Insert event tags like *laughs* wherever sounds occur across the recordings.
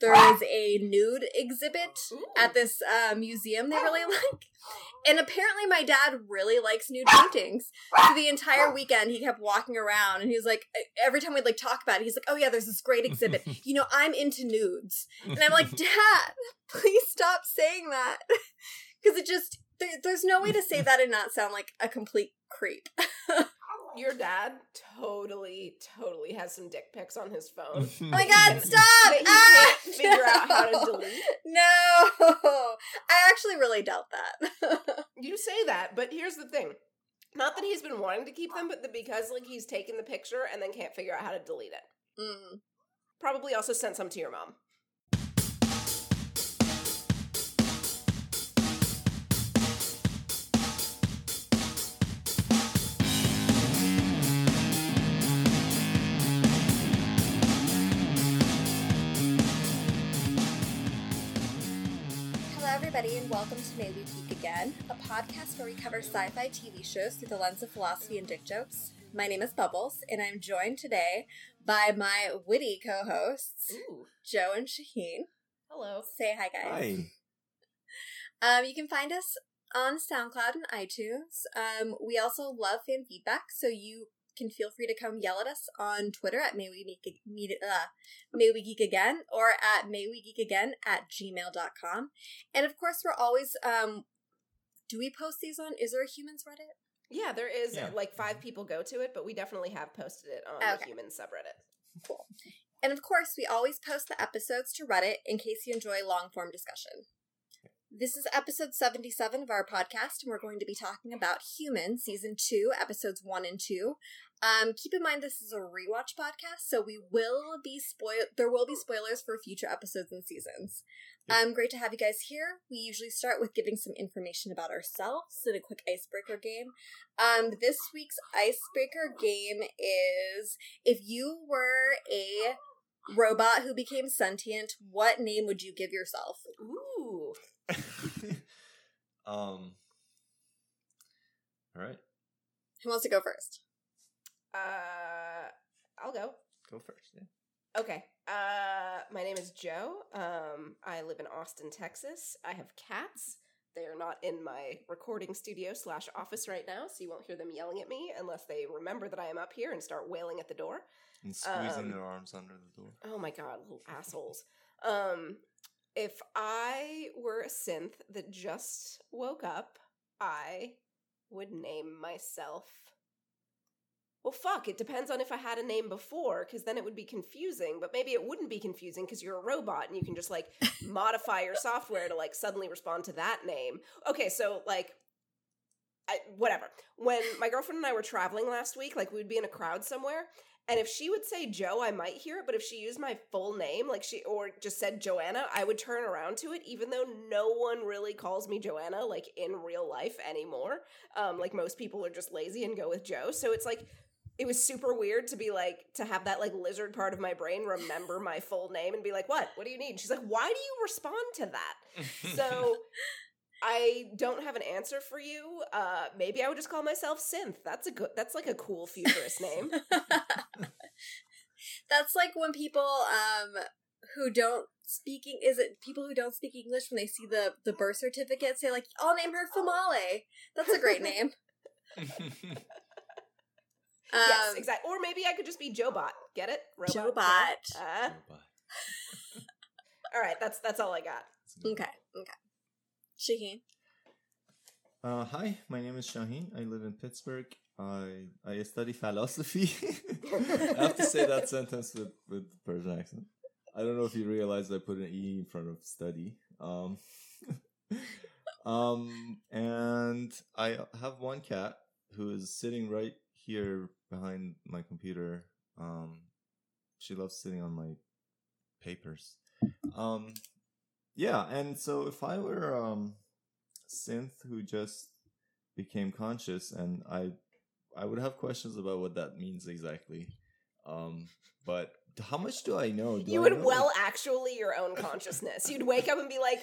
there is a nude exhibit at this uh, museum they really like. And apparently, my dad really likes nude paintings. So the entire *gasps* weekend, he kept walking around, and he was like, every time we'd like talk about it, he's like, "Oh yeah, there's this great exhibit. *laughs* You know, I'm into nudes." And I'm like, *laughs* "Dad, please stop saying that," *laughs* because it just there, there's no way to say that and not sound like a complete creep. Your dad totally, totally has some dick pics on his phone. *laughs* Oh my god, stop! he Ah! can't figure out how to delete. No, I actually really doubt that. *laughs* You say that, but here's the thing. Not that he's been wanting to keep them, but that because like he's taken the picture and then can't figure out how to delete it. Mm. Probably also sent some to your mom. Welcome to May We Geek Again, a podcast where we cover sci-fi TV shows through the lens of philosophy and dick jokes. My name is Bubbles, and I'm joined today by my witty co-hosts, Joe and Shaheen. Hello. Say hi, guys. Hi. Um, you can find us on SoundCloud and iTunes. Um, we also love fan feedback, so you can feel free to come yell at us on Twitter at May We Geek, meet, uh, May We Geek Again or at May We Geek Again at gmail.com. And of course, we're always, um, do we post these on, is there a humans Reddit? Yeah, there is Yeah. like five people go to it, but we definitely have posted it on the Okay. human subreddit. Cool. And of course, we always post the episodes to Reddit in case you enjoy long form discussion. This is episode 77 of our podcast, and we're going to be talking about Human, season 2, episodes 1 and 2. Um, keep in mind this is a rewatch podcast, so we will be spoil there will be spoilers for future episodes and seasons. Um, great to have you guys here. We usually start with giving some information about ourselves and a quick icebreaker game. Um, this week's icebreaker game is if you were a robot who became sentient, what name would you give yourself? Ooh. *laughs* um. All right, Who wants to go first? Uh, I'll go. go first. Yeah. Okay. Uh, my name is Joe. Um, I live in Austin, Texas. I have cats. They are not in my recording studio slash office right now, so you won't hear them yelling at me unless they remember that I am up here and start wailing at the door. And squeezing Um, their arms under the door. Oh my god, little assholes. Um, if I were a synth that just woke up, I would name myself. Well, fuck, it depends on if I had a name before, because then it would be confusing, but maybe it wouldn't be confusing because you're a robot and you can just like *laughs* modify your software to like suddenly respond to that name. Okay, so like, I, whatever. When my girlfriend and I were traveling last week, like we'd be in a crowd somewhere, and if she would say Joe, I might hear it, but if she used my full name, like she or just said Joanna, I would turn around to it, even though no one really calls me Joanna, like in real life anymore. Um, like most people are just lazy and go with Joe. So it's like it was super weird to be like to have that like lizard part of my brain remember my full name and be like, What? What do you need? She's like, Why do you respond to that? So *laughs* I don't have an answer for you. Uh maybe I would just call myself Synth. That's a good that's like a cool futurist name. *laughs* That's like when people um who don't speaking is it people who don't speak English when they see the the birth certificate say like I'll name her Famale. That's a great name. *laughs* Um, yes, exactly. Or maybe I could just be Joebot. Get it? Robot. Joebot. Uh, *laughs* all right, that's that's all I got. Okay, okay. Shaheen. Uh, hi, my name is Shaheen. I live in Pittsburgh. I I study philosophy. *laughs* I have to say that sentence with with Persian accent. I don't know if you realized I put an e in front of study. Um, *laughs* um, and I have one cat who is sitting right here behind my computer. Um, she loves sitting on my papers. Um, yeah, and so if I were um synth who just became conscious and I I would have questions about what that means exactly. Um but how much do I know? Do you I would know, well actually your own consciousness. You'd wake up and be like,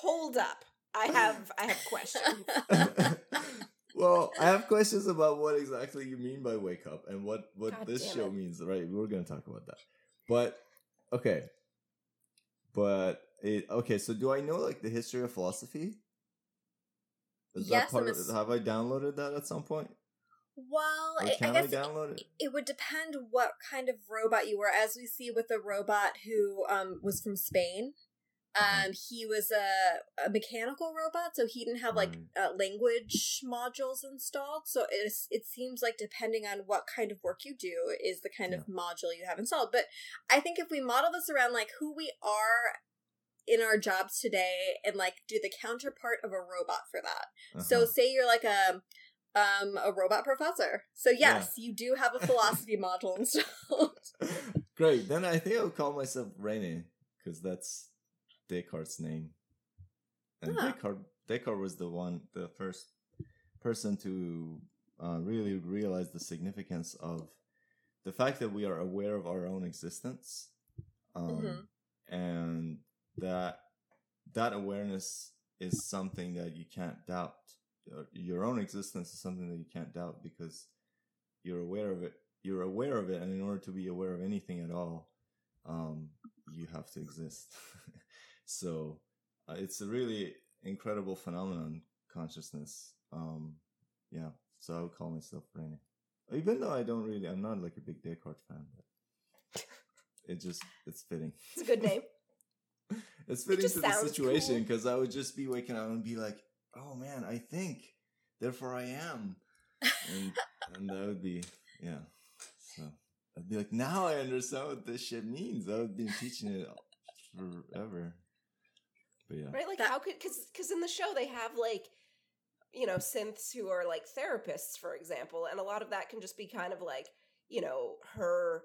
"Hold up, I have I have questions." *laughs* well, I have questions about what exactly you mean by wake up and what what God this show it. means, right? We're going to talk about that. But okay. but it okay. So do I know like the history of philosophy? Is Yes, that part of, have I downloaded that at some point? Well, I, I I, guess download it? it would depend what kind of robot you were. As we see with the robot who um, was from Spain. Um, he was a, a mechanical robot, so he didn't have like Right. uh, language modules installed. So it's, it seems like depending on what kind of work you do is the kind of module you have installed. But I think if we model this around like who we are in our jobs today and like do the counterpart of a robot for that. So Uh-huh. say you're like a um a robot professor. So yes, you do have a *laughs* philosophy module installed. Great. Then I think I'll call myself Rene because that's Descartes' name. And Ah. Descartes, Descartes was the one, the first person to uh, really realize the significance of the fact that we are aware of our own existence, um, Mhm. and that that awareness is something that you can't doubt. Your own existence is something that you can't doubt because you're aware of it. You're aware of it, and in order to be aware of anything at all, um, you have to exist. *laughs* so uh, it's a really incredible phenomenon, consciousness. Um, yeah, so I would call myself Rene. Even though I don't really, I'm not like a big Descartes fan, but *laughs* it just it's fitting. It's a good name. *laughs* It's fitting just to the situation cool. because I would just be waking up and be like, "Oh man, I think, therefore I am," and *laughs* and that would be yeah. So I'd be like, now I understand what this shit means. I've been teaching it forever. But yeah, right? Like That- how could because because in the show they have like you know synths who are like therapists, for example, and a lot of that can just be kind of like you know her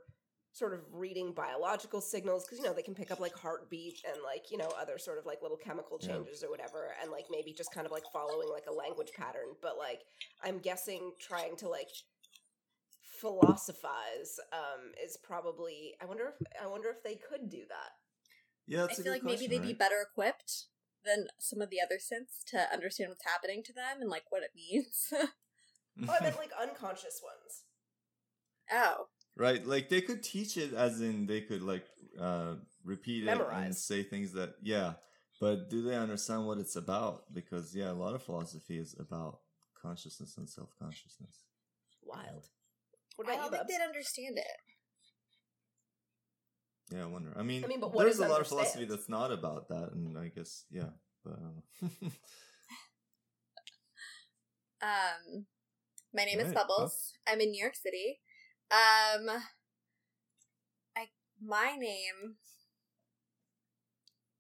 sort of reading biological signals because you know they can pick up like heartbeat and like you know other sort of like little chemical Yeah. changes or whatever and like maybe just kind of like following like a language pattern but like i'm guessing trying to like philosophize um is probably i wonder if i wonder if they could do that yeah. I That's a feel good like maybe they'd be better equipped than some of the other synths to understand what's happening to them and like what it means. *laughs* *laughs* oh i meant like unconscious ones oh. right, like they could teach it, as in they could like uh repeat it and Memorize. say things that yeah. But do they understand what it's about? Because yeah, a lot of philosophy is about consciousness and self consciousness. wild what I about don't you think Bubs? they'd understand it. Yeah, I wonder. I mean, I mean, but what there's a lot of philosophy that's not about that, and I guess yeah. But I. *laughs* Um, my name is Right, Bubbles. I'm in New York City. Um, I my name.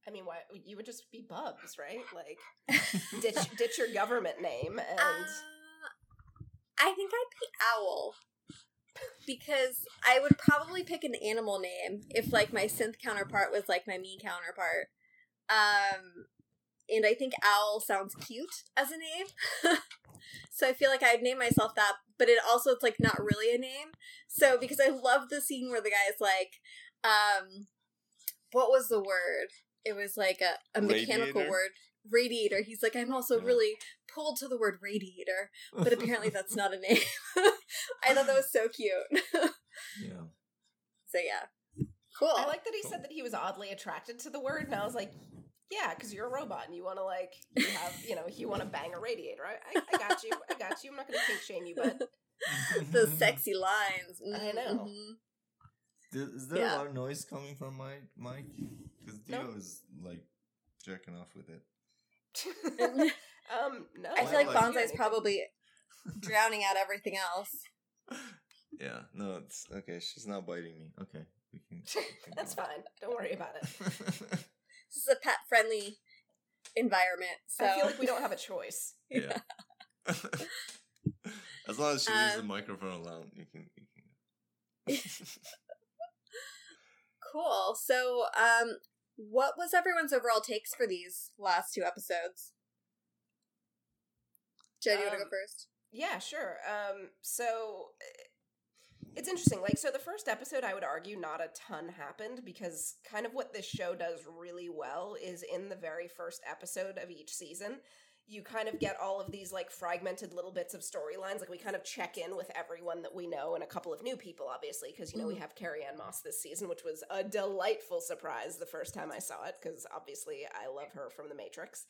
I mean, why you would just be Bubs, right? Like *laughs* ditch ditch your government name and Uh, I think I'd be Owl because I would probably pick an animal name if like my synth counterpart was like my me counterpart. Um, and I think Owl sounds cute as a name. *laughs* so I feel like I'd name myself that, but it also it's like not really a name. So because I love the scene where the guy's like, um, what was the word? It was like a, a mechanical Radiator? word. Radiator. He's like, I'm also Yeah. really pulled to the word radiator, but *laughs* apparently that's not a name. *laughs* I thought that was so cute. yeah. *laughs* so yeah, cool. I like that he said that he was oddly attracted to the word, and I was like, yeah, because you're a robot and you want to like you have you know you want to bang a radiator. I, I, I got you, I got you. I'm not going to kink shame you, but the sexy lines. I know. Mhm. Is is there Yeah. a lot of noise coming from my mic? Because No. Dio is like jerking off with it. *laughs* um *laughs* no. I feel like like- don't hear Bonsai's anything. probably drowning out everything else. *laughs* Yeah, no, it's okay. She's not biting me. Okay, we can. we can That's go. fine. Don't worry about it. This is a pet friendly environment. So I feel like we don't have a choice. yeah. as long as she leaves the Um, microphone alone, you can. You can. cool. So, um, what was everyone's overall takes for these last two episodes? Do you want to Um, go first? Yeah, sure. Um, so eh, it's interesting. Like, so the first episode, I would argue, not a ton happened because kind of what this show does really well is in the very first episode of each season, you kind of get all of these like fragmented little bits of storylines. Like we kind of check in with everyone that we know and a couple of new people, obviously, because you know we Mhm. have Carrie Ann Moss this season, which was a delightful surprise the first time I saw it, because obviously I love her from The Matrix.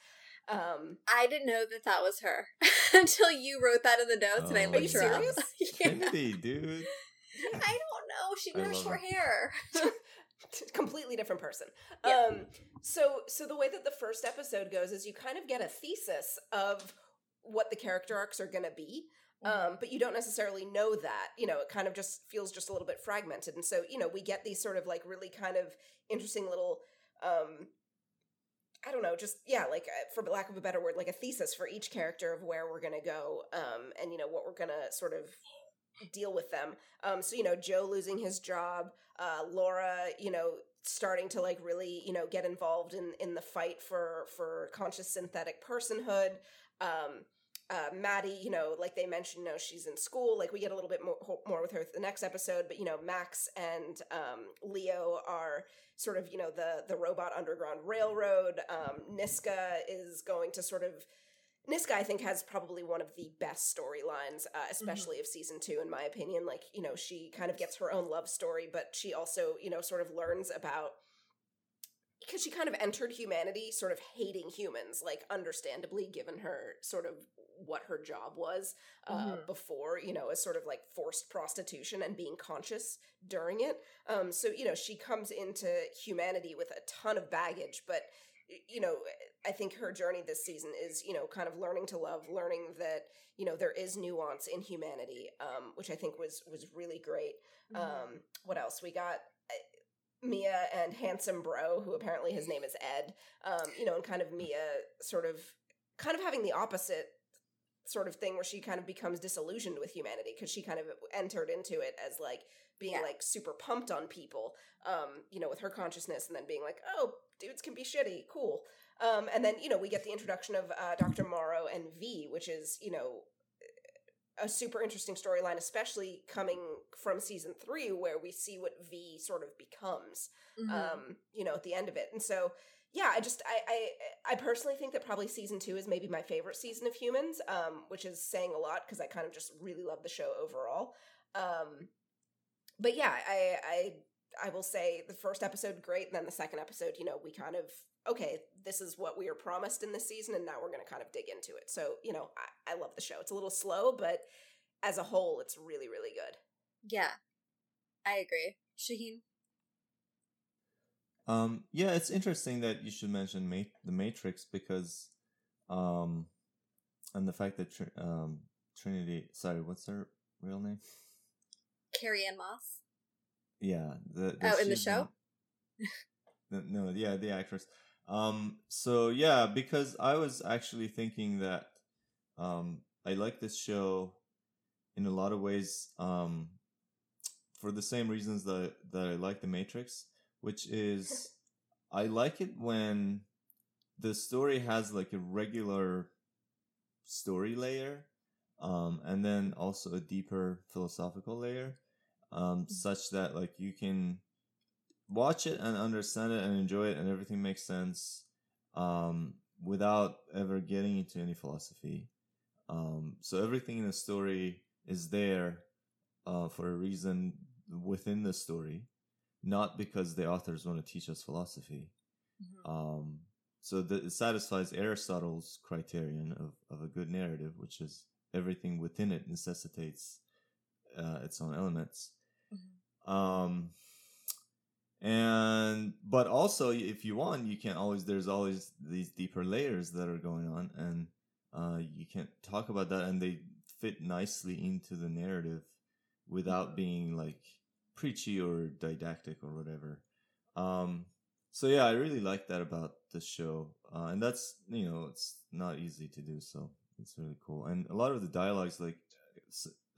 Um, I didn't know that that was her *laughs* until you wrote that in the notes, and I Oh, looked Are you her up. serious? *laughs* yeah. Trinity, dude. I don't know. She I didn't have love short her. hair. *laughs* *laughs* completely different person. Yeah. Um so so the way that the first episode goes is you kind of get a thesis of what the character arcs are going to be. Um, but you don't necessarily know that. You know, it kind of just feels just a little bit fragmented. And so, you know, we get these sort of like really kind of interesting little um I don't know, just yeah, like uh, for lack of a better word, like a thesis for each character of where we're going to go um and you know what we're going to sort of deal with them. Um, so you know, Joe losing his job, uh, Laura, you know, starting to like really, you know, get involved in in the fight for for conscious synthetic personhood. Um, uh, Maddie, you know, like they mentioned, you know, she's in school. Like we get a little bit more more with her the next episode, but you know, Max and um, Leo are sort of you know the the robot underground railroad. Um, Niska is going to sort of Niska, I think, has probably one of the best storylines, uh, especially of season two, in my opinion. Like, you know, she kind of gets her own love story, but she also, you know, sort of learns about because she kind of entered humanity sort of hating humans, like, understandably, given her sort of what her job was uh, Mhm. before, you know, as sort of like forced prostitution and being conscious during it. Um, so, you know, she comes into humanity with a ton of baggage, but you know, I think her journey this season is, you know, kind of learning to love, learning that, you know, there is nuance in humanity, um, which I think was was really great. Mm-hmm. Um, what else? We got uh, Mia and handsome bro, who apparently his name is Ed. Um, you know, and kind of Mia sort of kind of having the opposite sort of thing where she kind of becomes disillusioned with humanity because she kind of entered into it as like being Yeah. like super pumped on people um you know with her consciousness and then being like oh dudes can be shitty cool um and then you know we get the introduction of uh, dr morrow and v which is you know a super interesting storyline especially coming from season three where we see what v sort of becomes Mhm. um you know at the end of it and so yeah i just I, I i personally think that probably season two is maybe my favorite season of humans um which is saying a lot because i kind of just really love the show overall um but yeah i i i will say the first episode great and then the second episode you know we kind of okay this is what we are promised in this season and now we're going to kind of dig into it so you know I, I love the show it's a little slow but as a whole it's really really good yeah, I agree. Shaheen. Um, yeah, it's interesting that you should mention Ma- the Matrix because, um, and the fact that Tr- um, Trinity, sorry, what's her real name? Carrie Ann Moss. Yeah, the, Oh, in the show? *laughs* the- no, yeah, the actress. Um, so yeah, because I was actually thinking that, um, I like this show in a lot of ways, um, for the same reasons that that I like the Matrix, which is *laughs* I like it when the story has like a regular story layer, um, and then also a deeper philosophical layer, um, such that like you can watch it and understand it and enjoy it and everything makes sense, um, without ever getting into any philosophy. Um, so everything in the story is there, uh, for a reason within the story, not because the authors want to teach us philosophy. Mhm. Um, so that it satisfies Aristotle's criterion of, of a good narrative, which is everything within it necessitates uh, its own elements. Um, and but also, if you want, you can always there's always these deeper layers that are going on, and uh, you can talk about that, and they fit nicely into the narrative without being like preachy or didactic or whatever. Um, so yeah, I really like that about the show, uh, and that's you know it's not easy to do, so it's really cool. And a lot of the dialogues, like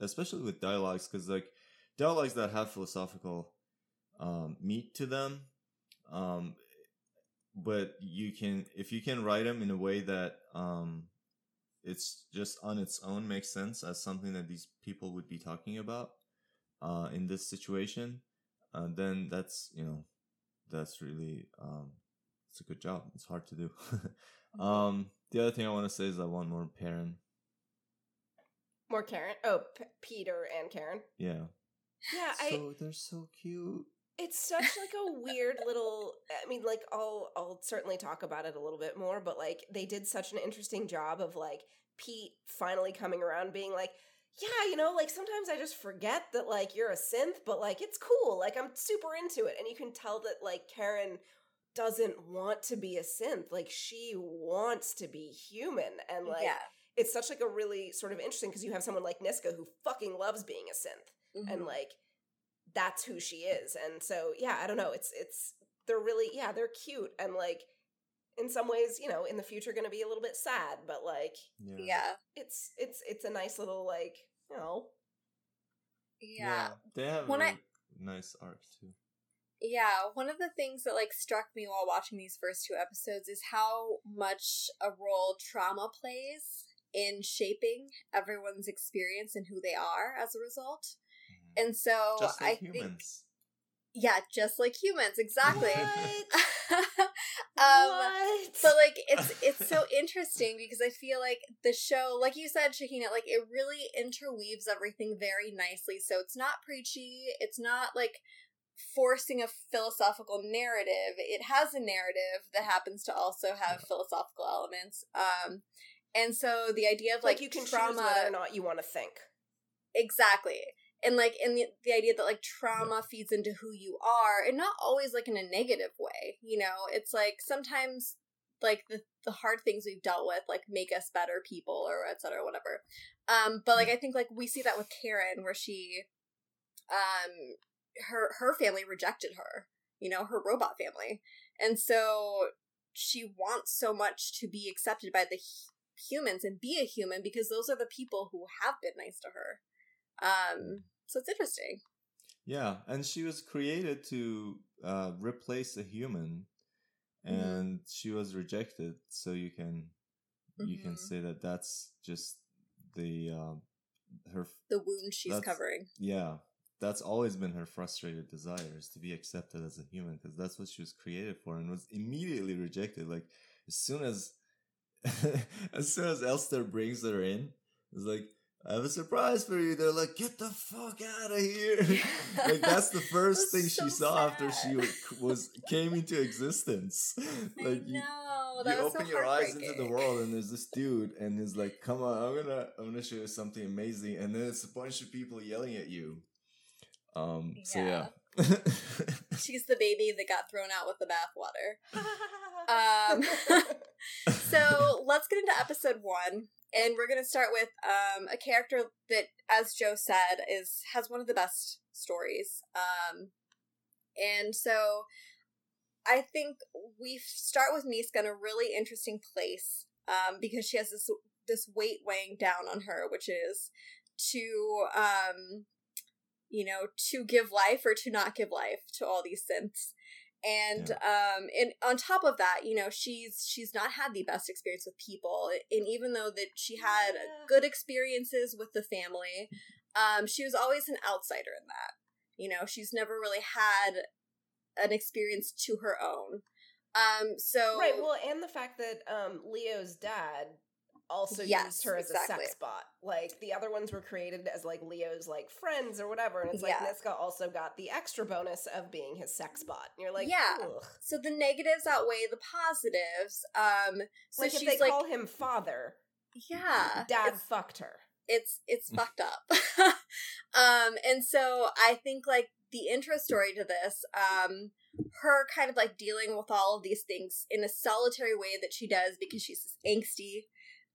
especially with dialogues, because like dialogues that have philosophical um, meat to them, um, but you can if you can write them in a way that um, it's just on its own makes sense as something that these people would be talking about uh, in this situation, uh, then that's you know that's really um, it's a good job. It's hard to do. *laughs* um, the other thing I want to say is I want more Perrin. More Karen. Oh, P- Peter and Karen. Yeah. Yeah, I. so they're so cute. It's such like a weird little. I mean, like I'll I'll certainly talk about it a little bit more, but like they did such an interesting job of like Pete finally coming around, being like, yeah, you know, like sometimes I just forget that like you're a synth, but like it's cool. Like I'm super into it, and you can tell that like Karen doesn't want to be a synth. Like she wants to be human, and like yeah. it's such like a really sort of interesting because you have someone like Niska who fucking loves being a synth Mhm. and like that's who she is and so yeah i don't know it's it's they're really yeah they're cute and like in some ways you know in the future going to be a little bit sad but like Yeah. yeah. it's it's it's a nice little like you know Yeah. They have When I- really nice art too. Yeah, one of the things that like struck me while watching these first two episodes is how much a role trauma plays in shaping everyone's experience and who they are as a result. And so Just like I think yeah, just like humans, exactly. What? *laughs* um what but like it's it's so *laughs* interesting because I feel like the show, like you said, Shahina, like it really interweaves everything very nicely. So it's not preachy, it's not like forcing a philosophical narrative. It has a narrative that happens to also have philosophical elements. Um and so the idea of like, like, you can trauma choose whether or not you want to think exactly and like and the, the idea that like trauma feeds into who you are and not always like in a negative way you know? It's like sometimes like the, the hard things we've dealt with like make us better people or et cetera whatever. Um but like i think like we see that with karen where she um her her family rejected her you know her robot family. And so she wants so much to be accepted by the humans and be a human because those are the people who have been nice to her um so it's interesting Yeah, and she was created to uh, replace a human, Mhm. and she was rejected. So you can you can Mhm. say that that's just the uh, her the wound she's covering yeah that's always been her frustrated desires to be accepted as a human because that's what she was created for and was immediately rejected like as soon as *laughs* as soon as elster brings her in it's like i have a surprise for you. They're like get the fuck out of here *laughs* like that's the first thing she so saw after she was, came into existence. *laughs* *laughs* Like you, you open so your eyes into the world and there's this dude and he's like come on i'm gonna i'm gonna show you something amazing. And then it's a bunch of people yelling at you. Um so yeah, she's the baby that got thrown out with the bathwater. Um so let's get into episode one and we're going to start with um, a character that as joe said is has one of the best stories um, and so i think we start with niska in a really interesting place um, because she has this this weight weighing down on her which is to um you know to give life or to not give life to all these synths and um and on top of that you know she's she's not had the best experience with people and even though that she had Yeah. good experiences with the family um she was always an outsider in that. You know she's never really had an experience to her own. Um so right well and the fact that um leo's dad also Yes, used her as exactly. a sex bot like the other ones were created as like leo's like friends or whatever and it's like Yeah. niska also got the extra bonus of being his sex bot and you're like Yeah. Ugh. so the negatives outweigh the positives um so like if they like call him father yeah dad fucked her it's it's *laughs* fucked up *laughs* um and so i think like the intro story to this um her kind of like dealing with all of these things in a solitary way that she does because she's this angsty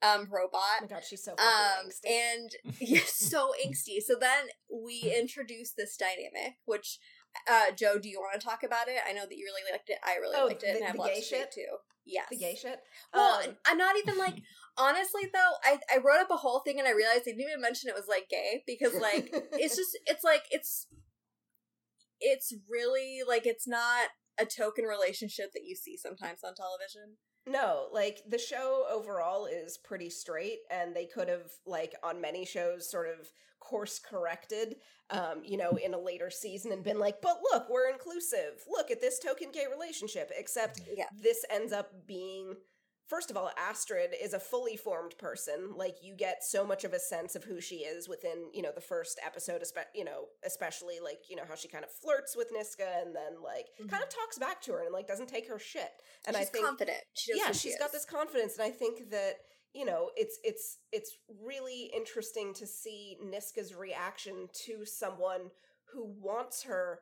um oh robot my god she's so fucking um angsty. and *laughs* yeah so angsty so then we introduce this dynamic which uh joe do you want to talk about it i know that you really liked it i really Oh, liked it the- and have the lots gay to say shit? too yes the gay shit well, Um, I'm not even like *laughs* honestly though. I I wrote up a whole thing and I realized I didn't even mention it was like gay because like it's just *laughs* it's like it's it's really like it's not a token relationship that you see sometimes on television. No, like the show overall is pretty straight, and they could have, like, on many shows, sort of course corrected, um, you know, in a later season and been like, but look, we're inclusive. Look at this token gay relationship. Except Yeah. this ends up being first of all astrid is a fully formed person. Like you get so much of a sense of who she is within you know the first episode espe- you know especially like you know how she kind of flirts with niska and then like mm-hmm. kind of talks back to her and like doesn't take her shit. And she's i think confident. She yeah who she she's got this confidence. And i think that you know it's it's it's really interesting to see niska's reaction to someone who wants her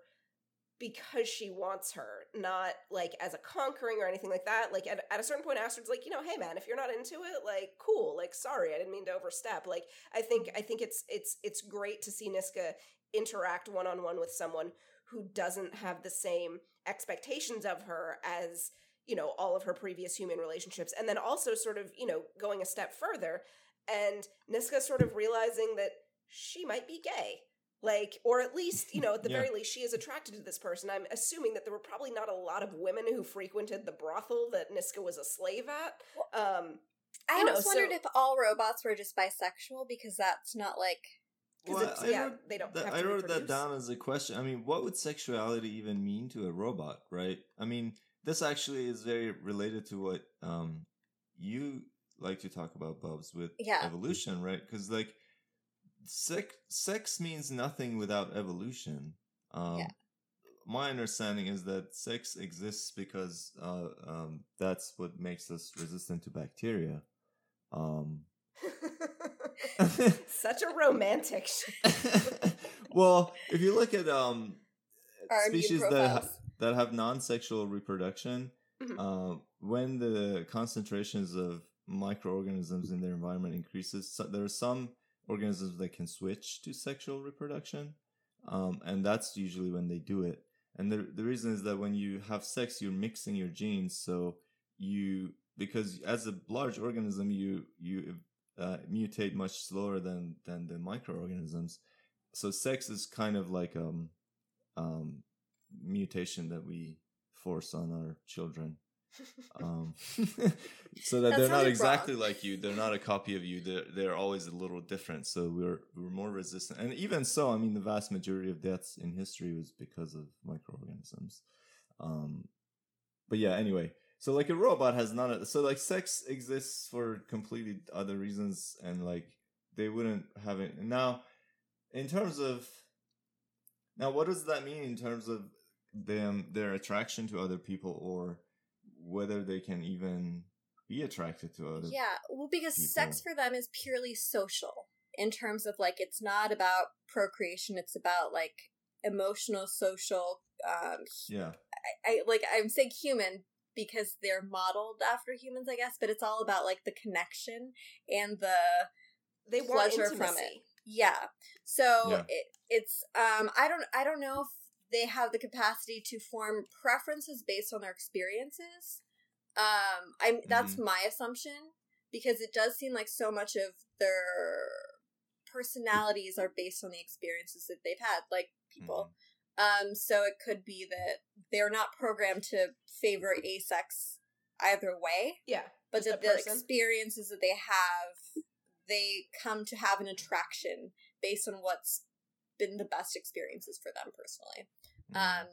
because she wants her not like as a conquering or anything like that. Like at, at a certain point astrid's like you know hey man if you're not into it like cool. Like sorry i didn't mean to overstep. Like i think i think it's it's it's great to see niska interact one-on-one with someone who doesn't have the same expectations of her as you know all of her previous human relationships. And then also sort of you know going a step further and niska sort of realizing that she might be gay like or at least you know at the Yeah. very least she is attracted to this person i'm assuming that there were probably not a lot of women who frequented the brothel that niska was a slave at um I you know, always wondered so- if all robots were just bisexual because that's not like Well, it's- I yeah, wrote they don't that, have I to wrote that down as a question. I mean, what would sexuality even mean to a robot, right? I mean, this actually is very related to what um you like to talk about, Bubs, with Yeah. evolution, right? Because like sex sex means nothing without evolution. Um, Yeah. My understanding is that sex exists because uh, um, that's what makes us resistant to bacteria. Um, *laughs* such a romantic *laughs* well, if you look at um species that ha- that have non-sexual reproduction, Mhm. uh, when the concentrations of microorganisms in their environment increases, so there are some organisms that can switch to sexual reproduction, um, and that's usually when they do it. And the the reason is that when you have sex, you're mixing your genes, so you because as a large organism, you you uh, mutate much slower than than the microorganisms. So sex is kind of like um um mutation that we force on our children. Um, *laughs* so that That they're not exactly wrong. like you. They're not a copy of you. They're they're always a little different. So we're we're more resistant. And even so, I mean, the vast majority of deaths in history was because of microorganisms. Um, but yeah, anyway. So like a robot has none of so like sex exists for completely other reasons and like they wouldn't have it now in terms of now what does that mean in terms of them their attraction to other people or whether they can even be attracted to other Yeah, well, because sex for them is purely social in terms of like it's not about procreation; it's about like emotional, social. Um, yeah I, I like I'm saying human because they're modeled after humans, I guess, but it's all about like the connection and the they want pleasure intimacy. from it. Yeah. So Yeah. It, it's um I don't I don't know if they have the capacity to form preferences based on their experiences. Um I'm that's Mm-hmm. my assumption because it does seem like so much of their personalities are based on the experiences that they've had like people. Um so it could be that they're not programmed to favor asex either way yeah but Just the, the person. experiences that they have they come to have an attraction based on what's been the best experiences for them personally Mhm. um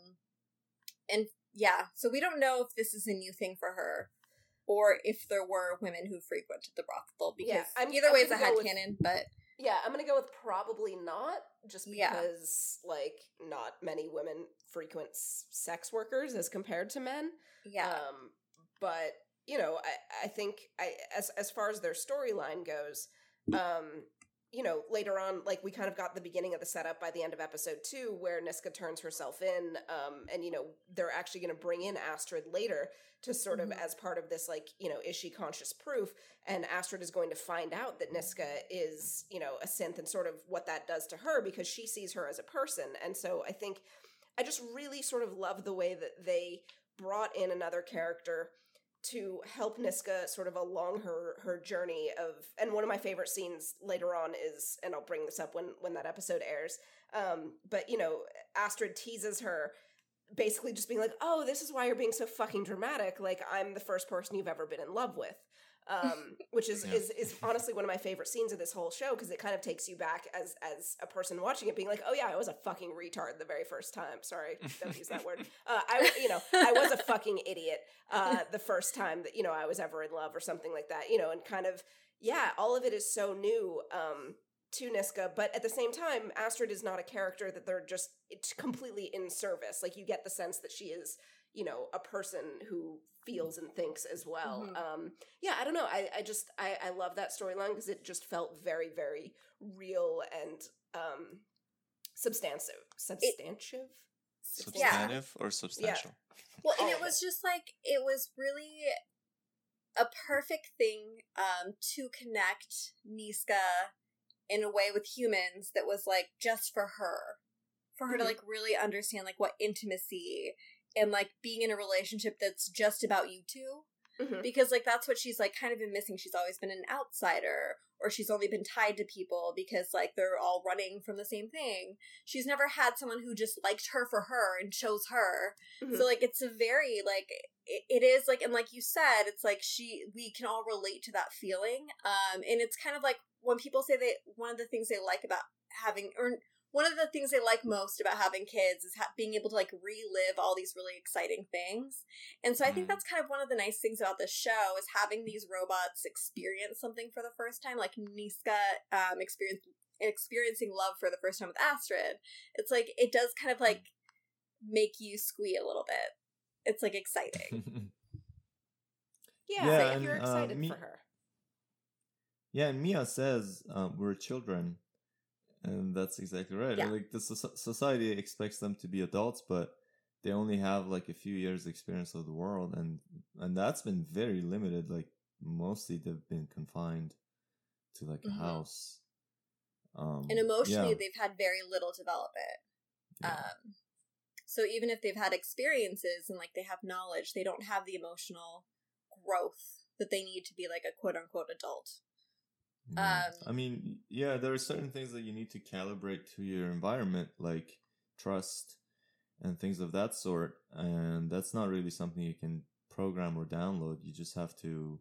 and yeah so we don't know if this is a new thing for her or if there were women who frequented the brothel because Yeah, I'm- either I'm way it's a gonna go with- headcanon but Yeah, I'm gonna go with probably not, just Yeah. because like not many women frequent s- sex workers as compared to men. yeah Um, but you know, I I think I as as far as their storyline goes, um, you know, later on, like we kind of got the beginning of the setup by the end of episode two, where Niska turns herself in, um, and you know they're actually going to bring in Astrid later to sort Mhm. of as part of this, like you know, is she conscious proof? And Astrid is going to find out that Niska is, you know, a synth and sort of what that does to her because she sees her as a person, and so I think I just really sort of love the way that they brought in another character to help Niska sort of along her her journey of and one of my favorite scenes later on is and I'll bring this up when when that episode airs um but you know Astrid teases her basically just being like, "Oh, this is why you're being so fucking dramatic. Like I'm the first person you've ever been in love with." Um, which is, Yeah. is is honestly one of my favorite scenes of this whole show because it kind of takes you back as as a person watching it, being like, "Oh yeah, I was a fucking retard the very first time." Sorry, don't use that word. *laughs* Uh, I you know I was a fucking idiot uh, the first time that you know I was ever in love or something like that. You know, and kind of yeah, all of it is so new. Um, to Niska, but at the same time, Astrid is not a character that they're just it's completely in service. Like you get the sense that she is, you know, a person who feels and thinks as well. Mhm. Um, yeah, I don't know. I, I just I, I love that storyline because it just felt very very real and um, substantive. Substantive. Substantive or substantial? Well, and it was just like it was really a perfect thing um to connect Niska in a way with humans that was like just for her. For her to Mhm. like really understand like what intimacy and like being in a relationship that's just about you two Mhm. because like that's what she's like kind of been missing she's always been an outsider or she's only been tied to people because like they're all running from the same thing she's never had someone who just liked her for her and chose her Mhm. so like it's a very like it, it is like and like you said it's like she we can all relate to that feeling um and it's kind of like when people say they one of the things they like about having or one of the things they like most about having kids is ha- being able to like relive all these really exciting things. And so i think Mhm. that's kind of one of the nice things about this show is having these robots experience something for the first time like niska um experience experiencing love for the first time with astrid. It's like it does kind of like make you squee a little bit. It's like exciting. *laughs* Yeah, Yeah, like, and, you're uh, excited me- for her. Yeah, and Mia says um, we're children, and that's exactly right. Yeah. Like the soc- society expects them to be adults, but they only have like a few years experience of the world, and and that's been very limited. Like mostly they've been confined to like a Mhm. house. Um, and emotionally yeah, they've had very little development yeah. um so even if they've had experiences and like they have knowledge they don't have the emotional growth that they need to be like a quote unquote adult Yeah. Um, I mean, yeah, there are certain things that you need to calibrate to your environment, like trust and things of that sort. And that's not really something you can program or download. You just have to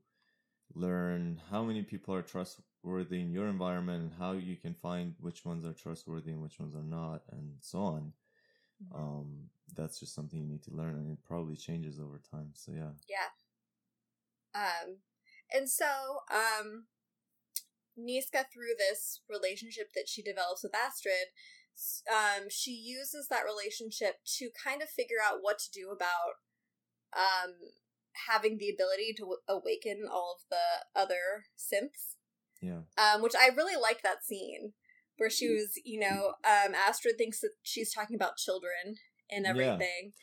learn how many people are trustworthy in your environment and how you can find which ones are trustworthy and which ones are not, and so on. Um, that's just something you need to learn, and it probably changes over time. So, yeah. yeah um and so um niska through this relationship that she develops with astrid um she uses that relationship to kind of figure out what to do about um having the ability to w- awaken all of the other synths Yeah. um, which I really liked that scene where she was, you know, um, Astrid thinks that she's talking about children and everything. Yeah. everything.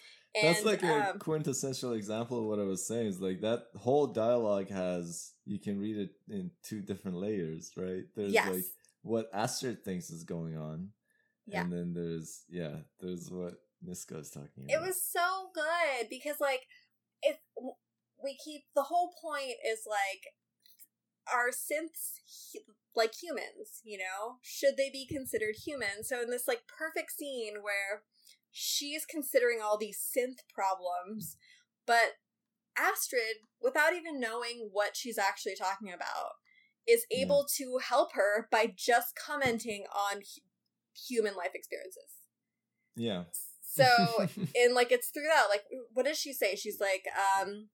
That's And, like a um, quintessential example of what I was saying. Is like that whole dialogue has you can read it in two different layers, right? There's Yes. like what Astrid thinks is going on, Yeah. and then there's yeah, there's what Niska is talking about. it was so good because, like, if we keep the whole point is like, are synths like humans? You know, should they be considered human? So in this like perfect scene where she's considering all these synth problems, but Astrid, without even knowing what she's actually talking about, is Yeah. able to help her by just commenting on hu- human life experiences. yeah. So, *laughs* and like it's through that, like, what does she say? She's like, um,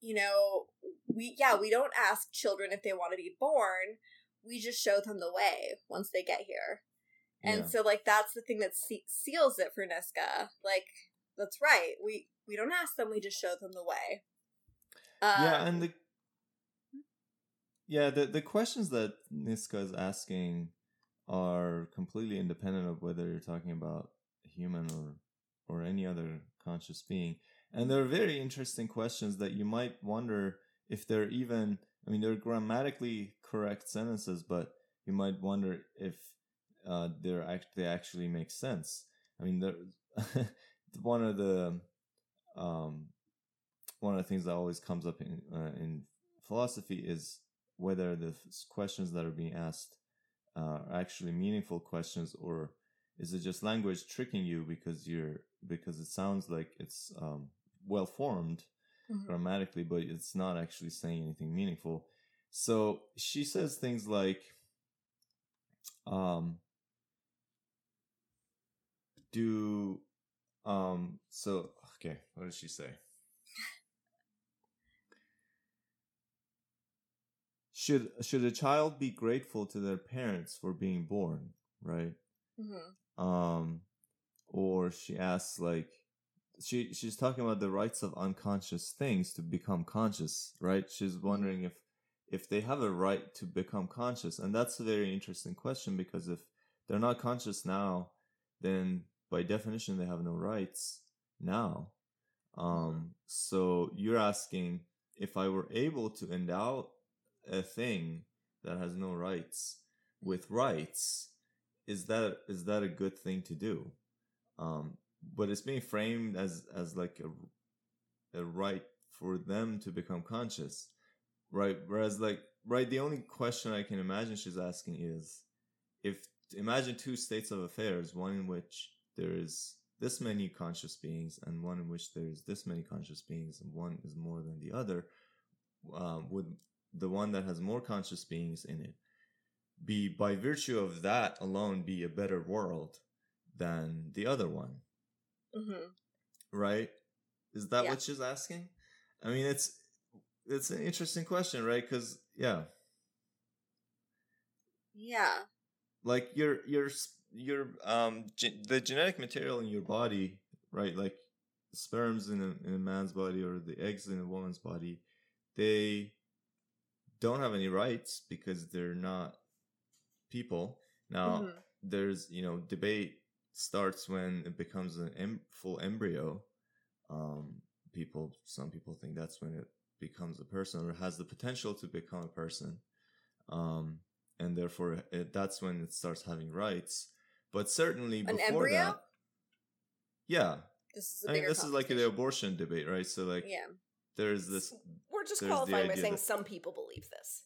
you know, we, yeah, we don't ask children if they want to be born. We just show them the way once they get here. And Yeah. so, like, that's the thing that se- seals it for Niska. Like, that's right. We we don't ask them. We just show them the way. yeah, Um, and the yeah the the questions that Niska is asking are completely independent of whether you're talking about a human or or any other conscious being, and they're very interesting questions that you might wonder if they're even. I mean, they're grammatically correct sentences, but you might wonder if uh, they're act- they actually make sense. I mean, *laughs* one of the um, one of the things that always comes up in uh, in philosophy is whether the questions that are being asked uh, are actually meaningful questions or is it just language tricking you because you're because it sounds like it's um, well formed Mhm. grammatically, but it's not actually saying anything meaningful. So she says things like, um, do, um, so, okay, what does she say? Should, should a child be grateful to their parents for being born, right? Mhm. um or she asks like she she's talking about the rights of unconscious things to become conscious right she's wondering if if they have a right to become conscious and that's a very interesting question because if they're not conscious now then by definition they have no rights now. Um so you're asking if i were able to endow a thing that has no rights with rights is that is that a good thing to do? Um but it's being framed as as like a a right for them to become conscious right? Whereas like right the only question i can imagine she's asking is if imagine two states of affairs one in which there is this many conscious beings and one in which there is this many conscious beings and one is more than the other um, would the one that has more conscious beings in it be by virtue of that alone be a better world than the other one Mhm. right is that Yeah. what she's asking i mean it's it's an interesting question right because yeah Yeah. like your your s- your um ge- the genetic material in your body right like sperms in a, in a man's body or the eggs in a woman's body they don't have any rights because they're not people. Now Mhm. there's you know debate starts when it becomes an em- full embryo. Um people some people think that's when it becomes a person or has the potential to become a person. Um and therefore it, that's when it starts having rights but certainly An before embryo? that yeah This is i mean this is like the abortion debate right so like Yeah. there's this We're just qualifying by saying that- some people believe this.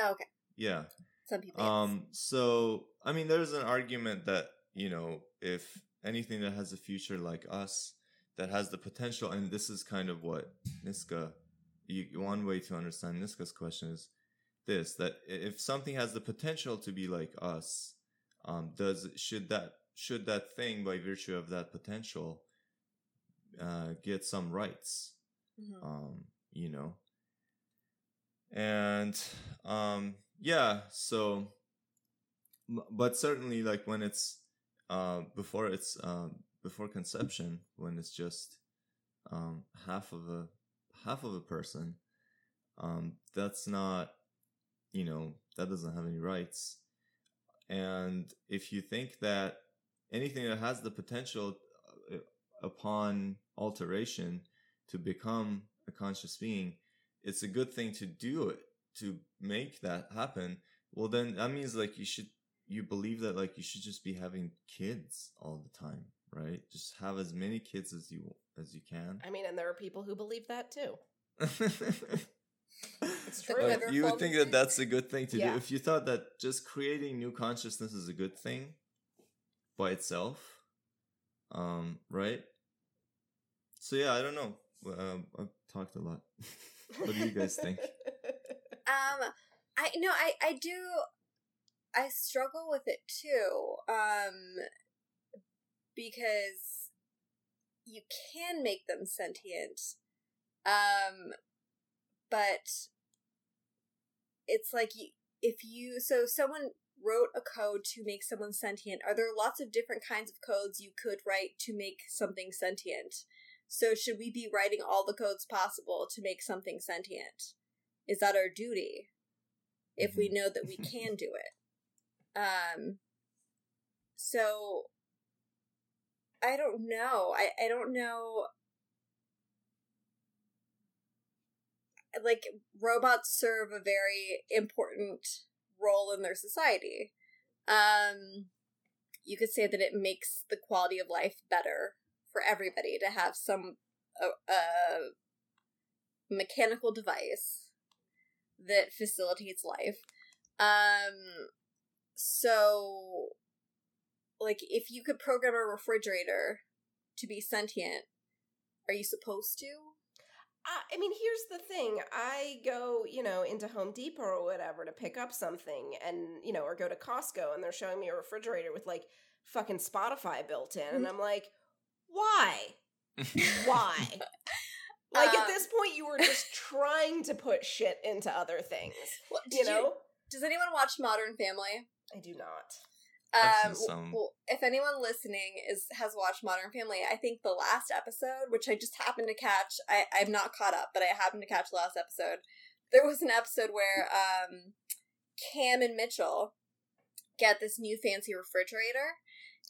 Oh, okay. yeah Some people. yes. Um, so I mean, there's an argument that you know, if anything that has a future like us, that has the potential, and this is kind of what Niska, you, one way to understand Niska's question is this: that if something has the potential to be like us, um, does should that should that thing, by virtue of that potential, uh, get some rights? Mhm. um you know and um yeah so but certainly like when it's uh before it's um before conception when it's just um half of a half of a person um that's not you know that doesn't have any rights and if you think that anything that has the potential uh, upon alteration to become a conscious being, it's a good thing to do it to make that happen. Well, then that means like you should you believe that like you should just be having kids all the time, right? Just have as many kids as you as you can. I mean, and there are people who believe that too. *laughs* It's *laughs* true. Like, you would think that that's a good thing to Yeah. do. If you thought that just creating new consciousness is a good thing by itself, um, right? So yeah, I don't know. Um, I've talked a lot. *laughs* what do you guys think? *laughs* Um, I no, I I do. I struggle with it too. Um, because you can make them sentient. Um, but it's like you, if you so someone wrote a code to make someone sentient. Are there lots of different kinds of codes you could write to make something sentient? So should we be writing all the codes possible to make something sentient? Is that our duty? If we know that we *laughs* can do it. Um so I don't know. I, I don't know like robots serve a very important role in their society. Um you could say that it makes the quality of life better for everybody to have some a, a mechanical device that facilitates life. Um so like if you could program a refrigerator to be sentient, are you supposed to? I mean, here's the thing. I go, you know, into Home Depot or whatever to pick up something and, you know, or go to Costco and they're showing me a refrigerator with like fucking Spotify built in. And I'm like, why? why? *laughs* Like um, at this point, you were just trying to put shit into other things. Well, you know? You, does anyone watch Modern Family? I do not. Um, well, if anyone listening is has watched Modern Family, I think the last episode, which I just happened to catch, I, I'm not caught up, but I happened to catch the last episode. There was an episode where um, Cam and Mitchell get this new fancy refrigerator,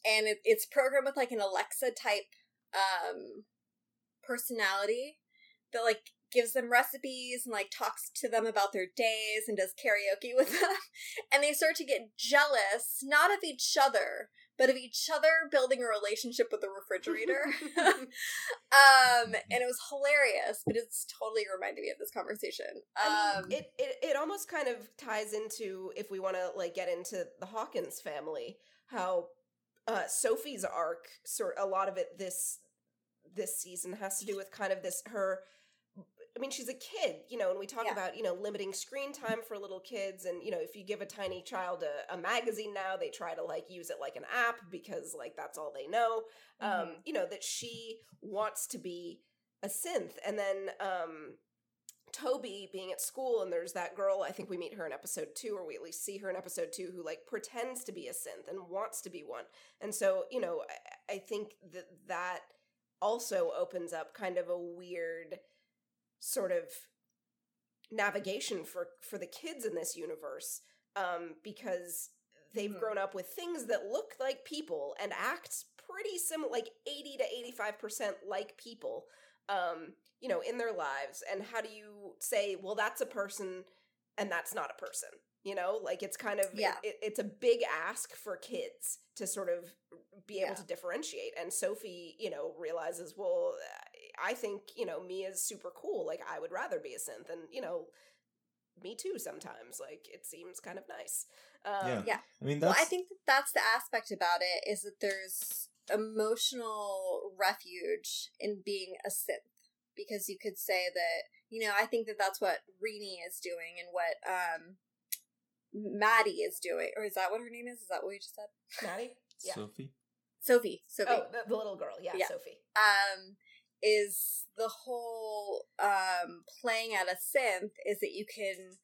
and it, it's programmed with like an Alexa type um, personality that like gives them recipes and like talks to them about their days and does karaoke *laughs* with them. and they start to get jealous, not of each other, but of each other building a relationship with the refrigerator. *laughs* *laughs* um, and it was hilarious, but it's totally reminded me of this conversation. Um, I mean, it, it it almost kind of ties into if we want to like get into the Hawkins family, how uh, Sophie's arc, sort a lot of it this this season has to do with kind of this her I mean, she's a kid, you know, and we talk yeah. about, you know, limiting screen time for little kids. And, you know, if you give a tiny child a, a, magazine now, they try to like use it like an app because like that's all they know. Um, mm-hmm. Um, you know, that she wants to be a synth. And then, um, Toby being at school and there's that girl, I think we meet her in episode two, or we at least see her in episode two, who like pretends to be a synth and wants to be one. And so, you know, I, I think that that also opens up kind of a weird sort of navigation for for the kids in this universe um, because they've mm-hmm. grown up with things that look like people and act pretty similar like 80 to 85% like people um, you know in their lives and how do you say well that's a person and that's not a person you know like it's kind of yeah it, it's a big ask for kids to sort of be able yeah. to differentiate and sophie you know realizes well I think, you know, me is super cool. Like I would rather be a synth and, you know, me too sometimes. Like it seems kind of nice. Um, yeah. yeah. I mean, that's... well, I think that that's the aspect about it is that there's emotional refuge in being a synth because you could say that, you know, I think that that's what Renie is doing and what, um, Mattie is doing, or is that what her name is? Is that what you just said? Mattie? Yeah. Sophie. Sophie. Sophie. Oh, the, the little girl. Yeah, yeah, Sophie. Um, is the whole um, playing at a synth is that you can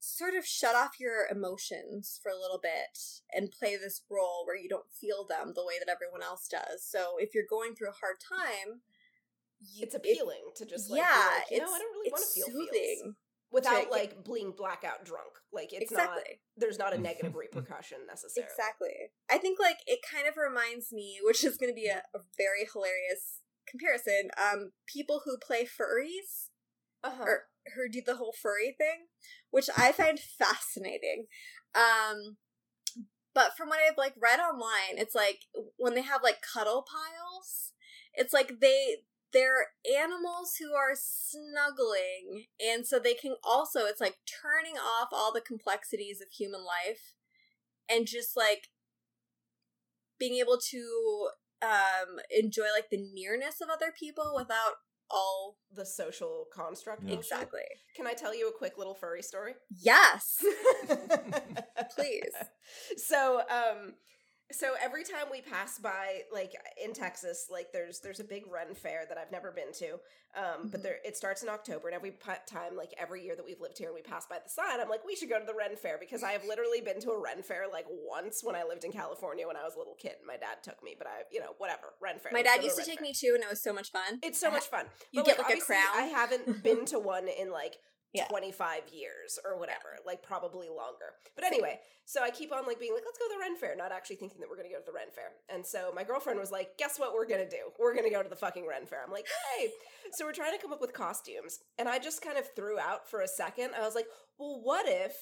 sort of shut off your emotions for a little bit and play this role where you don't feel them the way that everyone else does. So if you're going through a hard time, you, it's appealing it, to just like, yeah, like, you know, I don't really want to feel soothing. Feels without to, like being blackout drunk. Like it's exactly. not there's not a negative *laughs* repercussion necessarily. Exactly. I think like it kind of reminds me, which is going to be a, a, very hilarious comparison, um, people who play furries uh-huh. or who do the whole furry thing, which I find fascinating. Um, but from what I've like read online, it's like when they have like cuddle piles, it's like they they're animals who are snuggling, and so they can also it's like turning off all the complexities of human life and just like being able to um enjoy like the nearness of other people without all the social construct. Yeah. Exactly. Can I tell you a quick little furry story? Yes. *laughs* Please. So, um so every time we pass by like in texas like there's there's a big ren fair that i've never been to um mm-hmm. but there it starts in october and every time like every year that we've lived here and we pass by the sign i'm like we should go to the ren fair because i have literally been to a ren fair like once when i lived in california when i was a little kid and my dad took me but i you know whatever ren fair my dad used to, to take fair. me too and it was so much fun it's so much fun you but, get like, like a crown i haven't been to *laughs* one in like yeah. 25 years or whatever, like probably longer. But anyway, so I keep on like being like, let's go to the Ren Fair, not actually thinking that we're gonna go to the Ren Fair. And so my girlfriend was like, guess what we're gonna do? We're gonna go to the fucking Ren Fair. I'm like, hey. so we're trying to come up with costumes. And I just kind of threw out for a second. I was like, well, what if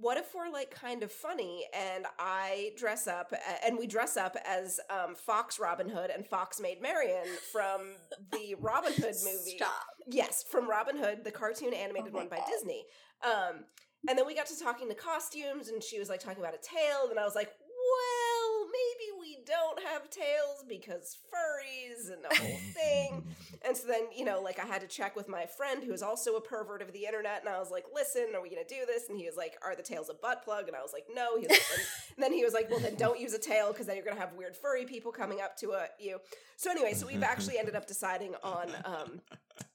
what if we're like kind of funny and I dress up and we dress up as um, Fox Robin Hood and Fox Maid Marian from the Robin Hood *laughs* movie? Stop. Yes, from Robin Hood, the cartoon animated oh one by God. Disney. Um, and then we got to talking to costumes and she was like talking about a tail and I was like, well, maybe we don't have tails because furries and the whole thing. *laughs* And so then, you know, like I had to check with my friend who is also a pervert of the internet, and I was like, "Listen, are we gonna do this?" And he was like, "Are the tails a butt plug?" And I was like, "No." He was like, and *laughs* *laughs* then he was like, "Well, then don't use a tail because then you're gonna have weird furry people coming up to uh, you." So anyway, so we've actually ended up deciding on um,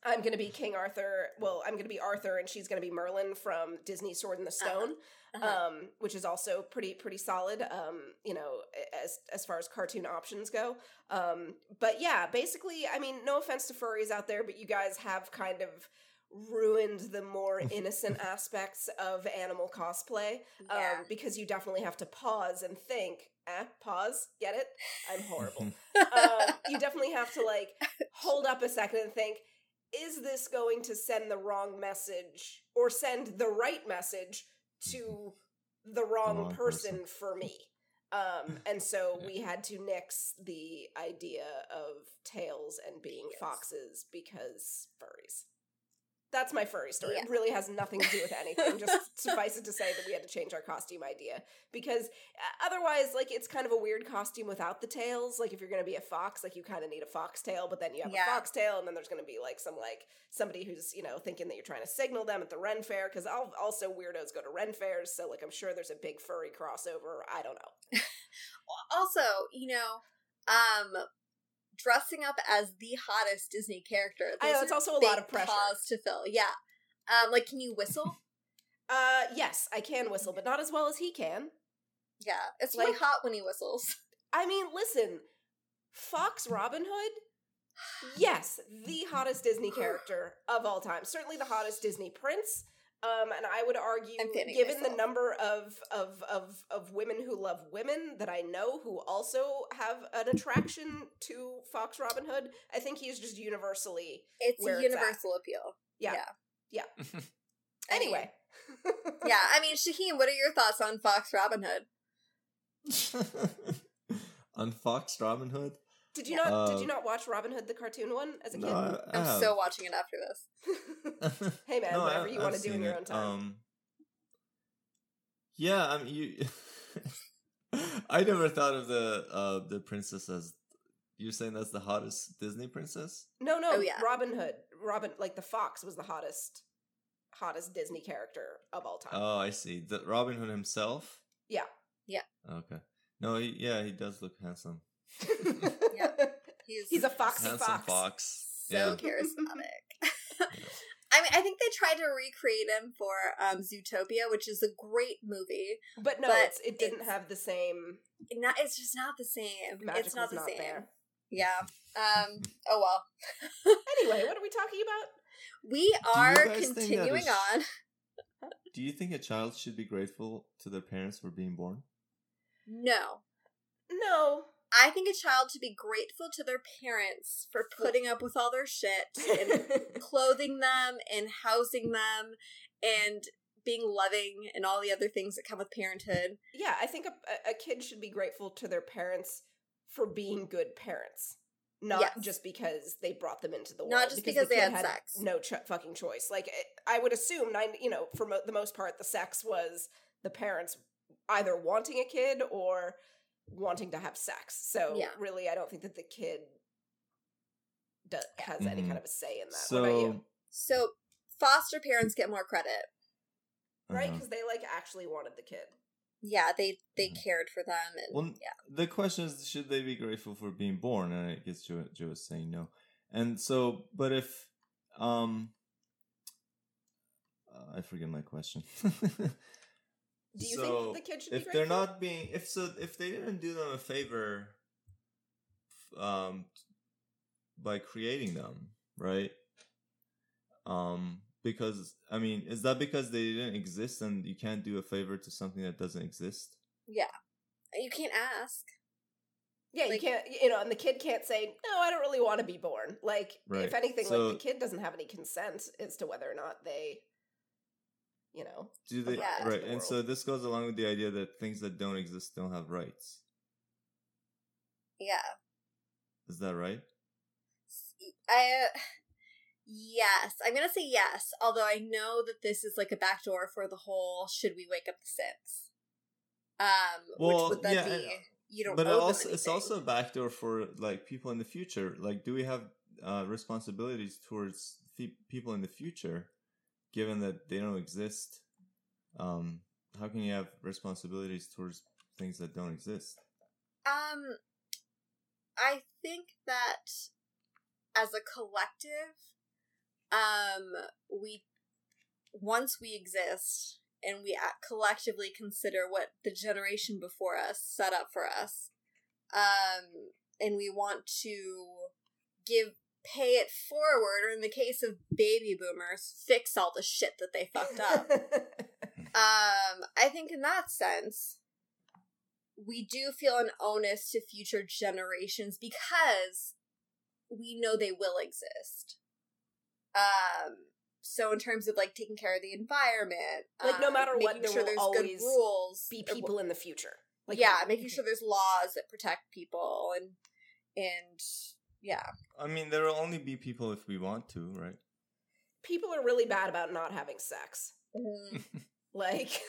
I'm gonna be King Arthur. Well, I'm gonna be Arthur, and she's gonna be Merlin from Disney Sword in the Stone Uh-huh. um, which is also pretty pretty solid. Um, you know, as as far as cartoon options go. Um, but yeah, basically, I mean, no offense to furries out there, but you guys have kind of ruined the more *laughs* innocent aspects of animal cosplay um, Yeah. because you definitely have to pause and think. Eh, pause. Get it? I'm horrible. *laughs* um, you definitely have to like hold up a second and think is this going to send the wrong message or send the right message to the wrong, wrong person, person. for me um, *laughs* and so Yeah. we had to nix the idea of tails and being Yes. foxes because furries that's my furry story. Yeah. It really has nothing to do with anything. Just *laughs* suffice it to say that we had to change our costume idea because uh, otherwise, like, it's kind of a weird costume without the tails. Like, if you're going to be a fox, like, you kind of need a fox tail, but then you have Yeah. a fox tail, and then there's going to be like some like somebody who's you know thinking that you're trying to signal them at the Ren Fair because also weirdos go to Ren fairs, so like I'm sure there's a big furry crossover. I don't know. *laughs* also, you know, um, dressing up as the hottest Disney character. I know it's also a lot of pressure. to fill. Yeah. Um, like, can you whistle? Uh, yes, I can whistle, but not as well as he can. yeah, it's really Like- hot when he whistles. *laughs* I mean, listen, Fox Robin Hood, yes, the hottest Disney *sighs* character of all time. Certainly the hottest Disney prince. Um, and I would argue, I'm fanning given the number of, of of of women who love women that I know who also have an attraction to Fox Robin Hood, I think he's just universally It's Where a it's universal appeal. Yeah. Yeah. I mean, *laughs* anyway. *laughs* yeah, I mean, Shaheen, what are your thoughts on Fox Robin Hood? *laughs* On Fox Robin Hood? Did you Yeah. not did Uh, you not watch Robin Hood the cartoon one as a No, kid? I, I I'm have. so watching it after this. *laughs* Hey, man, I- whatever you I've wanna do in seen your it. own time. Um, yeah, I mean, you. *laughs* I never thought of the uh the princess as. You're saying that's the hottest Disney princess? No, no, Oh, yeah. Robin Hood. Robin, like the fox, was the hottest, hottest Disney character of all time. Oh, I see. The Robin Hood himself. Yeah. Yeah. Okay. No, he, yeah, he does look handsome. Yeah. *laughs* He's, He's a foxy handsome fox. fox. so yeah. charismatic. *laughs* I mean, I think they tried to recreate him for um, Zootopia, which is a great movie. But no, But it's, it didn't it's- have the same. Not, it's just not the same. Magic it's not the not same. there. Yeah. Um. Oh well. *laughs* Anyway, what are we talking about? We are guys think that continuing is- on. Do you think a child should be grateful to their parents for being born? No, No. I think a child should be grateful to their parents for putting up with all their shit and *laughs* clothing them and housing them and being loving and all the other things that come with parenthood. yeah, I think a, a kid should be grateful to their parents for being good parents. Not Yes. just because they brought them into the world. Not just because the they kid had sex. No ch- fucking choice. Like I I would assume, nine, you know, for mo- the most part, the sex was the parents either wanting a kid or wanting to have sex. So Yeah. really, I don't think that the kid do- has any Mhm. kind of a say in that. So, what about you? So foster parents get more credit. Right? uh-huh. Because they like actually wanted the kid. Yeah, they they Mhm. cared for them and Well, yeah. the question is, should they be grateful for being born? And I guess Joe, Joe is saying no. And so, but if, um, uh, I forget my question. *laughs* Do you So, think the kid should be if grateful? they're not being, if so, if they didn't do them a favor, um, by creating them, right? Um, because I mean, is that because they didn't exist and you can't do a favor to something that doesn't exist? Yeah. You can't ask. Yeah, Like- you can't, you know, and the kid can't say, no, I don't really want to be born. Like, Right. if anything, So- like, the kid doesn't have any consent as to whether or not they, you know. Do they Yeah. right? the And so this goes along with the idea that things that don't exist don't have rights. Yeah. Is that right? I uh, yes, I'm gonna say yes. Although I know that this is like a backdoor for the whole "should we wake up the synths?" Um, Well, which would then yeah, be you don't. But it also it's also a backdoor for like people in the future. Like, do we have uh, responsibilities towards fe- people in the future, given that they don't exist? Um, how can you have responsibilities towards things that don't exist? Um, I think that as a collective, um, we once we exist and we collectively consider what the generation before us set up for us, um, and we want to give pay it forward, or in the case of baby boomers, fix all the shit that they fucked up. *laughs* Um, I think in that sense, we do feel an onus to future generations because we know they will exist. Um, so in terms of like taking care of the environment, Like, no um, matter what, making there sure will there's always rules, Be people in the future. Like yeah, *laughs* making sure there's laws that protect people and and yeah, I mean, there will only be people if we want to, right? people are really bad about not having sex. Mm-hmm. *laughs* Like,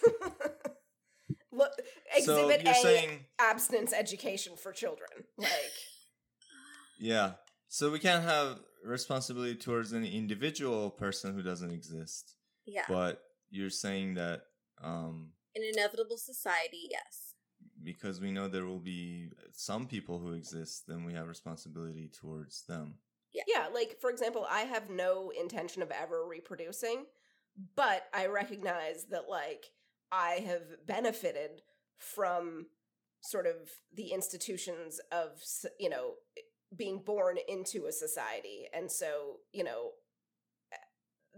*laughs* look, exhibit you're A: saying, abstinence education for children. Like, *laughs* yeah. So we can't have responsibility towards an individual person who doesn't exist. yeah. But you're saying that um, In inevitable society, yes. Because we know there will be some people who exist, then we have responsibility towards them. yeah, yeah, like for example, I have no intention of ever reproducing, but I recognize that like I have benefited from sort of the institutions of you know being born into a society, and so you know eh,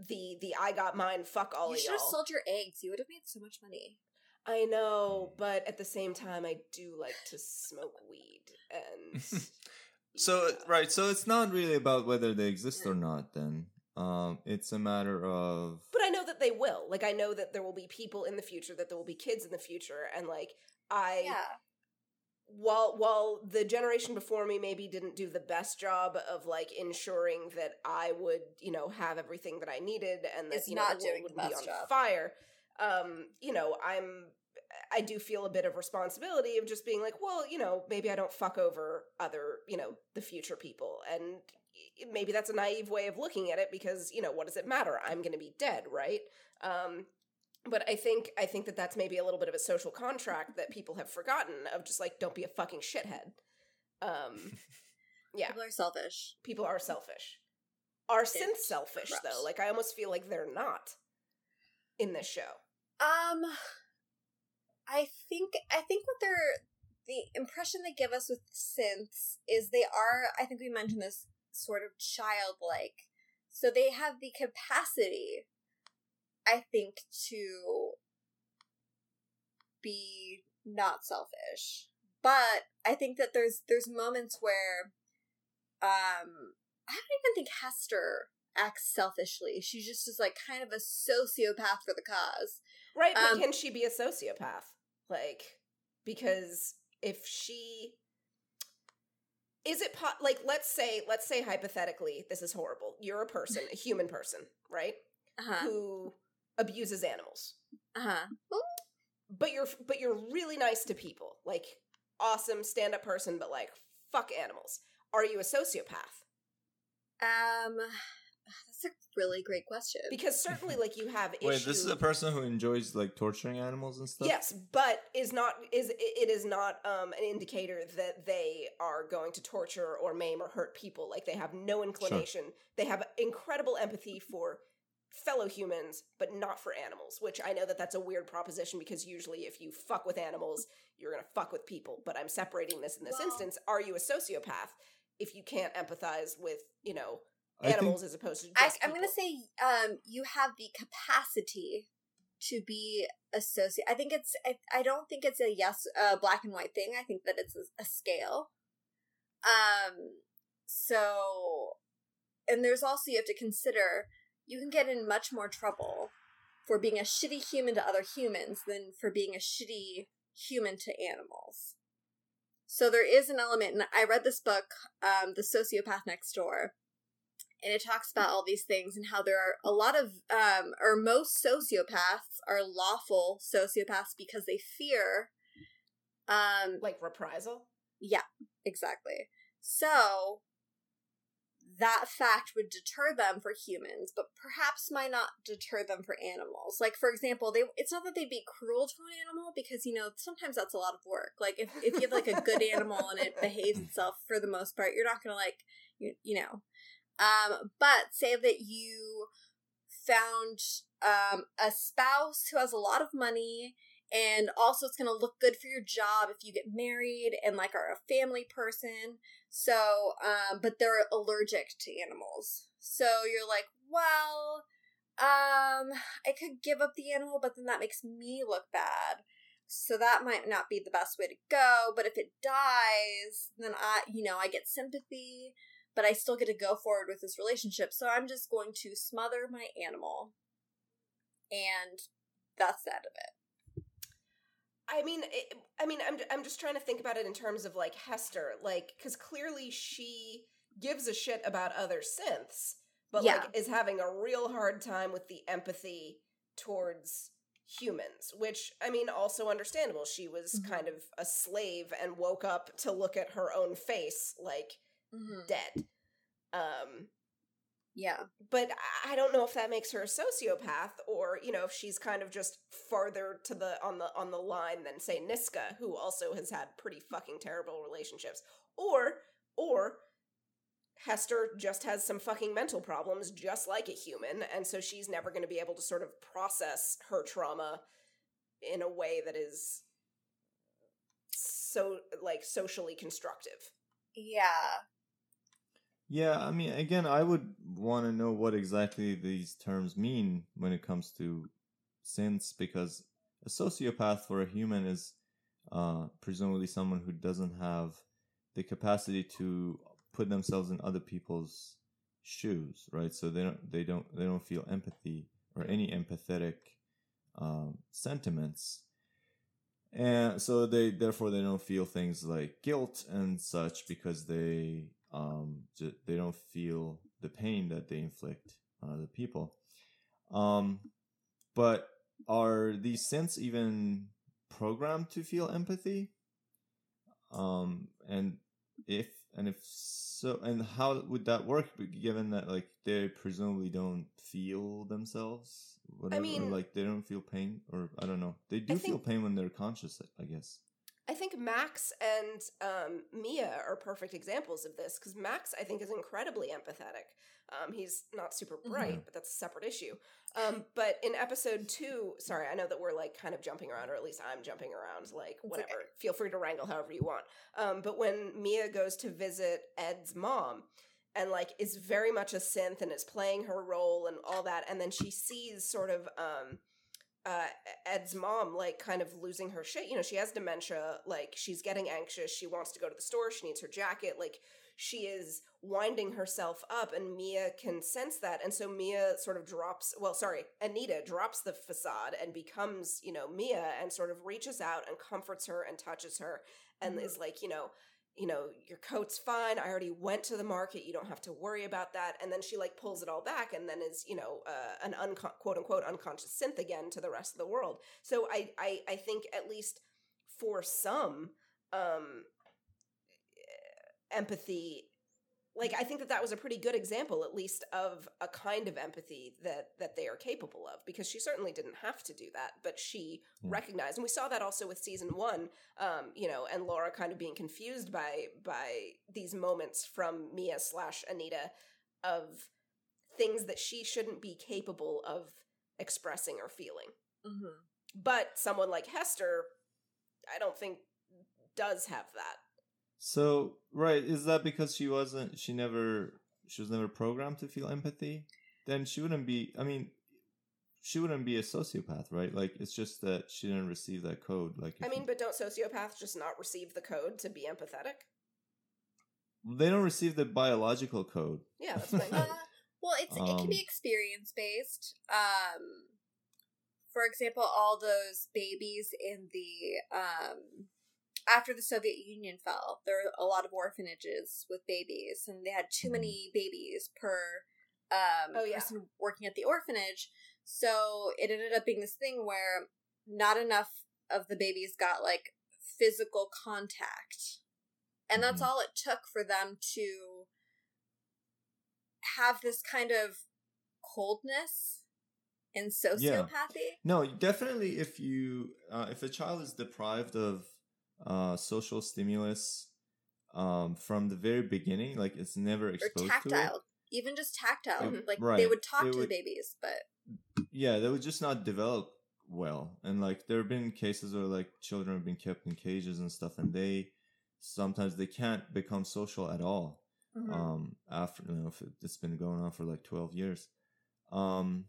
the the I got mine, fuck all you of should have y'all. sold your eggs. You would have made so much money. I know, but at the same time, I do like to smoke weed, and *laughs* So yeah. right, so it's not really about whether they exist or not. Then um, it's a matter of But I know that they will. Like, I know that there will be people in the future, that there will be kids in the future, and like, I Yeah. while while the generation before me maybe didn't do the best job of like ensuring that I would, you know, have everything that I needed and that It's you know not the world wouldn't be on job. fire. Um, you know, I'm I do feel a bit of responsibility of just being like, well, you know, maybe I don't fuck over other, you know, the future people. And maybe that's a naive way of looking at it because, you know, what does it matter? I'm going to be dead, right? Um but I think I think that that's maybe a little bit of a social contract that people have forgotten of just like don't be a fucking shithead. Um *laughs* yeah, People are selfish. people are selfish. Are synth selfish gross. though? Like I almost feel like they're not in this show. Um, I think I think what they're the impression they give us with synths is they are. I think we mentioned this sort of childlike, so they have the capacity. I think to be not selfish, but I think that there's there's moments where, um, I don't even think Hester acts selfishly. She just is like kind of a sociopath for the cause. Right, but Um, can she be a sociopath? Like because if she is it po- like let's say let's say hypothetically this is horrible. You're a person, a human person, right? Uh-huh. Who abuses animals. Uh-huh. But you're but you're really nice to people. Like awesome stand-up person but like fuck animals. Are you a sociopath? Um that's a really great question. Because certainly like you have issues. *laughs* wait. This is a person who enjoys like torturing animals and stuff. Yes, but is not is it is not um an indicator that they are going to torture or maim or hurt people. Like they have no inclination. They have incredible empathy for fellow humans, but not for animals. Which I know that that's a weird proposition because usually if you fuck with animals, you're gonna fuck with people. But I'm separating this in this Well- instance. Are you a sociopath if you can't empathize with you know I think animals as opposed to I, just I'm gonna say um you have the capacity to be associate. I think it's. I, I don't think it's a yes, uh, black and white thing. I think that it's a, a scale. Um. So, and there's also you have to consider you can get in much more trouble for being a shitty human to other humans than for being a shitty human to animals. So there is an element, and I read this book, um, The Sociopath Next Door, and it talks about all these things and how there are a lot of um or most sociopaths are lawful sociopaths because they fear Um, like reprisal. Yeah, exactly. So that fact would deter them for humans, but perhaps might not deter them for animals. Like for example, they it's not that they'd be cruel to an animal because you know sometimes that's a lot of work. Like if if you have like a good animal and it behaves itself for the most part, you're not gonna like you you know. Um, but say that you found um a spouse who has a lot of money and also it's going to look good for your job if you get married and like are a family person. So um but they're allergic to animals. So you're like well um i could give up the animal but then that makes me look bad. So that might not be the best way to go but if it dies then i you know i get sympathy but i still get to go forward with this relationship so i'm just going to smother my animal and that's the end of it I mean, it, I mean, I'm I'm just trying to think about it in terms of like Hester, like because clearly she gives a shit about other synths, but yeah. like is having a real hard time with the empathy towards humans, which I mean, also understandable. She was mm-hmm. kind of a slave and woke up to look at her own face like mm-hmm. dead. Um, yeah. But I don't know if that makes her a sociopath or, you know, if she's kind of just farther to the on the on the line than say Niska, who also has had pretty fucking terrible relationships. Or or Hester just has some fucking mental problems just like a human and so she's never going to be able to sort of process her trauma in a way that is so like socially constructive. Yeah. Yeah, I mean, again, I would want to know what exactly these terms mean when it comes to synths, because a sociopath for a human is uh, presumably someone who doesn't have the capacity to put themselves in other people's shoes, right? So they don't, they don't, they don't feel empathy or any empathetic um, sentiments, and so they therefore they don't feel things like guilt and such because they um, they don't feel the pain that they inflict on other people. Um, but are these synths even programmed to feel empathy? Um, and if and if so, and how would that work? Given that like they presumably don't feel themselves, whatever, I mean, like they don't feel pain, or I don't know, they do feel pain when they're conscious. I guess. I think Max and um, Mia are perfect examples of this because Max, I think, is incredibly empathetic. Um, he's not super bright, mm-hmm. but that's a separate issue. Um, but in episode two, sorry, I know that we're like kind of jumping around, or at least I'm jumping around, like whatever. Okay. Feel free to wrangle however you want. Um, but when Mia goes to visit Ed's mom, and like is very much a synth and is playing her role and all that, and then she sees sort of um, uh, Ed's mom, like, kind of losing her shit. You know, she has dementia. Like, she's getting anxious. She wants to go to the store. She needs her jacket. Like, she is winding herself up, and Mia can sense that. And so Mia sort of drops, well, sorry, Anita drops the facade and becomes, you know, Mia and sort of reaches out and comforts her and touches her and mm-hmm. is like, you know, you know, your coat's fine. I already went to the market. You don't have to worry about that. And then she like pulls it all back and then is, you know, uh, an unco- quote unquote unconscious synth again to the rest of the world. So I, I, I think at least for some, um, empathy like i think that that was a pretty good example at least of a kind of empathy that that they are capable of because she certainly didn't have to do that but she mm. recognized and we saw that also with season one um, you know and laura kind of being confused by by these moments from mia slash anita of things that she shouldn't be capable of expressing or feeling mm-hmm. but someone like hester i don't think does have that so right, is that because she wasn't? She never. She was never programmed to feel empathy. Then she wouldn't be. I mean, she wouldn't be a sociopath, right? Like it's just that she didn't receive that code. Like I mean, you, but don't sociopaths just not receive the code to be empathetic? They don't receive the biological code. Yeah, that's what uh, *laughs* well, it's um, it can be um, experience based. Um, for example, all those babies in the um after the Soviet Union fell, there were a lot of orphanages with babies, and they had too many babies per um, oh, yeah. person working at the orphanage. So it ended up being this thing where not enough of the babies got like physical contact. And that's Mhm. all it took for them to have this kind of coldness and sociopathy. No, definitely. If you uh, if a child is deprived of uh, social stimulus um, from the very beginning, like it's never Or exposed to it. tactile. Even just tactile. Like they would talk It to would- the babies, but Yeah, they would just not develop well, and like there have been cases where like children have been kept in cages and stuff, and they sometimes they can't become social at all. Mm-hmm. um after you know if it's been going on for like 12 years um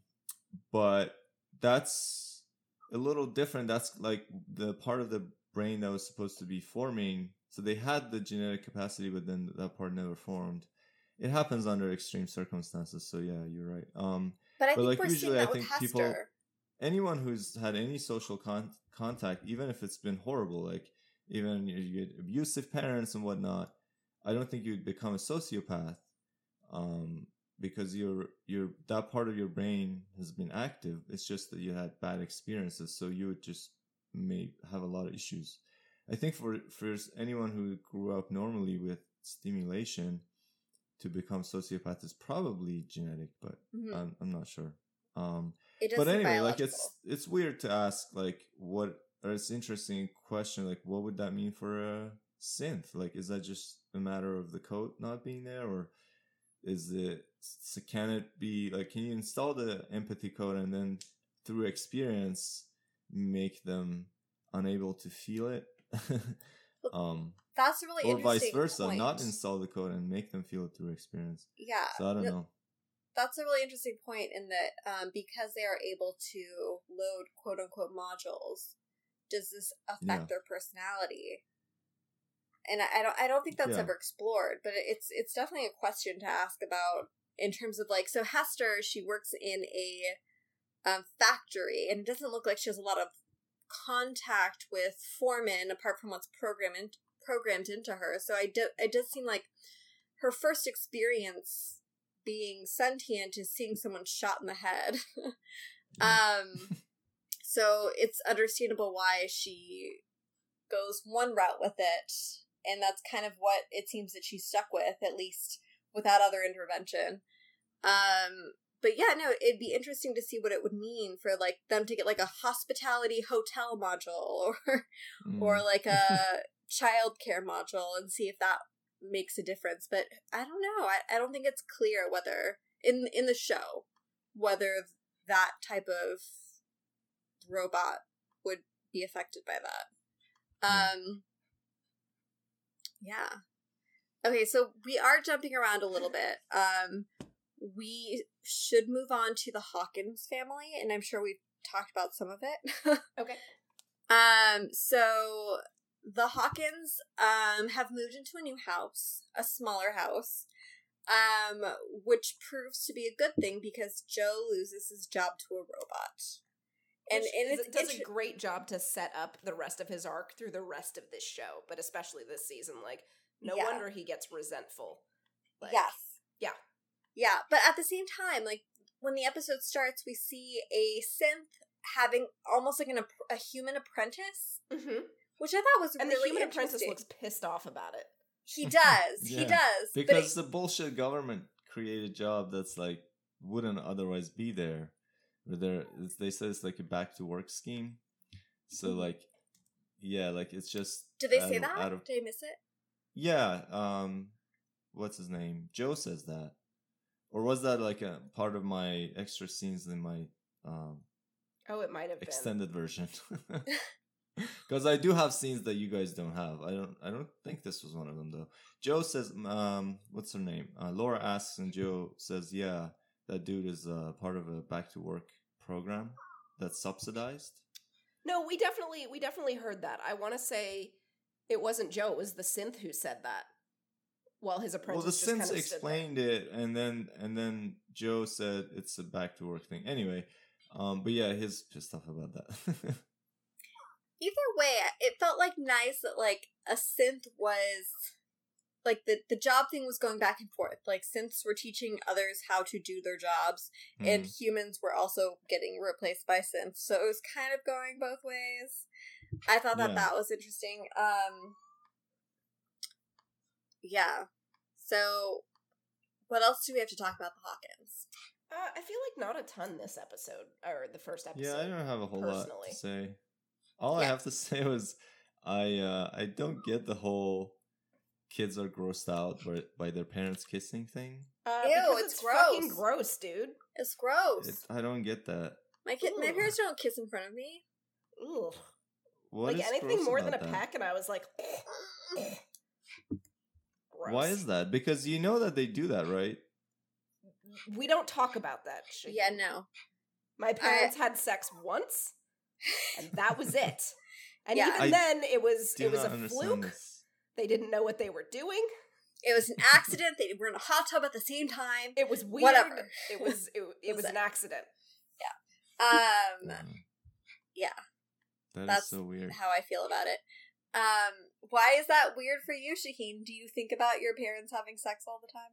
but that's a little different that's like the part of the brain that was supposed to be forming so they had the genetic capacity but then that part never formed. It happens under extreme circumstances so yeah you're right. Um but I But, think like, usually, I think people- anyone who's had any social con- contact, even if it's been horrible, like even you you get abusive parents and whatnot, I don't think you'd become a sociopath, um, because your your that part of your brain has been active. It's just that you had bad experiences, so you would just may have a lot of issues. I think for for anyone who grew up normally with stimulation, to become sociopath is probably genetic, but Mhm. I'm, I'm not sure. Um, but anyway, like it's it's weird to ask like what or it's interesting question like what would that mean for a synth? Like is that just a matter of the code not being there or is it so can it be like can you install the empathy code and then through experience make them unable to feel it? *laughs* um That's a really or vice versa, point. not install the code and make them feel it through experience. Yeah, So I don't no, know. that's a really interesting point in that um, because they are able to load quote unquote modules, does this affect Yeah. their personality? And I, I don't, I don't think that's Yeah. ever explored, but it's it's definitely a question to ask about in terms of like so Hester she works in a um, factory and it doesn't look like she has a lot of contact with foreman apart from what's programmed programmed into her. So I do, it does seem like her first experience being sentient is seeing someone shot in the head. *laughs* um, *laughs* so it's understandable why she goes one route with it, and that's kind of what it seems that she's stuck with, at least without other intervention. Um, but yeah, no, it'd be interesting to see what it would mean for like them to get like a hospitality hotel module *laughs* or Mm. or like a *laughs* childcare module and see if that makes a difference. But I don't know. I, I don't think it's clear whether in in the show whether that type of robot would be affected by that. Yeah. Um yeah. Okay, so we are jumping around a little bit. Um we should move on to the Hawkins family, and I'm sure we've talked about some of it. *laughs* Okay. Um, so the Hawkins um have moved into a new house, a smaller house, um, which proves to be a good thing because Joe loses his job to a robot. And and it's does a great job to set up the rest of his arc through the rest of this show, but especially this season. Like, no Yeah. wonder he gets resentful. Like, yes. yeah. Yeah, but at the same time, like when the episode starts, we see a synth having almost like an a human apprentice, hmm which I thought was And really the human apprentice looks pissed off about it. He *laughs* does. He does. because it- the bullshit government created job that's like wouldn't otherwise be there. Where they're, it's- they say it's like a back to work scheme. So Mhm. like, yeah, like it's just. did they out say of- that? Out of, Did I miss it? yeah. Um, what's his name? Joe says that, or was that like a part of my extra scenes in my um Oh, it might have been. extended version? *laughs* *laughs* Because I do have scenes that you guys don't have. I don't. I don't think this was one of them though. Joe says, um, "What's her name?" Uh, Laura asks, and Joe says, "Yeah, that dude is uh, part of a back to work program that's subsidized." No, we definitely we definitely heard that. I want to say it wasn't Joe; it was the synth who said that. While his apprentice well, the just Sims kind of explained it, and then and then Joe said it's a back to work thing. Anyway, um, but yeah, he's pissed off about that. *laughs* either way, it felt like nice that like a synth was like the the job thing was going back and forth. Like synths were teaching others how to do their jobs, and Mm. humans were also getting replaced by synths. So it was kind of going both ways. I thought that Yeah. that was interesting. Um, yeah. So, what else do we have to talk about the Hawkins? Uh, I feel like not a ton this episode or the first episode. Yeah, I don't have a whole lot to say. All I have to *laughs* say was I uh I don't get the whole kids are grossed out by, by their parents kissing thing. Uh, Ew, because it's it's, fucking gross. gross, dude. It's gross. It, I don't get that. my kid, my parents don't kiss in front of me. Ugh. What like is anything gross more than a that? peck, and I was like, *laughs* *sniffs* *laughs* gross. Why is that? Because you know that they do that, right? we don't talk about that? Shaheen. Yeah, no. my parents had sex once, and that was *laughs* it. And Yeah. even I then, it was it was a fluke. this. They didn't know what they were doing. It was an accident. they were in a hot tub at the same time. It was weird. Whatever. It was it, *laughs* it was Was an accident. Yeah. Um, Mm. yeah. That is That's so weird. how I feel about it. Um, why is that weird for you, Shaheen? Do you think about your parents having sex all the time?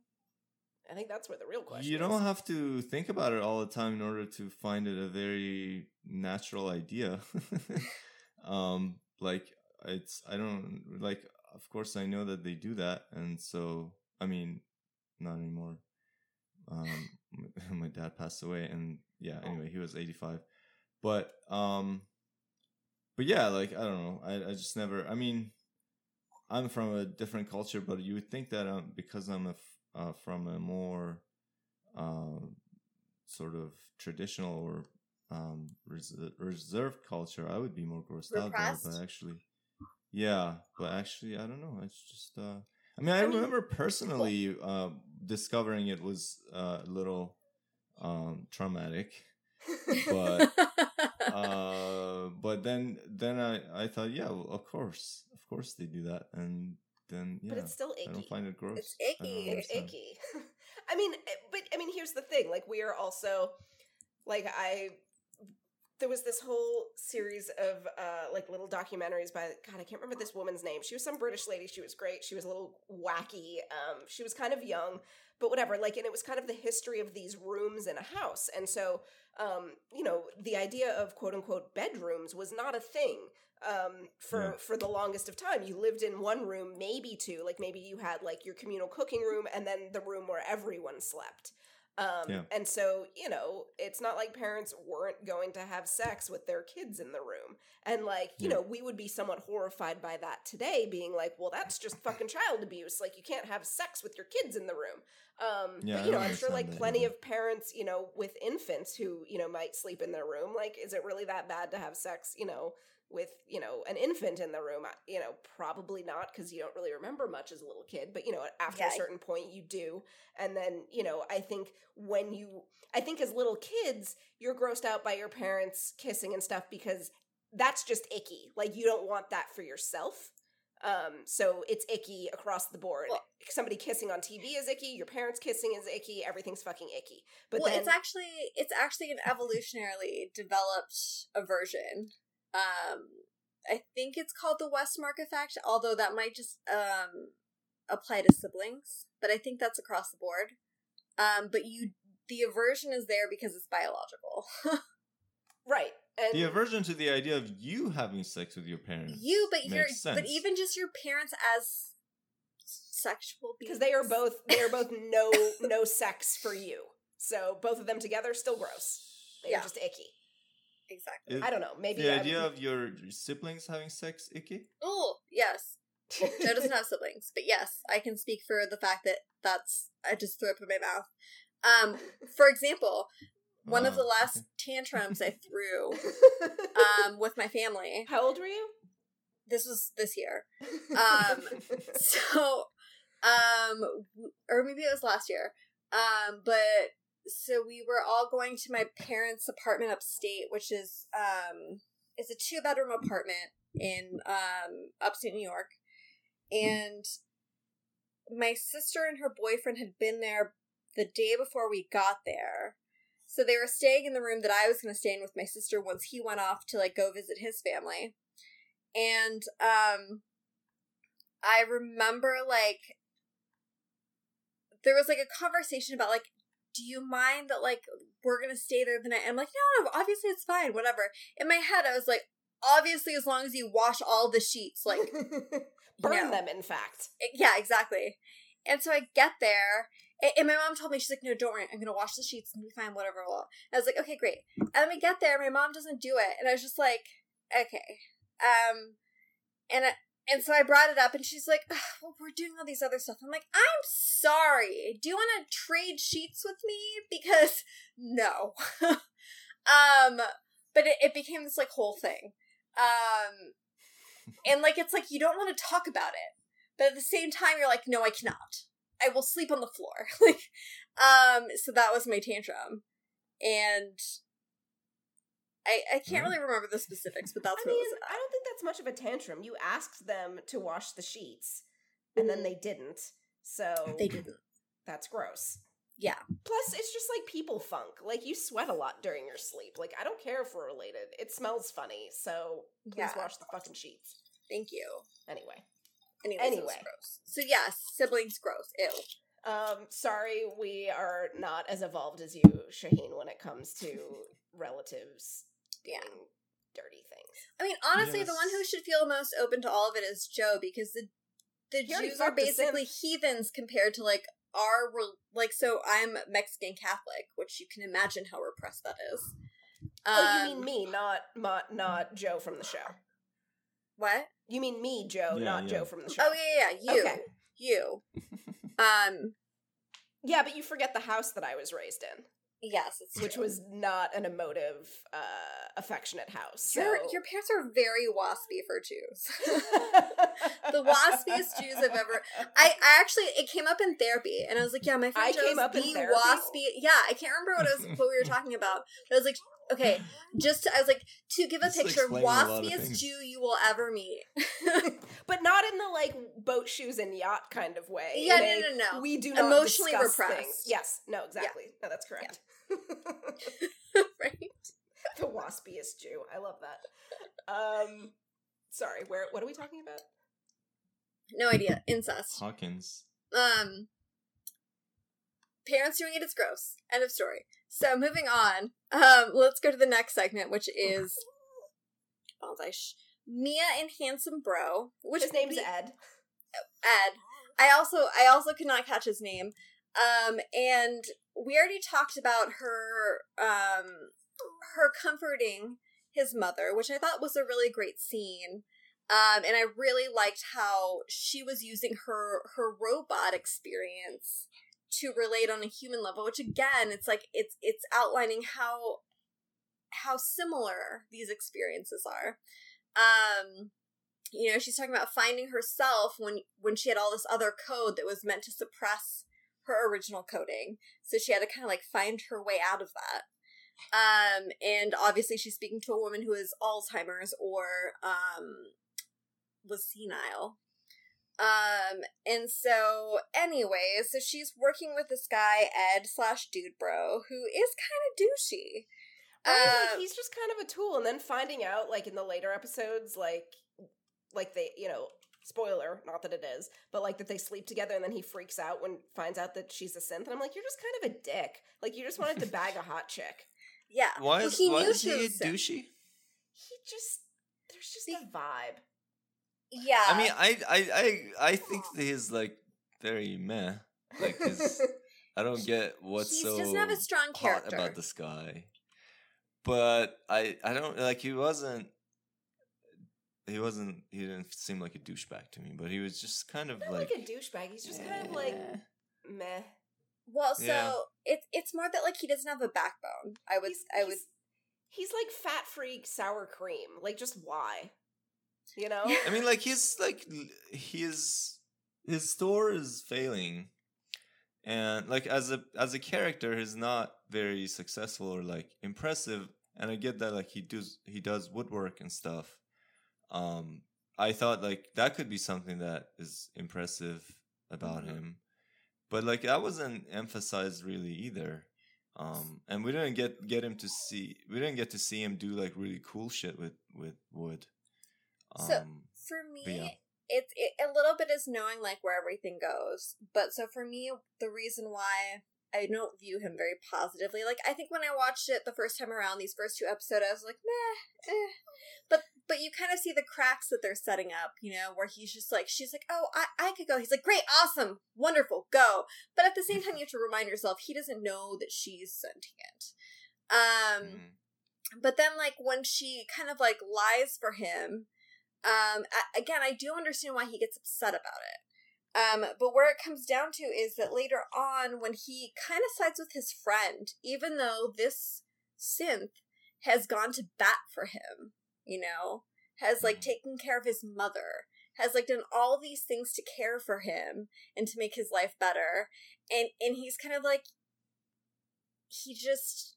I think that's where the real question. You don't have to think about it all the time in order to find it a very natural idea. *laughs* um, like it's I don't like. Of course, I know that they do that, and so I mean, not anymore. Um, *laughs* my dad passed away, and yeah. Anyway, he was eighty five, but um, but yeah, like I don't know. I I just never. I mean, I'm from a different culture, but you would think that um, because I'm a f- uh, from a more uh, sort of traditional or um, res- reserved culture, I would be more grossed out it. But actually, yeah, but actually, I don't know. It's just. Uh, I mean, I, I remember personally uh, discovering it was uh, a little um, traumatic. But, *laughs* uh, but then then I, I thought, yeah, well, of course, of course they do that, and then yeah, but it's still I don't find it gross. It's icky. It's icky. *laughs* I mean, eh, but I mean, here's the thing. Like, we are also like I. There was this whole series of uh like little documentaries by God, I can't remember this woman's name. She was some British lady. She was great. She was a little wacky. Um, she was kind of young, but whatever. Like, and it was kind of the history of these rooms in a house. And so, um, you know, the idea of quote unquote bedrooms was not a thing um for Yeah. for the longest of time you lived in one room maybe two like maybe you had like your communal cooking room and then the room where everyone slept um Yeah. and so you know it's not like parents weren't going to have sex with their kids in the room and like you Yeah. know we would be somewhat horrified by that today being like well that's just fucking child abuse like you can't have sex with your kids in the room um Yeah, but you know i'm sure like plenty either. of parents you know with infants who you know might sleep in their room like is it really that bad to have sex you know with you know an infant in the room you know probably not because you don't really remember much as a little kid but you know after Yeah. a certain point you do. And then you know i think when you i think as little kids you're grossed out by your parents kissing and stuff because that's just icky. Like you don't want that for yourself. Um so it's icky across the board. Well- somebody kissing on tv is icky your parents kissing is icky everything's fucking icky. But well, then it's actually it's actually an evolutionarily developed aversion. Um, I think it's called the Westermarck effect, although that might just um apply to siblings. But I think that's across the board. Um, but you the aversion is there because it's biological. *laughs* right and The aversion to the idea of you having sex with your parents. you, but you're but even just your parents as sexual because they are both they are both no no sex for you. So both of them together still gross. They're Yeah. just icky. Exactly. Is I don't know. Maybe the I'm- idea of your siblings having sex icky? Oh yes, Joe doesn't have siblings, but yes, I can speak for the fact that that's I just threw up in my mouth. Um, for example, one of Oh, the last okay. tantrums I threw *laughs* um with my family. How old were you? This was this year. Um, *laughs* So, um, or maybe it was last year. Um, but so we were all going to my parents' apartment upstate, which is um, it's a two bedroom apartment in um upstate New York, and my sister and her boyfriend had been there the day before we got there. So they were staying in the room that I was going to stay in with my sister once he went off to like go visit his family. And um I remember like there was like a conversation about like do you mind that like we're gonna stay there the night? I'm like, no, no, obviously it's fine, whatever. In my head, I was like, obviously, as long as you wash all the sheets, like *laughs* burn No. them. In fact, yeah, exactly. And so I get there, and, and my mom told me she's like, "No, don't worry, I'm gonna wash the sheets and be fine, whatever." Well, I was like, "Okay, great." And then we get there, my mom doesn't do it, and I was just like, "Okay." Um, and I, and so I brought it up, and she's like, "Ugh, "Well, we're doing all these other stuff." I'm like, "I'm sorry. Do you want to trade sheets with me? Because *laughs* no." *laughs* um, but it, it became this like whole thing. Um, *laughs* and like it's like you don't want to talk about it but at the same time you're like no i cannot i will sleep on the floor like um so that was my tantrum and i i can't really remember the specifics but that's I what mean, I don't think that's much of a tantrum. You asked them to wash the sheets, and then they didn't. So they didn't that's gross. Yeah. Plus, it's just like people funk. Like you sweat a lot during your sleep. Like I don't care if we're related. It smells funny. So please Yeah. wash the fucking sheets. thank you Anyway. Anyways, Anyway. gross so yes siblings gross ew Um, sorry, we are not as evolved as you, Shaheen, when it comes to *laughs* relatives doing Yeah. dirty things. i mean honestly the one who should feel most open to all of it is joe because the the He jews are basically heathens compared to like our like so i'm mexican catholic which you can imagine how repressed that is oh, you Um, mean me, not not not Joe from the show. what You mean me, Joe, Yeah, not yeah. Joe from the show. Oh yeah, yeah, yeah. you, Okay. you. *laughs* Um, Yeah, but you forget the house that I was raised in, yes, it's which true. was not an emotive, uh, affectionate house. So. your your parents are very waspy for Jews. *laughs* the *laughs* waspiest Jews I've ever. I, I actually it came up in therapy, and I was like, yeah, my friend I Joe's came up in the waspy. Yeah, I can't remember what it was *laughs* what we were talking about, but I was like. Okay, just to, I was like to give a This picture, explains of waspiest. Jew you will ever meet. but not in the like boat shoes and yacht kind of way. Yeah, In no, a, no, no. We do not Emotionally discuss repressed. Things. Yes, no, exactly. No, that's correct. *laughs* right? the waspiest Jew. I love that. Um, sorry. Where? What are we talking about? No idea. Incest. Hawkins. Um, parents doing it is gross. End of story. So moving on. Um, let's go to the next segment, which is *laughs* bonsai. Sh- Mia and handsome bro, which His name's we- Ed. Ed. I also I also could not catch his name. Um, and we already talked about her um her comforting his mother, which I thought was a really great scene. Um, and I really liked how she was using her her robot experience to relate on a human level, which again, it's like it's it's outlining how how similar these experiences are. Um, you know, she's talking about finding herself when when she had all this other code that was meant to suppress her original coding. So she had to kind of like find her way out of that. Um, and obviously she's speaking to a woman who is Alzheimer's or um was senile. Um, and so anyway, so she's working with this guy, Ed slash dude bro, who is kind of douchey. Right, like he's just kind of a tool, and then finding out, like in the later episodes, like like they, you know, spoiler, not that it is, but like that they sleep together, and then he freaks out when finds out that she's a synth, and I'm like, you're just kind of a dick. Like you just wanted to bag a *laughs* hot chick. Yeah. Why is he why knew is she he was sick. douchey? He just there's just a vibe. Yeah. I mean, I I I I think that he's like very meh. Like his, *laughs* I don't get what's he so doesn't have a strong character. about this guy. But I I don't like he wasn't he wasn't he didn't seem like a douchebag to me, but he was just kind of Not like, like, a douchebag. He's just kind of like eh. meh. Well, so Yeah. it's it's more that like he doesn't have a backbone. I would He's, I would he's, he's like fat freak sour cream. Like just why? You know? I mean, like he's like l- he's his store is failing, and like as a as a character, he's not very successful or like impressive. And I get that like he does he does woodwork and stuff. Um, I thought like that could be something that is impressive about Mhm. him, but like that wasn't emphasized really either. Um, and we didn't get get him to see we didn't get to see him do like really cool shit with with wood. Um, So- for me yeah. it's it, a little bit is knowing like where everything goes. But so for me the reason why I don't view him very positively. Like I think when I watched it the first time around, these first two episodes, I was like, meh, eh. But but you kind of see the cracks that they're setting up, you know, where he's just like, she's like, oh, I, I could go. He's like, great, awesome, wonderful, go. But at the same time, you have to remind yourself he doesn't know that she's sentient. Um, Mm. but then like when she kind of like lies for him, um, again, I do understand why he gets upset about it. Um, but where it comes down to is that later on, when he kind of sides with his friend, even though this synth has gone to bat for him, you know, has like Mhm. taken care of his mother, has like done all these things to care for him and to make his life better, and and he's kind of like he just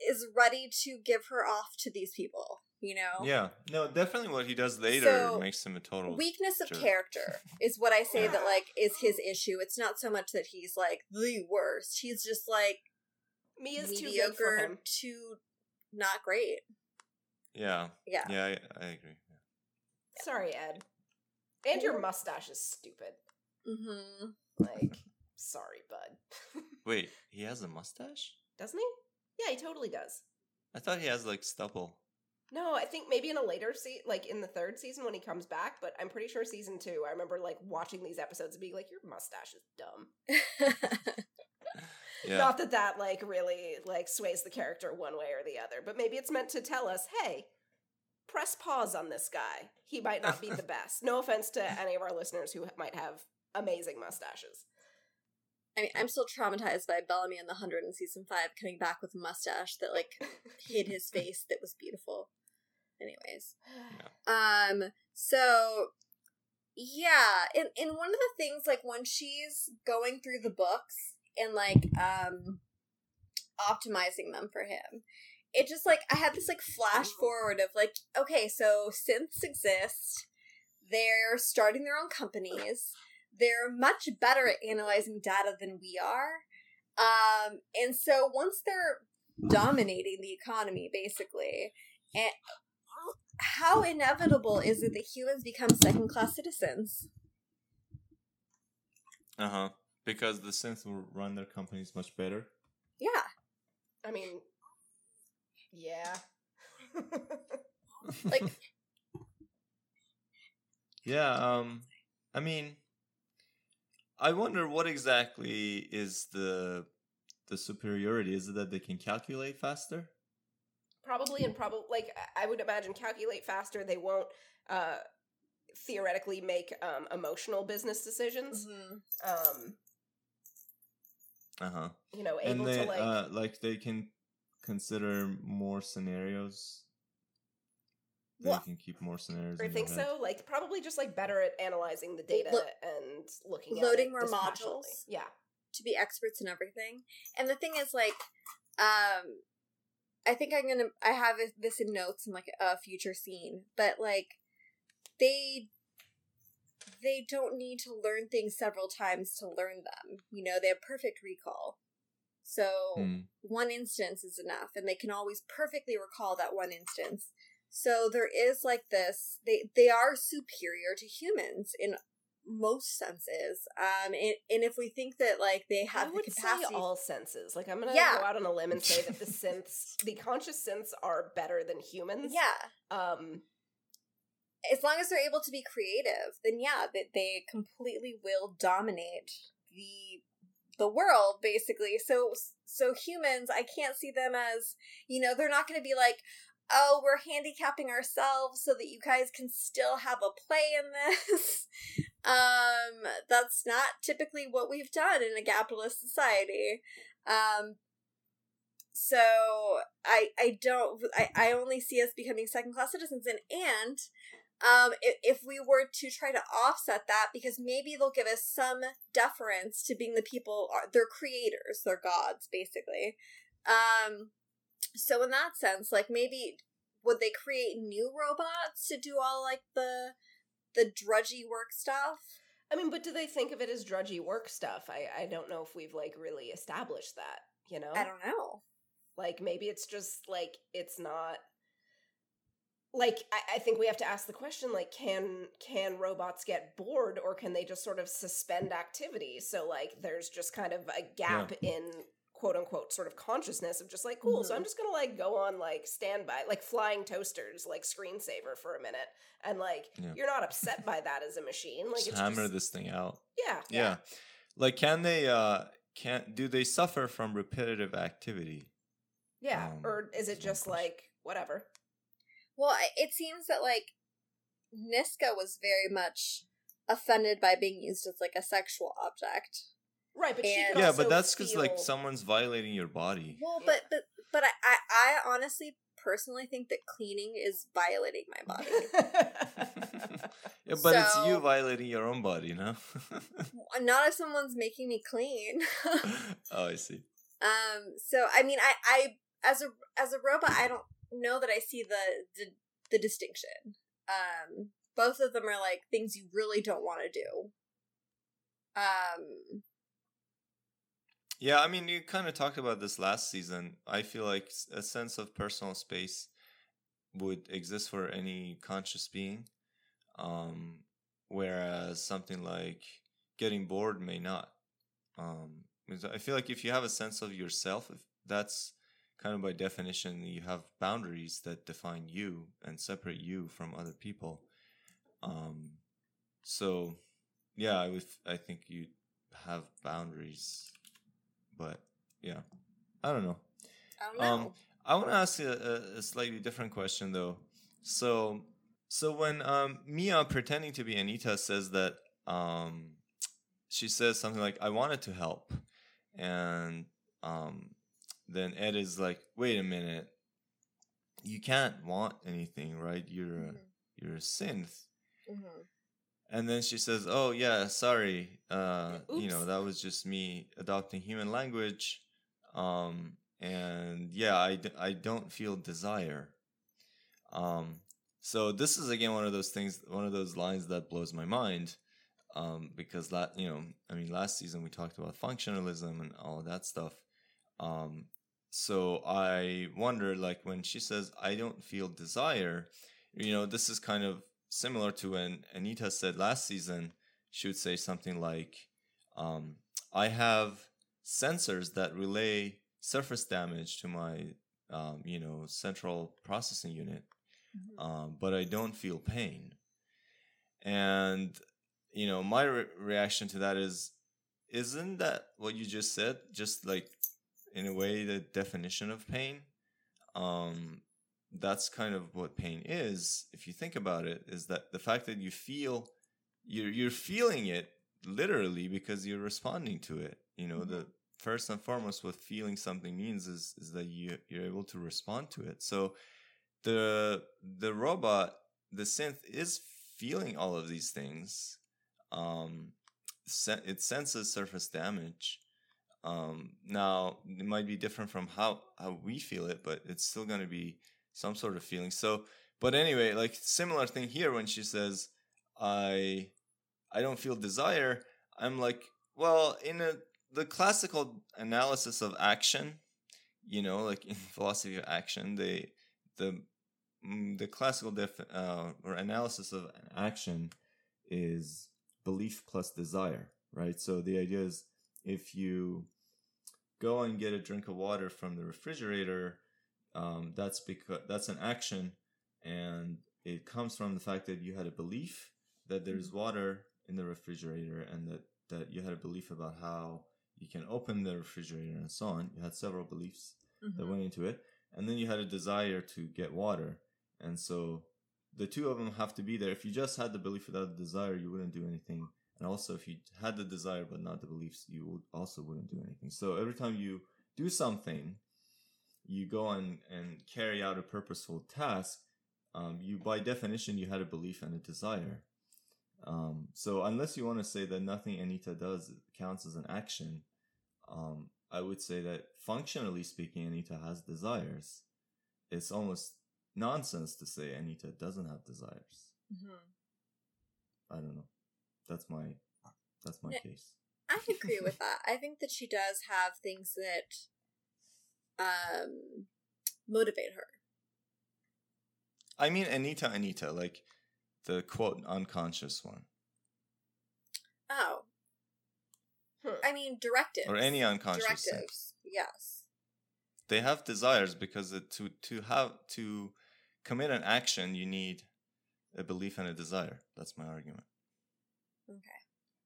is ready to give her off to these people, you know. Yeah, no, definitely what he does later So, makes him a total. weakness of jerk. character *laughs* is what I say that like is his issue. It's not so much that he's like the worst. He's just like Mia's too good for mediocre him. To not great. Yeah, Yeah. yeah, I, I agree. Sorry, Ed. And your mustache is stupid. Mm-hmm. Like, *laughs* sorry, bud. *laughs* Wait, he has a mustache? Doesn't he? Yeah, he totally does. I thought he has like stubble. No, I think maybe in a later se- like in the third season when he comes back, but I'm pretty sure season two. I remember like watching these episodes and being like, "Your mustache is dumb." *laughs* Yeah, Not that that like really like sways the character one way or the other, but maybe it's meant to tell us, "Hey, press pause on this guy. He might not be *laughs* the best." No offense to any of our listeners who might have amazing mustaches. I mean, I'm still traumatized by Bellamy in the Hundred in season five coming back with a mustache that like hid his face that was beautiful. Anyways. Um, so yeah, and and one of the things like when she's going through the books and like um optimizing them for him, it just like I had this like flash forward of like, okay, so synths exist, they're starting their own companies, they're much better at analyzing data than we are. Um, and so once they're dominating the economy basically, and how inevitable is it that humans become second class citizens? uh huh. Because the synths will run their companies much better. Yeah. I mean, yeah. *laughs* Like Yeah, um I mean I wonder what exactly is the the superiority is it that they can calculate faster? probably and probably like I- I would imagine calculate faster. They won't uh theoretically make um emotional business decisions. mhm. Um, Uh-huh. you know, And able they to like uh like they can consider more scenarios. They Well, can keep more scenarios. I think head. so. Like probably just like better at analyzing the data Lo- and looking loading at it more modules. Yeah. to be experts in everything. And the thing is, like, um, I think I'm gonna. I have this in notes in like a future scene, but like, they they don't need to learn things several times to learn them. You know, they have perfect recall. So Hmm. one instance is enough, and they can always perfectly recall that one instance. So there is like this. They they are superior to humans in most senses. Um, and, and if we think that like they have I the would capacity, say all senses. Like I'm gonna Yeah. go out on a limb and say that the *laughs* synths, the conscious synths, are better than humans. yeah, Um. As long as they're able to be creative, then yeah, that they completely will dominate the the world basically. So so humans, I can't see them as you know they're not going to be like. Oh, we're handicapping ourselves so that you guys can still have a play in this. *laughs* um, that's not typically what we've done in a capitalist society. Um, so I I don't I, I only see us becoming second class citizens and and um if, if we were to try to offset that because maybe they'll give us some deference to being the people are they're creators they're gods basically um so in that sense like maybe would they create new robots to do all like the the drudgy work stuff I mean, but do they think of it as drudgy work stuff? I I don't know if we've like really established that. You know, i don't know like maybe it's just like it's not like I, I think we have to ask the question like can can robots get bored or can they just sort of suspend activity so like there's just kind of a gap in quote unquote sort of consciousness of just like cool so i'm just gonna like go on like standby like flying toasters like screensaver for a minute and like Yeah. you're not upset by that as a machine like Just it's hammer just, this thing out. yeah Yeah. Like can they uh can do they suffer from repetitive activity? yeah Um, or is it just question. like whatever Well, it seems that like Niska was very much offended by being used as like a sexual object. right but she And- could yeah, also but that's because like someone's violating your body. Well, but but but I, I I honestly personally think that cleaning is violating my body. *laughs* *laughs* yeah, but it's you violating your own body, no? *laughs* Not if someone's making me clean. oh, I see. um. So I mean, I I as a as a robot, I don't know that I see the the, the distinction. Um. Both of them are like things you really don't want to do. Um. Yeah, I mean, you kind of talked about this last season. I feel like a sense of personal space would exist for any conscious being, um, whereas something like getting bored may not. Um, I feel like if you have a sense of yourself, if that's kind of by definition, you have boundaries that define you and separate you from other people. Um, so, yeah, I would. I think you have boundaries but yeah, I don't know. I don't know. Um, I want to ask you a, a slightly different question though. So, so when um, Mia pretending to be Anita says that um, she says something like "I wanted to help," and um, then Ed is like, "Wait a minute, you can't want anything, right? You're a, Mhm. you're a synth." Mhm. And then she says, "Oh yeah, sorry. Uh, you know that was just me adopting human language. Um, and yeah, I, d- I don't feel desire. Um, so this is again one of those things, one of those lines that blows my mind. Um, because that you know, I mean, last season we talked about functionalism and all that stuff. Um, so I wonder, like when she says, "I don't feel desire," you know, this is kind of similar to when Anita said last season, she would say something like, um, I have sensors that relay surface damage to my, um, you know, central processing unit, Mhm. um, but I don't feel pain. And, you know, my re- reaction to that is, isn't that what you just said? Just like, in a way, the definition of pain? Um, that's kind of what pain is if you think about it is that the fact that you feel you're you're feeling it literally because you're responding to it you know the first and foremost what feeling something means is is that you you're able to respond to it so the the robot the synth is feeling all of these things um it senses surface damage um now it might be different from how how we feel it but it's still going to be some sort of feeling. So, but anyway, like similar thing here when she says, "I, I don't feel desire." I'm like, well, in a the classical analysis of action, you know, like in *laughs* philosophy of action, they the mm, the classical def uh, or analysis of action is belief plus desire, right? So the idea is if you go and get a drink of water from the refrigerator um, that's because that's an action and it comes from the fact that you had a belief that there's water in the refrigerator and that that you had a belief about how you can open the refrigerator and so on. You had several beliefs that Mhm. went into it and then you had a desire to get water. And so the two of them have to be there. If you just had the belief without the desire you wouldn't do anything and also if you had the desire but not the beliefs you also wouldn't do anything so every time you do something you go and, and carry out a purposeful task, um, you by definition you had a belief and a desire. Um, so unless you want to say that nothing Anita does counts as an action, um, I would say that functionally speaking, Anita has desires. It's almost nonsense to say Anita doesn't have desires. Mhm. I don't know. That's my that's my Yeah. case. I agree with *laughs* that. I think that she does have things that um motivate her. I mean Anita Anita, like the quote unconscious one. Oh. Hmm. I mean, directives. Or any unconscious thing. directives. Yes. They have desires because it, to to have to commit an action you need a belief and a desire. That's my argument. Okay.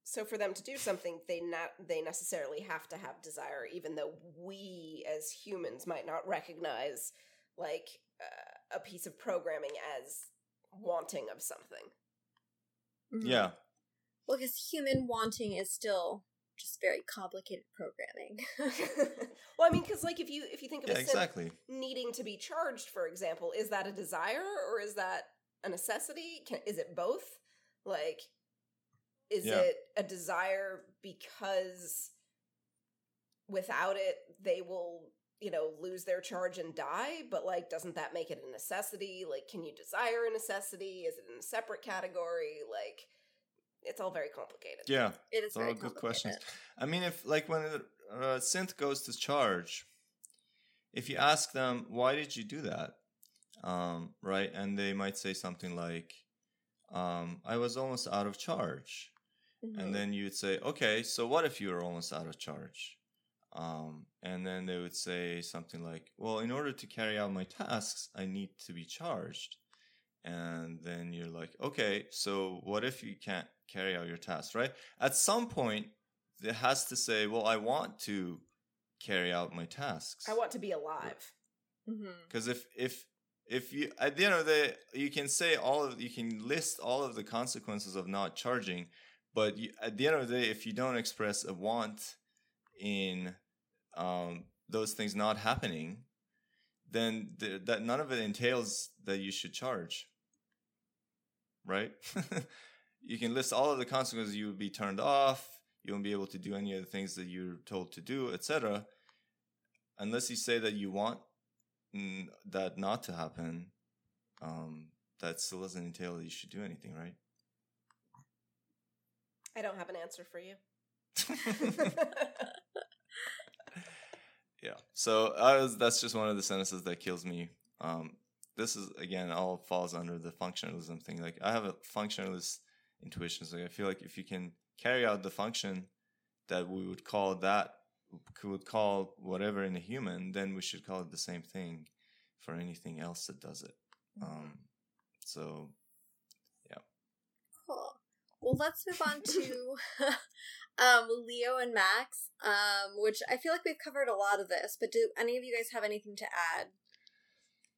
So for them to do something, they not they necessarily have to have desire, even though we as humans might not recognize like uh, a piece of programming as wanting of something. Mhm. Yeah. Well, because human wanting is still just very complicated programming. *laughs* well, I mean, because like if you if you think of Yeah, a synth exactly. needing to be charged, for example, is that a desire or is that a necessity? Can, is it both? Like, is Yeah. it a desire because without it they will, you know, lose their charge and die? But like, doesn't that make it a necessity? Like, can you desire a necessity? Is it in a separate category? Like, it's all very complicated. Yeah. it is all good questions. I mean, if like when a uh, synth goes to charge, if you ask them why did you do that, um, right, and they might say something like, um, "I was almost out of charge," And then you'd say, "Okay, so what if you were almost out of charge?" Um, and then they would say something like, "Well, in order to carry out my tasks, I need to be charged." And then you're like, "Okay, so what if you can't carry out your tasks?" Right? At some point, it has to say, "Well, I want to carry out my tasks." I want to be alive. Because if if if you at the end of the day, you can say all of you can list all of the consequences of not charging, but you, at the end of the day, if you don't express a want in um, those things not happening, then th- that none of it entails that you should charge, right? *laughs* you can list all of the consequences. You would be turned off. You won't be able to do any of the things that you're told to do, etc. Unless you say that you want that not to happen, um, that still doesn't entail that you should do anything, right? I don't have an answer for you. *laughs* yeah. So I was, that's just one of the sentences that kills me. Um, this is again all falls under the functionalism thing. Like I have a functionalist intuition. So I feel like if you can carry out the function that we would call that would call whatever in a human, then we should call it the same thing for anything else that does it. Um, so. Well, let's move on to *laughs* um, Leo and Max, um, which I feel like we've covered a lot of this, but do any of you guys have anything to add?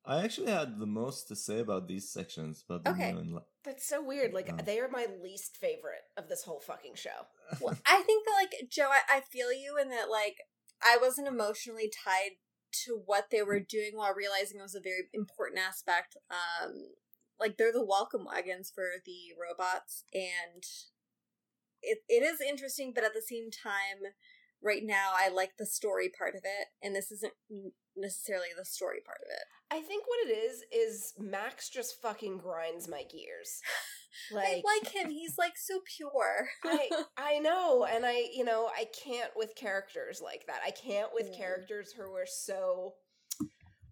I actually had the most to say about these sections, but the Okay. new la- That's so weird. Like Yeah. they are my least favorite of this whole fucking show. *laughs* Well, I think that, like, Joe, I, I feel you in that, like, I wasn't emotionally tied to what they were doing while realizing it was a very important aspect. Um, like, they're the welcome wagons for the robots, and it, it is interesting, but at the same time, right now, I like the story part of it, and this isn't necessarily the story part of it. I think what it is is Max just fucking grinds my gears. *laughs* I Like like him. He's, like, so pure. *laughs* I I know, and I you know I can't with characters like that. I can't with Mm. characters who are so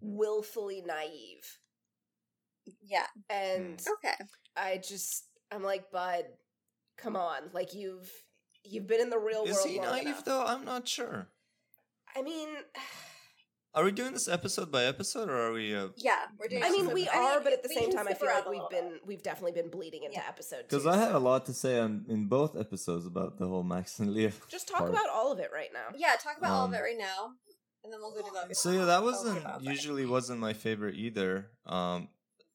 willfully naive. Yeah. And Okay. I just I'm like, Bud, come on, like you've you've been in the real is world he long naive enough. though? I'm not sure. I mean, *sighs* Are we doing this episode by episode, or are we? Uh, Yeah, we're doing. I mean some- we I are, mean, but at the we same time, I feel like we've been bit. we've definitely been bleeding into Yeah. episode Because I had a lot to say on, in both episodes about the whole Max and Leo. Just talk part. about all of it right now. Yeah, talk about all of Um, it right now, and then we'll go to the. So yeah, that wasn't about that. usually wasn't my favorite either. Um,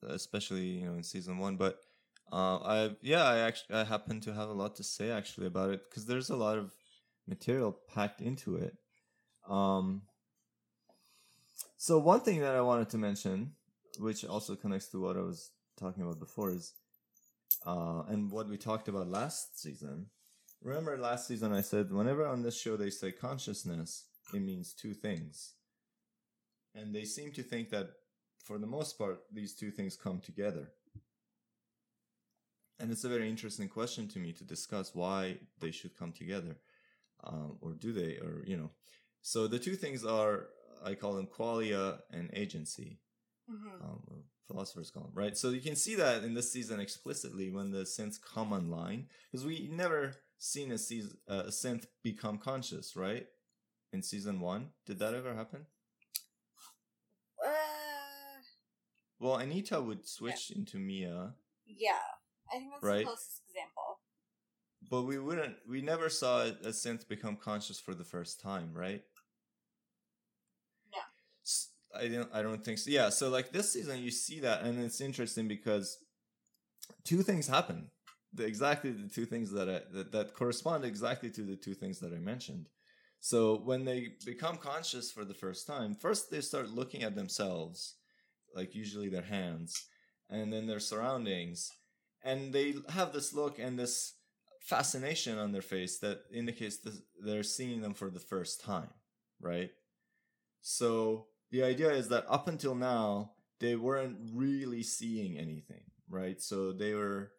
especially you know in season one, but uh, I yeah I actually I happen to have a lot to say actually about it because there's a lot of material packed into it. Um, so one thing that I wanted to mention, which also connects to what I was talking about before, is uh, and what we talked about last season. Remember last season I said whenever on this show they say consciousness, it means two things. And they seem to think that for the most part these two things come together. And it's a very interesting question to me to discuss why they should come together. Um, or do they or you know. So the two things are I call them qualia and agency Mhm. um, philosopher's column, right? So you can see that in this season explicitly when the synths come online, because we never seen a season uh, a synth become conscious, right? In season one, did that ever happen? Well, Anita would switch into Mia, yeah, I think that's Right. the closest example. but we wouldn't. We never saw a, synth become conscious for the first time, right? No. I don't. I don't think so. Yeah. So like this season, you see that, and it's interesting because two things happen. The, exactly the two things that, I, that that correspond exactly to the two things that I mentioned. So when they become conscious for the first time, first they start looking at themselves, like usually their hands, and then their surroundings, and they have this look and this fascination on their face that indicates that they're seeing them for the first time, right? So the idea is that up until now, they weren't really seeing anything, right? So they were,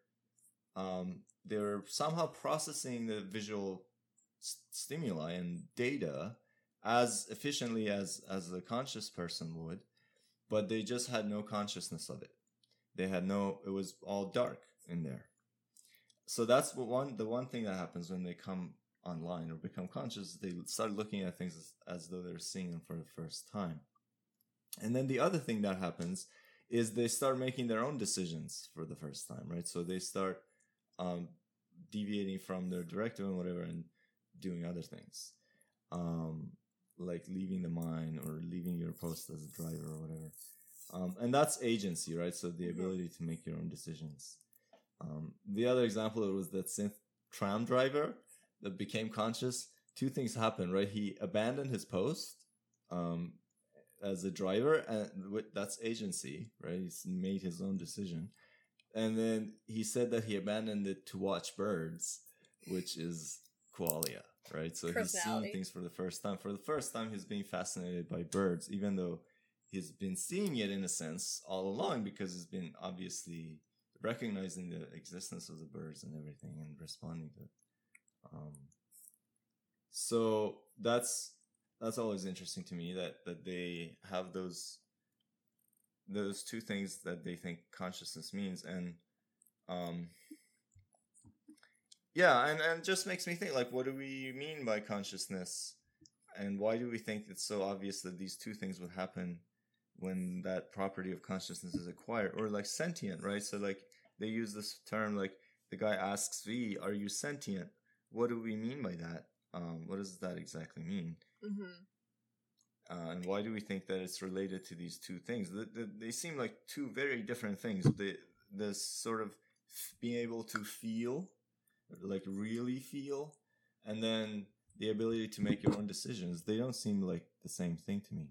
um, they were somehow processing the visual s- stimuli and data as efficiently as as a conscious person would, but they just had no consciousness of it. They had no. It was all dark in there. So that's what one the one thing that happens when they come online or become conscious. They start looking at things as, as though they're seeing them for the first time. And then the other thing that happens is they start making their own decisions for the first time, right? So they start um, deviating from their directive and whatever and doing other things, um, like leaving the mine or leaving your post as a driver or whatever. Um, and that's agency, right? So the ability to make your own decisions. Um, the other example was that synth tram driver that became conscious. Two things happened, right? He abandoned his post um, as a driver, and that's agency, right? He's made his own decision. And then he said that he abandoned it to watch birds, which is qualia, right? So he's seeing things for the first time. For the first time, he's being fascinated by birds, even though he's been seeing it in a sense all along because he's been obviously recognizing the existence of the birds and everything and responding to it. Um, so that's that's always interesting to me that that they have those those two things that they think consciousness means and um yeah and and just makes me think like what do we mean by consciousness and why do we think it's so obvious that these two things would happen when that property of consciousness is acquired or like sentient right so like they use this term like the guy asks v are you sentient what do we mean by that um what does that exactly mean Mm-hmm. uh, and why do we think that it's related to these two things? The, the, they seem like two very different things. The the sort of f- being able to feel, like really feel, and then the ability to make your own decisions. They don't seem like the same thing to me.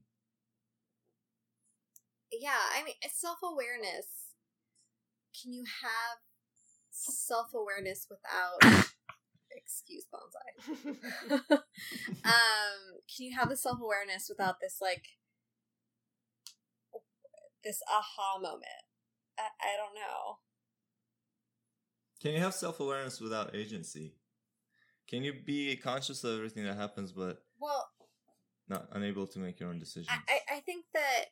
Yeah, I mean, self awareness. Can you have self awareness without? *laughs* excuse bonsai. *laughs* um, can you have the self awareness without this like this aha moment? I, I don't know. Can you have self awareness without agency? Can you be conscious of everything that happens, but Well, not unable to make your own decisions? I, I, think that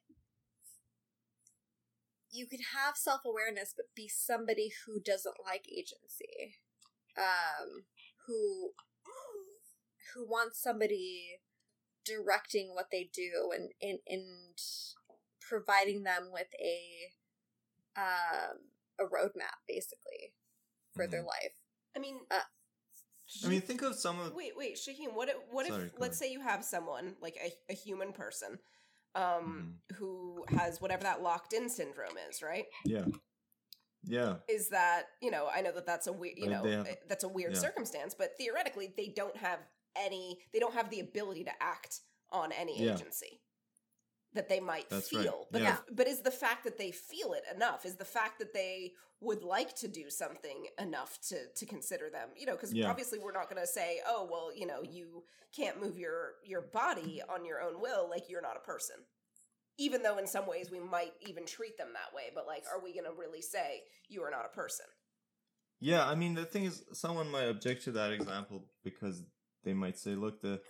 you could have self awareness, but be somebody who doesn't like agency, um, who who wants somebody directing what they do and and, and providing them with a um a roadmap basically for their life. I mean, I mean, think of some of wait, wait, Shaheen. What if, what Sorry, if let's ahead. say you have someone like a, a human person, um, Mm-hmm. who has whatever that locked in syndrome is, right? yeah, yeah. Is that you know? I know that that's a weird, you Uh, know, have- eh, that's a weird yeah. circumstance, but theoretically, they don't have any. They don't have the ability to act on any Yeah. agency that they might That's right. feel. But Yeah. the, but is the fact that they feel it enough? Is the fact that they would like to do something enough to to consider them? You know, because Yeah. obviously we're not going to say, oh well, you know, you can't move your your body on your own will, like you're not a person. Even though in some ways we might even treat them that way, but like, are we going to really say you are not a person? Yeah, I mean the thing is, someone might object to that example because they might say, "Look, the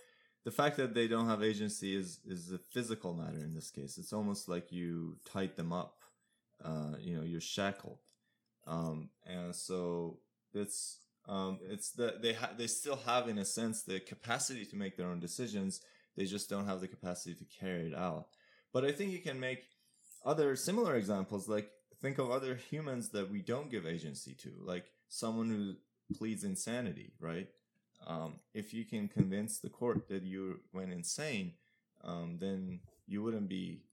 the fact that they don't have agency is is a physical matter in this case. It's almost like you tied them up Uh, you know, you're shackled. Um, and so it's um, it's that they ha- they still have in a sense the capacity to make their own decisions. They just don't have the capacity to carry it out. But I think you can make other similar examples. Like think of other humans that we don't give agency to, like someone who pleads insanity, right? Um, if you can convince the court that you went insane, um, then you wouldn't be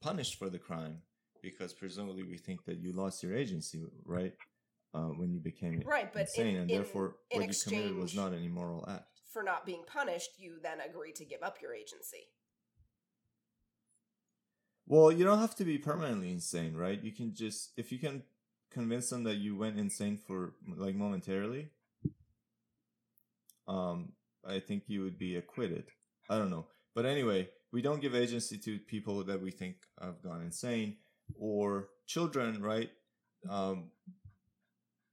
punished for the crime because presumably we think that you lost your agency, right? Uh, when you became Right, but insane, in- and in- therefore in what you committed was not an immoral act. For not being punished, you then agree to give up your agency. Well, you don't have to be permanently insane, right? You can just if you can convince them that you went insane for like momentarily, um, I think you would be acquitted. I don't know, but anyway, we don't give agency to people that we think have gone insane or children, right? Um,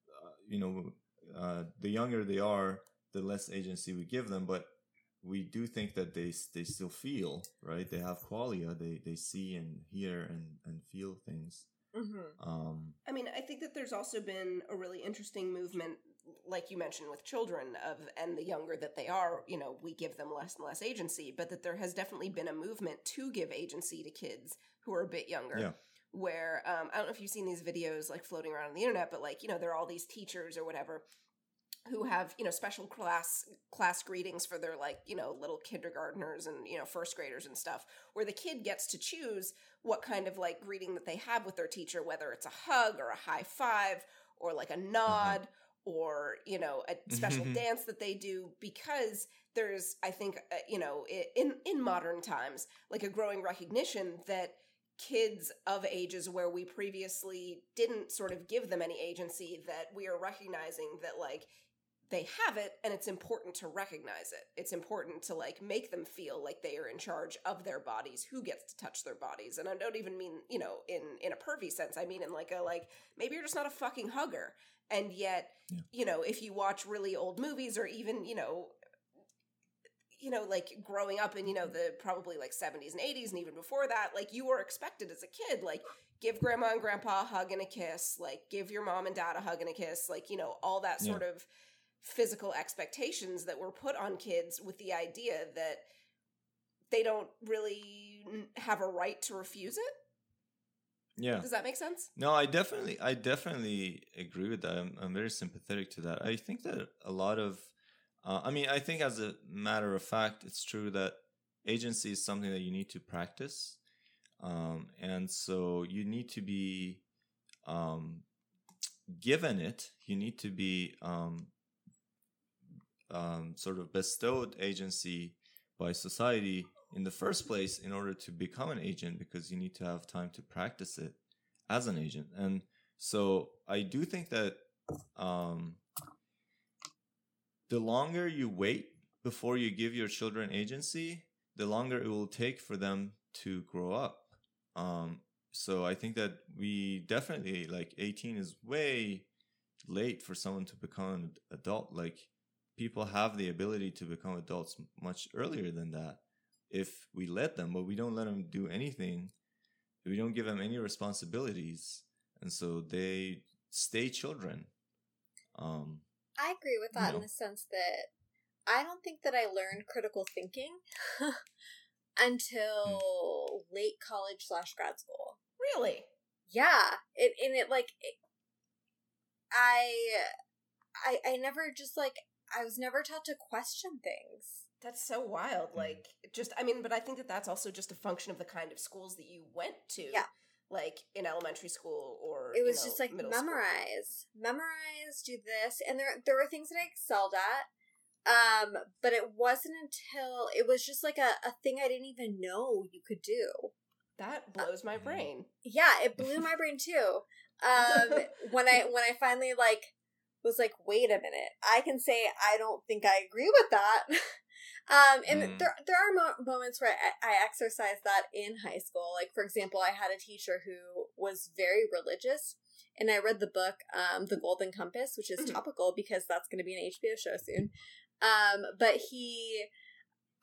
uh, you know, uh, the younger they are, the less agency we give them, but we do think that they they still feel right. They have qualia. They they see and hear and and feel things. Mm-hmm. Um, I mean, I think that there's also been a really interesting movement, like you mentioned with children, of and the younger that they are, you know, we give them less and less agency, but that there has definitely been a movement to give agency to kids who are a bit younger. Yeah. Where um, I don't know if you've seen these videos like floating around on the internet, but like you know, there are all these teachers or whatever who have you know special class class greetings for their like you know little kindergartners and you know first graders and stuff where the kid gets to choose what kind of like greeting that they have with their teacher whether it's a hug or a high five or like a nod or you know a special dance that they do because there's i think uh, you know in in modern times like a growing recognition that kids of ages where we previously didn't sort of give them any agency that we are recognizing that like they have it and it's important to recognize it. It's important to like make them feel like they are in charge of their bodies. Who gets to touch their bodies? And i don't even mean you know in in a pervy sense. I mean in like a like maybe you're just not a fucking hugger and yet Yeah. you know if you watch really old movies or even you know you know like growing up in you know the probably like 70s and 80s and even before that like you were expected as a kid like give grandma and grandpa a hug and a kiss like give your mom and dad a hug and a kiss like you know all that Yeah. sort of physical expectations that were put on kids with the idea that they don't really have a right to refuse it yeah. does that make sense No, I definitely, I definitely agree with that. I'm, I'm very sympathetic to that. I think that a lot of, uh, I mean, I think as a matter of fact, it's true that agency is something that you need to practice, um, and so you need to be um, given it. You need to be um, um, sort of bestowed agency by society in the first place in order to become an agent because you need to have time to practice it as an agent. And so i do think that um, the longer you wait before you give your children agency the longer it will take for them to grow up. Um, so i think that we definitely like 18 is way late for someone to become an adult. Like people have the ability to become adults much earlier than that if we let them, but we don't let them do anything. We don't give them any responsibilities, and so they stay children. Um, I agree with that No. in the sense that I don't think that I learned critical thinking *laughs* until late college slash grad school. really Yeah, it and it like it, I, I I never just like I was never taught to question things. That's so wild. Mm. Like, just, I mean, but I think that that's also just a function of the kind of schools that you went to. Yeah. Like in elementary school or. It you was know, just like middle school. memorize, memorize, do this, and there there were things that I excelled at. Um, but it wasn't until it was just like a, a thing I didn't even know you could do. That blows my Mhm. brain. yeah it blew my brain too um *laughs* when i when i finally like was like wait a minute i can say i don't think i agree with that *laughs* um and Mm. there there are mo- moments where I, I exercise that in high school like for example i had a teacher who was very religious and i read the book um the golden compass which is Mhm. topical because that's going to be an hbo show soon um but he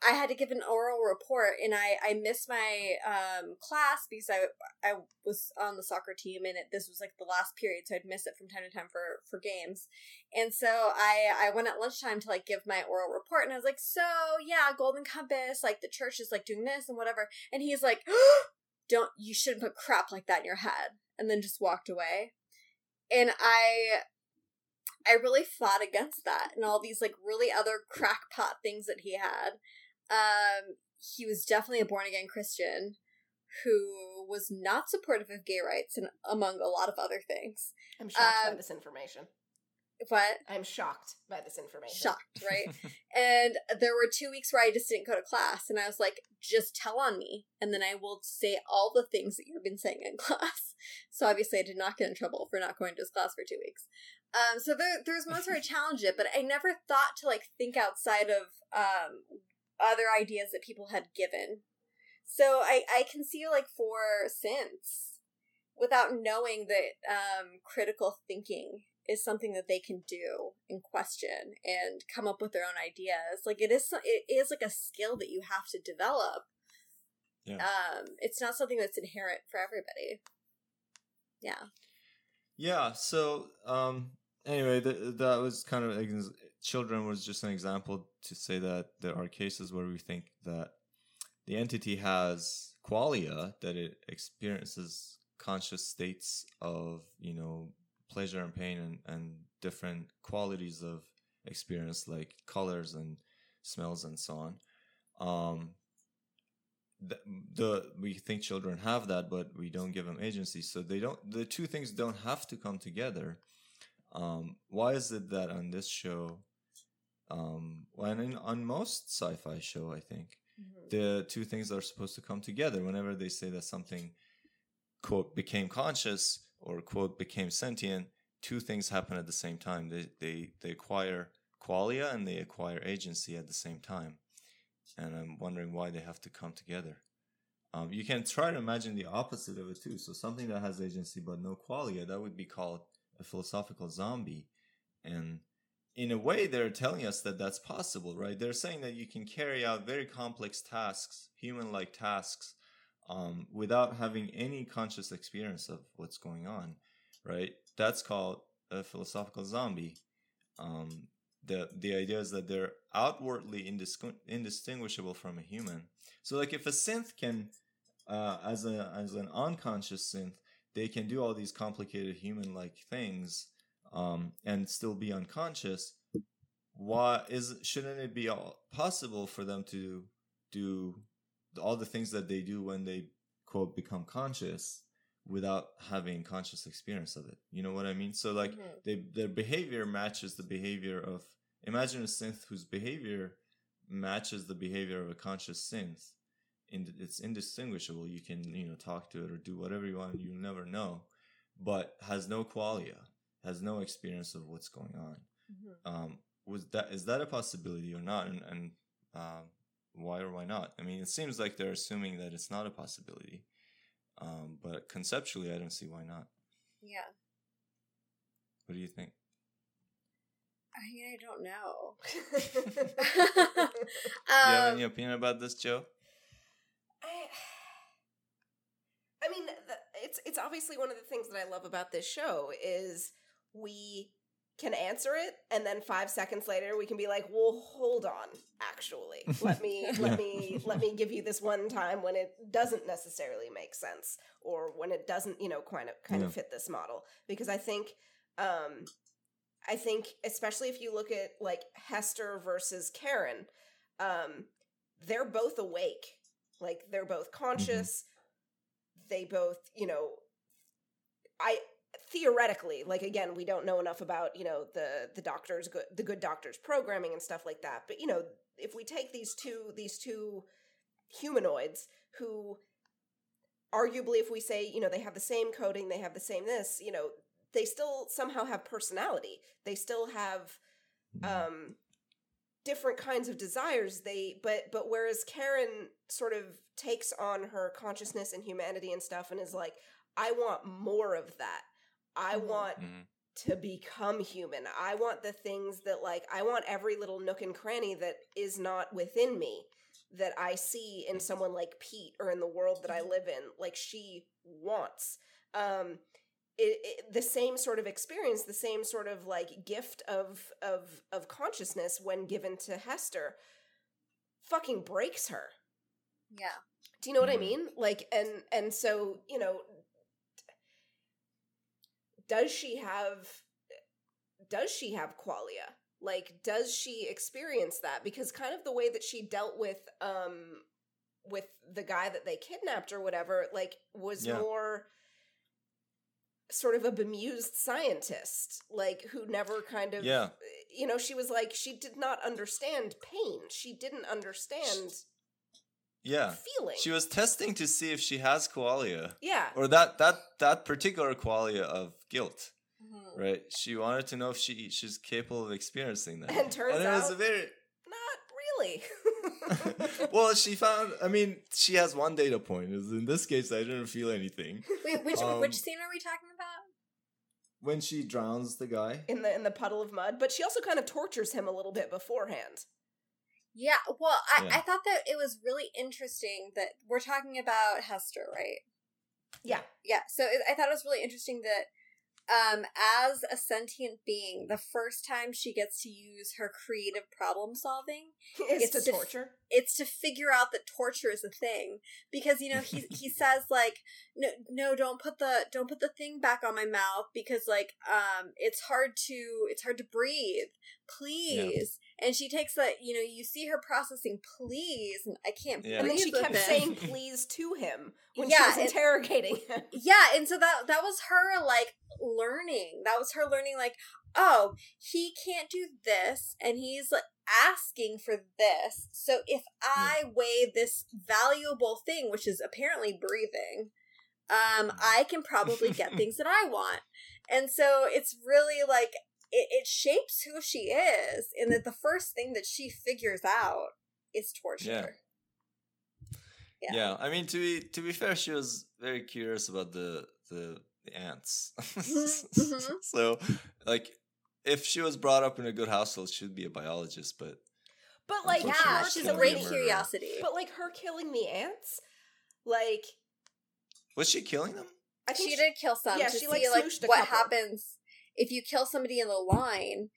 I had to give an oral report, and I I missed my um class because I I was on the soccer team, and it, this was like the last period, so I'd miss it from time to time for for games, and so I I went at lunchtime to like give my oral report, and I was like, so yeah, Golden Compass, like the church is like doing this and whatever, and he's like, *gasps* don't you shouldn't put crap like that in your head, and then just walked away, and I I really fought against that and all these like really other crackpot things that he had. Um, he was definitely a born again Christian who was not supportive of gay rights and among a lot of other things. I'm shocked by Um, this information. But I'm shocked by this information. shocked, *laughs* right? and there were two weeks where I just didn't go to class, and I was like, just tell on me, and then I will say all the things that you've been saying in *laughs* class. So obviously, I did not get in trouble for not going to his class for two weeks. Um, so there, there's moments where I challenge it, but I never thought to like think outside of um other ideas that people had given. So I I can see like for synths, without knowing that um critical thinking is something that they can do and question and come up with their own ideas. Like it is, it is like a skill that you have to develop. Yeah. Um, it's not something that's inherent for everybody. Yeah. Yeah. So, um, anyway, th- that was kind of ex- children was just an example to say that there are cases where we think that the entity has qualia that it experiences conscious states of you know pleasure and pain and, and different qualities of experience like colors and smells and so on. Um the, the we think children have that but we don't give them agency. So they don't the two things don't have to come together. Um why is it that on this show um when in, on most sci-fi show i think the two things are supposed to come together whenever they say that something quote became conscious or quote became sentient two things happen at the same time. They they they acquire qualia and they acquire agency at the same time. And i'm wondering why they have to come together. Um, you can try to imagine the opposite of it too. So something that has agency but no qualia that would be called a philosophical zombie. And in a way they're telling us that that's possible right? They're saying that you can carry out very complex tasks human like tasks um, without having any conscious experience of what's going on right? That's called a philosophical zombie. Um, the the idea is that they're outwardly indistinguishable from a human. So like if a synth can uh, as a as an unconscious synth they can do all these complicated human like things um, and still be unconscious why is shouldn't it be all possible for them to do all the things that they do when they quote become conscious without having conscious experience of it? You know what i mean? So like Mhm. they their behavior matches the behavior of imagine a synth whose behavior matches the behavior of a conscious synth. And it's indistinguishable. You can you know talk to it or do whatever you want. You never know. But has no qualia has no experience of what's going on. Mhm. um was that is that a possibility or not? And and um why or why not? I mean it seems like they're assuming that it's not a possibility. Um but conceptually i don't see why not. Yeah. what do you think? I mean, I don't know. do *laughs* you have um, any opinion about this joe? I, I mean, the, it's it's obviously one of the things that I love about this show is we can answer it, and then five seconds later we can be like, "Well, hold on, actually, *laughs* let me let me let me give you this one time when it doesn't necessarily make sense, or when it doesn't, you know, kind of kind of fit this model." Because I think, um, I think especially if you look at like Hester versus Karen, um, they're both awake. Like they're both conscious. They both you know i theoretically like again we don't know enough about you know the the doctors good the good doctors programming and stuff like that. But you know if we take these two these two humanoids who arguably if we say you know they have the same coding they have the same this you know they still somehow have personality. They still have um different kinds of desires. They but but whereas karen sort of takes on her consciousness and humanity and stuff and is like i want more of that i Mhm. want Mhm. to become human i want the things that like i want every little nook and cranny that is not within me that I see in someone like Pete or in the world that I live in, like she wants. Um, it, it, the same sort of experience, the same sort of like gift of of of consciousness when given to Hester, fucking breaks her. Yeah. Do you know what I Mhm. mean? Like, and and so you know, does she have does she have qualia? Like, does she experience that? Because kind of the way that she dealt with um with the guy that they kidnapped or whatever, like, was Yeah. more sort of a bemused scientist, like who never kind of Yeah. you know, she was like she did not understand pain. She didn't understand Yeah. feeling. She was testing to see if she has qualia. yeah. Or that that that particular qualia of guilt. Mhm. Right? She wanted to know if she she's capable of experiencing that. And turns and it was a out- very Not really. *laughs* well, she found. I mean, she has one data point. Is in this case, I didn't feel anything. *laughs* Wait, which Um, which scene are we talking about? When she drowns the guy. in the in the puddle of mud, but she also kind of tortures him a little bit beforehand. Yeah, well, I, Yeah. I thought that it was really interesting that we're talking about Hester, right? Yeah. Yeah, so it, I thought it was really interesting that um, as a sentient being, the first time she gets to use her creative problem solving, *laughs* Is It's to to- torture. It's to figure out that torture is a thing because you know he *laughs* he says like no no don't put the don't put the thing back on my mouth because like um it's hard to it's hard to breathe. Please. And she takes that you know you see her processing please and I can't Yeah. And then she kept saying please to him when Yeah, she was and- interrogating him. *laughs* yeah and so that that was her like learning. That was her learning like oh he can't do this and he's like asking for this so if i weigh this valuable thing which is apparently breathing um i can probably get *laughs* things that i want and so it's really like it, it shapes who she is and that the first thing that she figures out is torture Yeah. Yeah. I mean, to be to be fair, she was very curious about the the, the ants. *laughs* mhm. so, like, if she was brought up in a good household, she'd be a biologist. But But like yeah her she's a killing great curiosity but like her killing the ants, like was she killing them? I think she did kill some yeah, to she, like, see like smooshed a what couple. happens if you kill somebody in the line.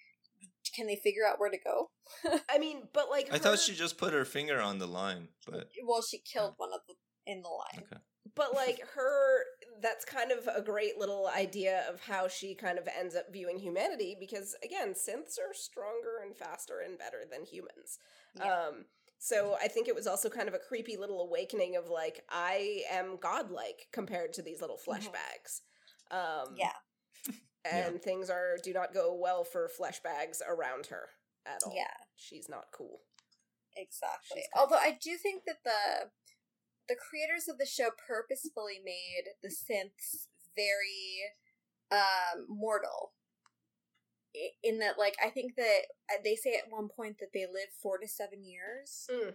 Can they figure out where to go? *laughs* I mean, but like I thought she just put her finger on the line, but Well, she killed one of the in the line. okay. but like *laughs* her that's kind of a great little idea of how she kind of ends up viewing humanity because again synths are stronger and faster and better than humans Yeah. um so i think it was also kind of a creepy little awakening of like i am godlike compared to these little flesh Mhm. bags um *laughs* Yeah. and things are do not go well for flesh bags around her at all Yeah, she's not cool exactly. Although I do think that the the creators of the show purposefully made the synths very um mortal. In that, like, I think that uh, they say at one point that they live four to seven years. Mm.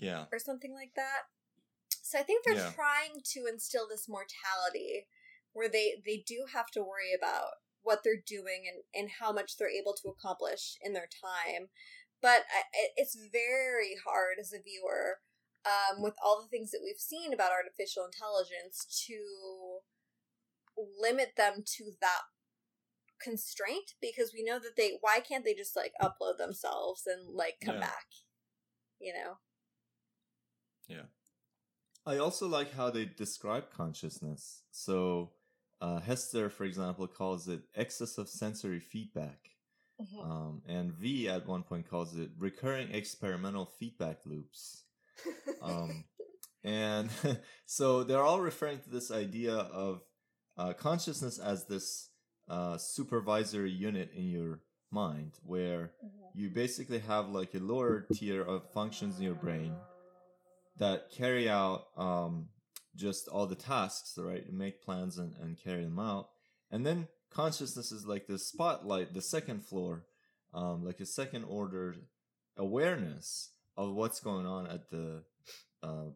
Yeah. or something like that. So I think they're Yeah. trying to instill this mortality where they they do have to worry about what they're doing and and how much they're able to accomplish in their time. But I, it's very hard as a viewer um, with all the things that we've seen about artificial intelligence to limit them to that constraint because we know that they why can't they just like upload themselves and like come Yeah. back you know Yeah. I also like how they describe consciousness. So, uh, Hester, for example, calls it excess of sensory feedback. Um, and V at one point calls it recurring experimental feedback loops. Um, and *laughs* so they're all referring to this idea of uh, consciousness as this uh, supervisory unit in your mind where you basically have like a lower tier of functions in your brain that carry out um, just all the tasks, right? You make plans and, and carry them out. And then consciousness is like the spotlight, the second floor, um, like a second order awareness of what's going on at the uh,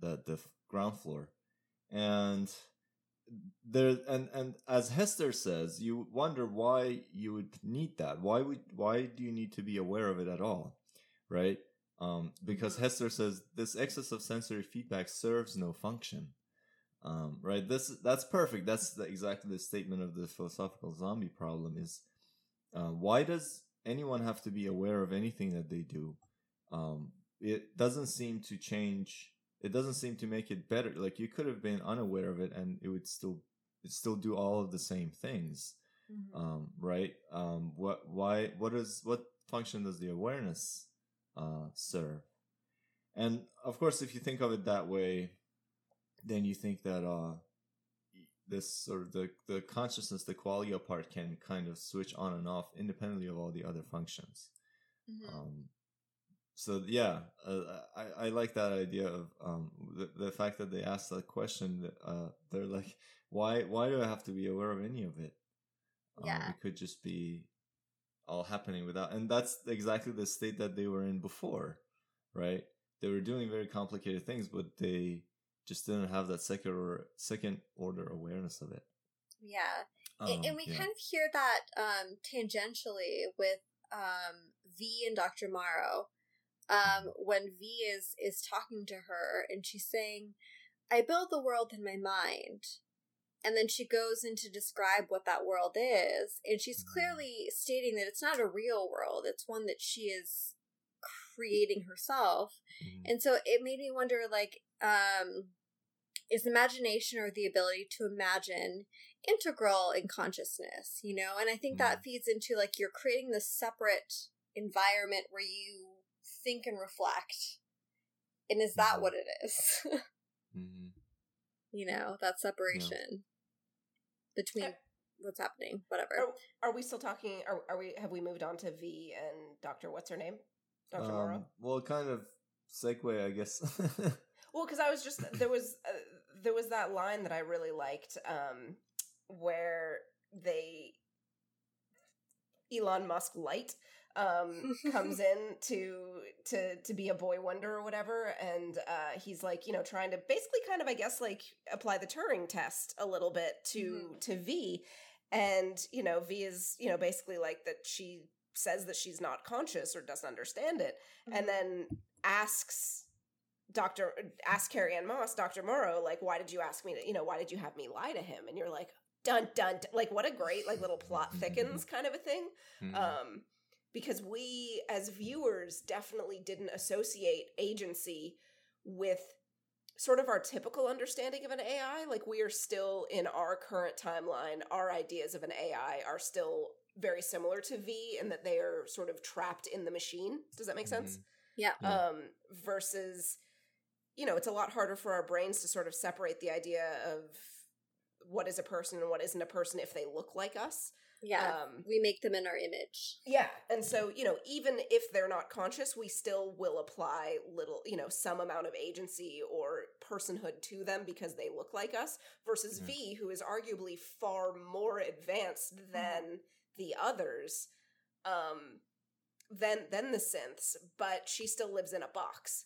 the the ground floor, and there and and as Hester says, you wonder why you would need that. Why would why do you need to be aware of it at all, right? Um, because. Hester says this excess of sensory feedback serves no function. Um, right. This that's perfect. That's the, exactly the statement of the philosophical zombie problem. Is uh, why does anyone have to be aware of anything that they do? Um, it doesn't seem to change. It doesn't seem to make it better. Like you could have been unaware of it, and it would still it still do all of the same things Mhm. um, right? Um, what, why, what is, what function does the awareness uh, serve? And of course, if you think of it that way, then you think that uh, this sort of the the consciousness, the qualia part, can kind of switch on and off independently of all the other functions. Mhm. Um, so yeah, uh, I, I like that idea of um, the, the fact that they asked that question. Uh, they're like, why why do I have to be aware of any of it? Um, Yeah. it could just be all happening without, and that's exactly the state that they were in before, right? They were doing very complicated things, but they just didn't have that second or second order awareness of it. Yeah. Um, and we yeah. kind of hear that um, tangentially with um, V and Dr. Morrow um, when V is is talking to her and she's saying, "I build the world in my mind," and then she goes in to describe what that world is, and she's Mhm. clearly stating that it's not a real world; it's one that she is creating herself. Mhm. And so it made me wonder like um is imagination or the ability to imagine integral in consciousness, you know? And I think that feeds into like you're creating this separate environment where you think and reflect. And is that Mhm. what it is? *laughs* Mhm. you know, that separation between Uh, what's happening, whatever. Are, are we still talking? Are, are we? Have we moved on to V and Doctor? What's her name? Doctor Morrow. Um, well, kind of segue, I guess. *laughs* Well, because I was just there was uh, there was that line that I really liked, um, where they Elon Musk light um *laughs* comes in to to to be a boy wonder or whatever and uh he's like you know trying to basically kind of i guess like apply the turing test a little bit to to v and you know v is you know basically like that she says that she's not conscious or doesn't understand it and then asks Dr. ask Carrie Ann Moss, Dr. Morrow, like, why did you ask me to, you know, why did you have me lie to him? And you're like, dun dun, dun. like, what a great, like, little plot thickens *laughs* kind of a thing. Mhm. Um, because we as viewers definitely didn't associate agency with sort of our typical understanding of an AI. Like, we are still in our current timeline, our ideas of an AI are still very similar to V in that they are sort of trapped in the machine. Does that make sense? Yeah. Yeah. um, versus you know it's a lot harder for our brains to sort of separate the idea of what is a person and what isn't a person if they look like us Yeah. um, we make them in our image. yeah and so you know even if they're not conscious we still will apply little you know some amount of agency or personhood to them because they look like us versus Yeah. v who is arguably far more advanced than the others um than than the synths but she still lives in a box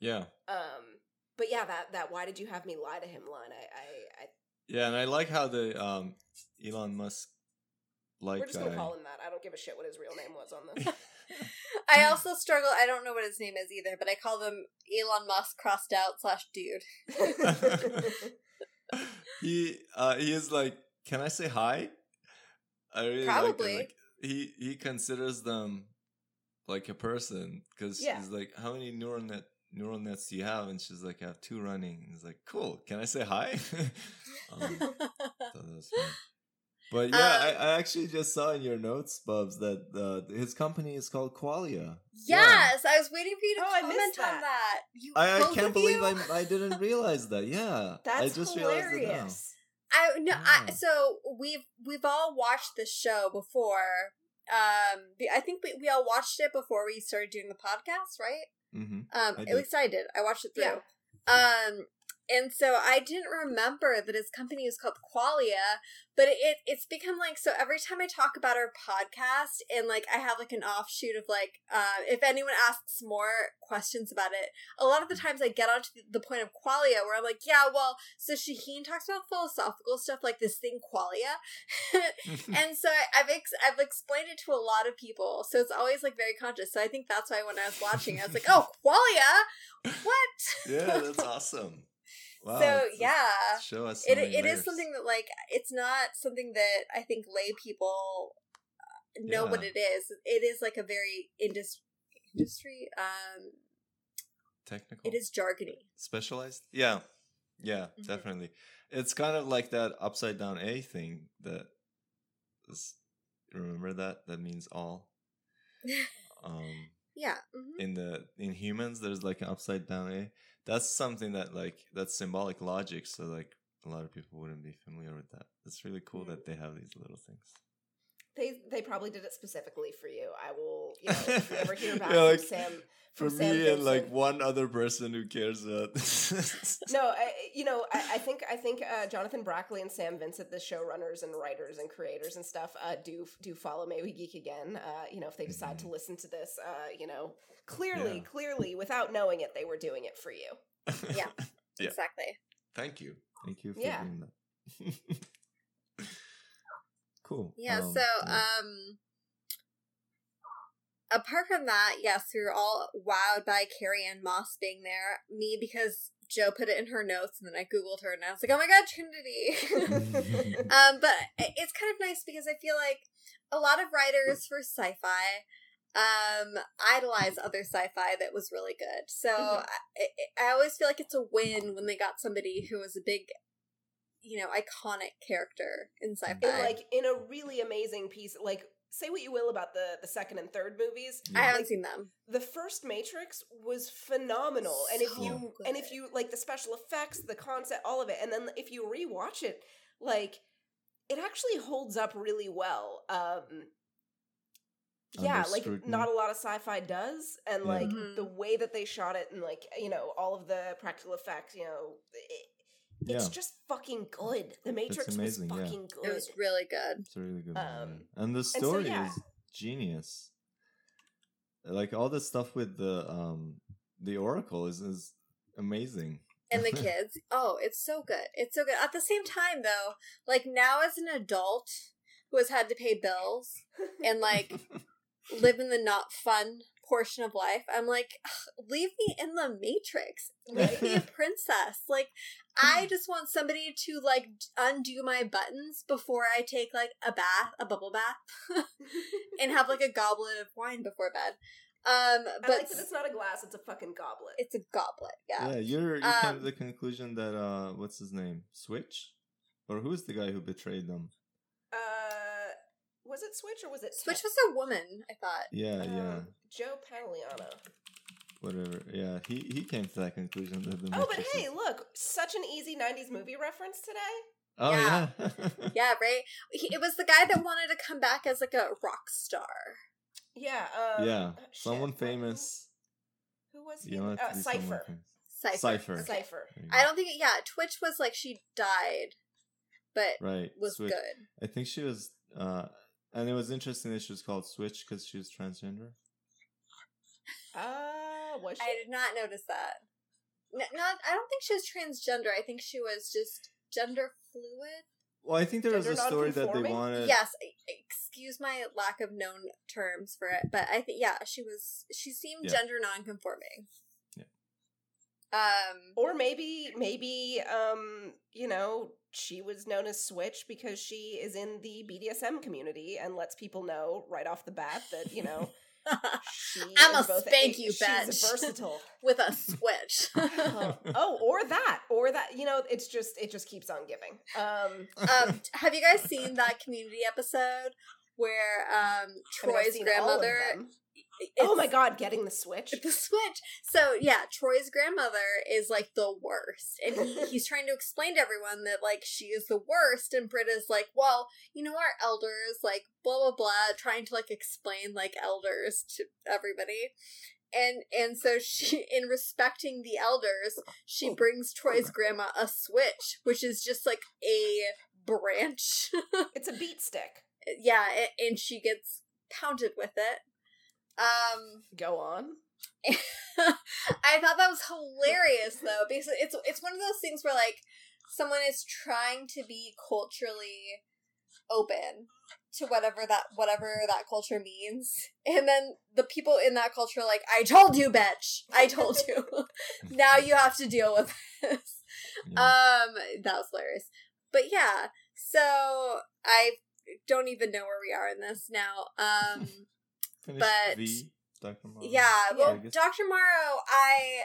yeah. um, but yeah, that that why did you have me lie to him line? I I, I Yeah, and I like how the um, Elon Musk like we're just gonna call him that. I don't give a shit what his real name was on this. *laughs* *laughs* I also struggle. I don't know what his name is either, but I call him Elon Musk crossed out slash dude. *laughs* he uh, he is like, can I say hi? I really Probably. like, like he he considers them like a person because Yeah. she's like, how many neural net neural nets do you have? And she's like, I have two running. And he's like, cool. Can I say hi? um, But yeah, I, Um, I actually just saw in your notes, Bubs, that uh, his company is called Qualia. yes, I was waiting for you to Oh, I comment missed on that. that. You, I, I can't believe? I, I didn't realize that. Yeah, *laughs* That's I just realized it now. hilarious. I no. I, so we've we've all watched this show before. Um, I think we, we all watched it before we started doing the podcast, right? Mm-hmm. Um, at least I did. I watched it through. Yeah. Um, and so I didn't remember that his company is called Qualia, but it it's become like so every time I talk about our podcast and like I have like an offshoot of like uh, if anyone asks more questions about it, a lot of the times I get onto the point of Qualia where I'm like, yeah, well, so Shaheen talks about philosophical stuff like this thing Qualia, *laughs* and so I, I've ex- I've explained it to a lot of people, so it's always like very conscious. So I think that's why when I was watching, I was like, oh, Qualia, what? yeah, *laughs* that's awesome. Wow. so yeah, Show us. it it is something that like it's not something that I think lay people uh, know what it is. It is like a very industry industry. Um, technical. it is jargony. specialized. Yeah, yeah, Mhm. definitely. It's kind of like that upside down A thing that is. Remember that? That means all. *laughs* Um, Yeah. mhm. in the in humans, there's like an upside down A. That's something that like that's symbolic logic. So like a lot of people wouldn't be familiar with that. It's really cool that mm. they have these little things. They they probably did it specifically for you. I will, you know, if you ever hear *laughs* back Yeah, from Sam. For from Sam me and like one other person who cares about. *laughs* No, I, you know, I, I think I think uh, Jonathan Brackley and Sam Vincent, the showrunners and writers and creators and stuff, uh, do do follow May We Geek again. Uh, you know, if they decide to listen to this, uh, you know, clearly, Mm-hmm. Yeah. clearly, without knowing it, they were doing it for you. Yeah. *laughs* Yeah. Exactly. Thank you. Thank you for Yeah. doing that. *laughs* cool. Yeah. Um, so yeah. um. Apart from that, yes, we were all wowed by Carrie Ann Moss being there. Me because Joe put it in her notes, and then I googled her, and I was like, "Oh my god, Trinity!" *laughs* um, but it's kind of nice because I feel like a lot of writers for sci-fi um idolize other sci-fi that was really good. So Mhm. I, I I always feel like it's a win when they got somebody who was a big, you know, iconic character in sci-fi. In like in a really amazing piece, like say what you will about the the second and third movies. I haven't like- seen them. the first matrix was phenomenal and if you good. and if you like the special effects the concept all of it and then if you rewatch it like it actually holds up really well um yeah Under like scrutiny. not a lot of sci-fi does and Yeah. like Mhm. the way that they shot it and like you know all of the practical effects you know it, it's just fucking good the matrix amazing, was yeah. fucking good It was really good. It's a really good Um, one. yeah. And the so, story yeah. is genius. Like all the stuff with the um the Oracle is is amazing. And the *laughs* kids. Oh, it's so good. It's so good. At the same time though, like now as an adult who has had to pay bills and like *laughs* live in the not fun portion of life, I'm like, leave me in the matrix. *laughs* Make me a princess. Like I just want somebody to like undo my buttons before I take like a bath, a bubble bath, *laughs* and have like a goblet of wine before bed. Um, I but like that it's not a glass it's a fucking goblet it's a goblet. Yeah. Yeah, you're you came Um, to the conclusion that uh what's his name? Switch? Or who's the guy who betrayed them? Was it switch or was it Switch Ted? was a woman, I thought. Yeah, yeah. Um, Joe Pantoliano. Whatever. Yeah, he he came to that conclusion that the Oh, but Matrix hey, is- look, such an easy '90s movie reference today. Oh Yeah. yeah. *laughs* Yeah, right. He, it was the guy that wanted to come back as like a rock star. Yeah. Um, yeah. uh, shit, Someone famous. Who was he? Uh, to be someone Cypher. Cipher. Cypher. Okay. Cypher. I don't think. Yeah, Twitch was like she died, but Right. was Switch. good. I think she was uh and it was interesting that she was called Switch because she was transgender. Ah, was she? I did not notice that. N- not. I don't think she was transgender. I think she was just gender fluid. Well, I think there was a story that they wanted. yes. Excuse my lack of known terms for it, but I think yeah, she was. She seemed Yeah. gender non-conforming. Yeah. Um. Or maybe, maybe, um, you know, she was known as Switch because she is in the BDSM community and lets people know right off the bat that you know *laughs* is both spank a- you, She's bitch. versatile. *laughs* with a switch. oh, *laughs* oh, or that, or that. You know, it's just it just keeps on giving. Um, um, have you guys seen that community episode where um, I mean, Troy's all of grandmother? Oh my god, getting the switch. The switch. So yeah, Troy's grandmother is like the worst, and he, *laughs* he's trying to explain to everyone that like she is the worst, and Britta's like, well, you know, our elders, like blah blah blah, trying to like explain like elders to everybody, and and so she *laughs* in respecting the elders she oh. brings troy's grandma a switch which is just like a branch *laughs* It's a beat stick. yeah and she gets pounded with it um *laughs* Go on. i thought that was hilarious though because it's it's one of those things where like someone is trying to be culturally open to whatever that whatever that culture means and then the people in that culture are like i told you bitch! I told you. *laughs* Now you have to deal with this. Yeah. um that was hilarious. But yeah so i don't even know where we are in this now. Um *laughs* Finished but- V, Dr. Morrow. yeah well I guess- dr morrow i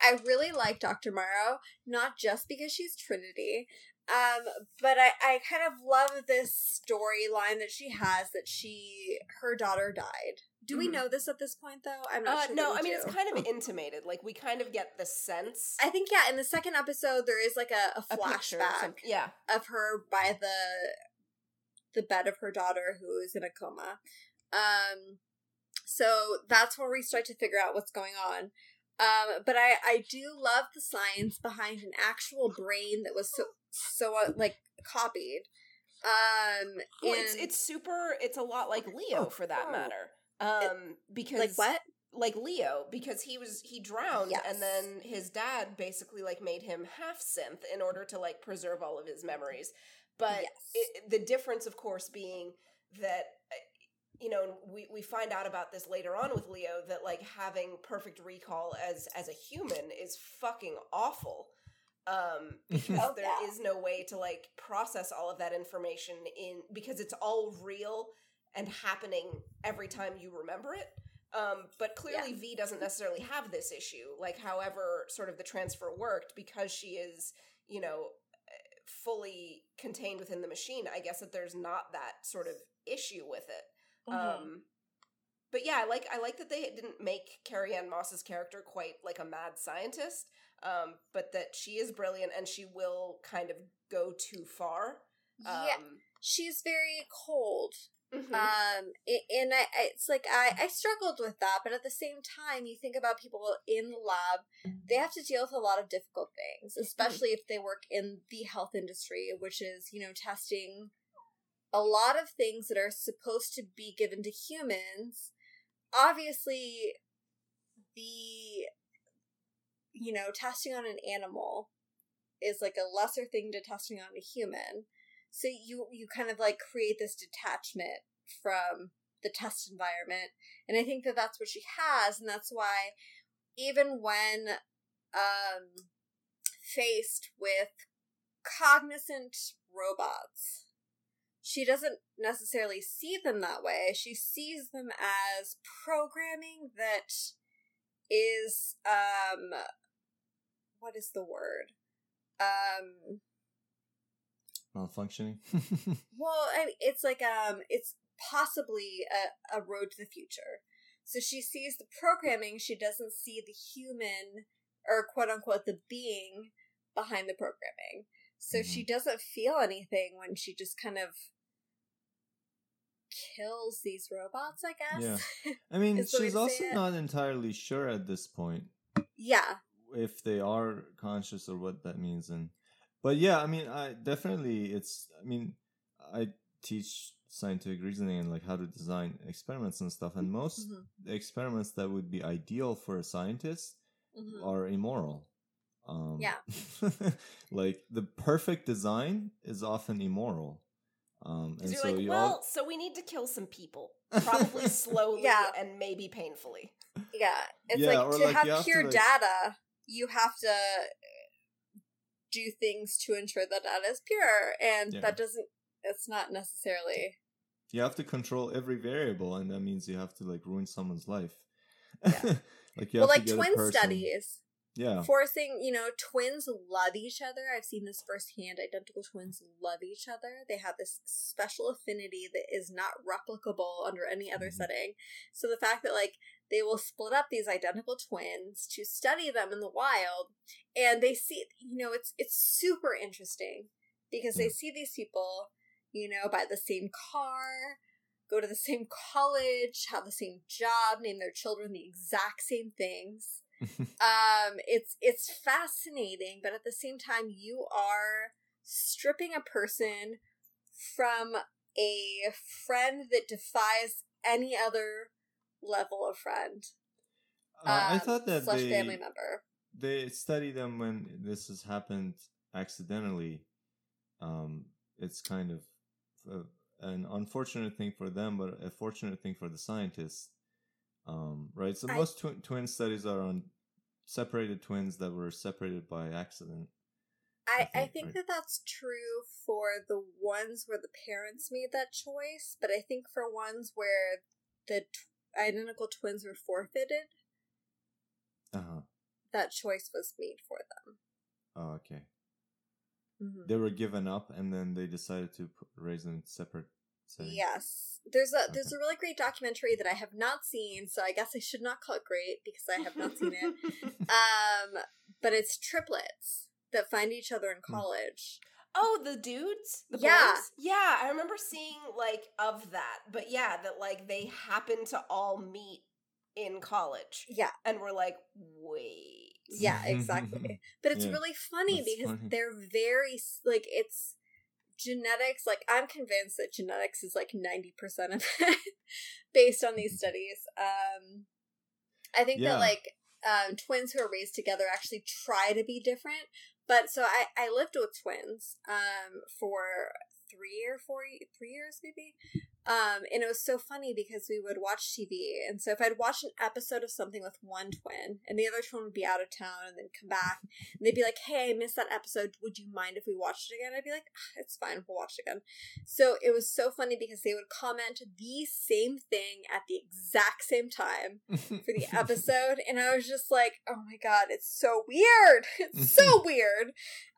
i really like dr morrow not just because she's trinity um but i i kind of love this storyline that she has that she her daughter died do we Mhm. know this at this point though i'm not Uh, sure no, we I mean do. it's kind of *laughs* intimated. Like we kind of get the sense. i think yeah in the second episode there is like a, a a flashback something. Yeah. of her by the the bed of her daughter who is in a coma. Um so that's where we start to figure out what's going on. Um but I I do love the science behind an actual brain that was so so uh, like copied. Um Well, it's it's super. It's a lot like Leo for that Oh. matter. Um, because like what? Like Leo, because he was he drowned, Yes. and then his dad basically like made him half synth in order to like preserve all of his memories. But Yes. it, the difference, of course, being that you know we we find out about this later on with Leo that like having perfect recall as as a human is fucking awful. Um, *laughs* because Oh, there yeah. is no way to like process all of that information in because it's all real and happening every time you remember it. Um, but clearly, V doesn't necessarily have this issue. Like, however, sort of the transfer worked because she is, you know, eh, fully contained within the machine. I guess that there's not that sort of issue with it. Mm-hmm. Um, but yeah, I like I like that they didn't make Carrie Ann Moss's character quite like a mad scientist, um, but that she is brilliant and she will kind of go too far. Um, yeah, she's very cold. mhm. um and I, I it's like I, I struggled with that but at the same time you think about people in the lab they have to deal with a lot of difficult things especially if they work in the health industry which is you know testing a lot of things that are supposed to be given to humans obviously the you know testing on an animal is like a lesser thing to testing on a human. So you you kind of like create this detachment from the test environment. And i think that that's what she has and that's why even when um faced with cognizant robots she doesn't necessarily see them that way she sees them as programming that is um what is the word um Malfunctioning. *laughs* well, I mean, it's like um, it's possibly a, a road to the future. So she sees the programming, she doesn't see the human or quote unquote the being behind the programming. So she doesn't feel anything when she just kind of kills these robots, I guess. Yeah. *laughs* I mean, Is the way she's also not entirely sure at this point yeah. if they are conscious or what that means and but yeah i mean i definitely it's i mean i teach scientific reasoning and like how to design experiments and stuff and most Mhm. experiments that would be ideal for a scientist Mhm. are immoral um Yeah. *laughs* like the perfect design is often immoral um and you're so like, you well, all so we need to kill some people, *laughs* probably slowly Yeah. and maybe painfully. Yeah. It's Yeah, like to like, have you have to, pure like- data, you have to do things to ensure that data is pure, and Yeah. that doesn't. It's not necessarily. you have to control every variable and that means you have to like ruin someone's life Yeah. *laughs* like you well, have like to get a twin person- studies, yeah forcing you know twins love each other. I've seen this firsthand. Identical twins love each other. They have this special affinity that is not replicable under any other Mhm. setting. So the fact that like they will split up these identical twins to study them in the wild, and they see you know it's it's super interesting because they see these people you know by the same car go to the same college, have the same job, name their children the exact same things. *laughs* um, it's it's fascinating, but at the same time, you are stripping a person from a friend that defies any other level of friend. Uh, I um, thought that slash they family member. they study them when this has happened accidentally. Um, it's kind of uh, an unfortunate thing for them, but a fortunate thing for the scientists. Um, right. So I- most twi- twin studies are on separated twins that were separated by accident. I, I think, think right. that that's true for the ones where the parents made that choice, but I think for ones where the t- identical twins were forfeited, Uh huh. that choice was made for them. Oh, okay. Mhm. They were given up, and then they decided to p- raise them separate. Settings. Yes, there's a there's a really great documentary that I have not seen, so I guess I should not call it great because I have not seen it. *laughs* Um, but it's triplets that find each other in Hmm. college. Oh, the dudes? The Yeah. boys? Yeah, I remember seeing like of that. But yeah, that like they happen to all meet in college Yeah, and we're like, wait. yeah, *laughs* exactly. *laughs* But it's Yeah, really funny that's because funny. they're very like it's genetics. Like I'm convinced that genetics is like ninety percent of it *laughs* based on these studies. Um, I think Yeah. that like um, twins who are raised together actually try to be different. But so I I lived with twins um for three or four three years maybe? Um and it was so funny because we would watch tv and so if i'd watch an episode of something with one twin and the other twin would be out of town and then come back and they'd be like hey i missed that episode. Would you mind if we watched it again? I'd be like "Ah, it's fine. We'll watch it again. So it was so funny because they would comment the same thing at the exact same time *laughs* for the episode and i was just like oh my god it's so weird. *laughs* It's so *laughs* weird.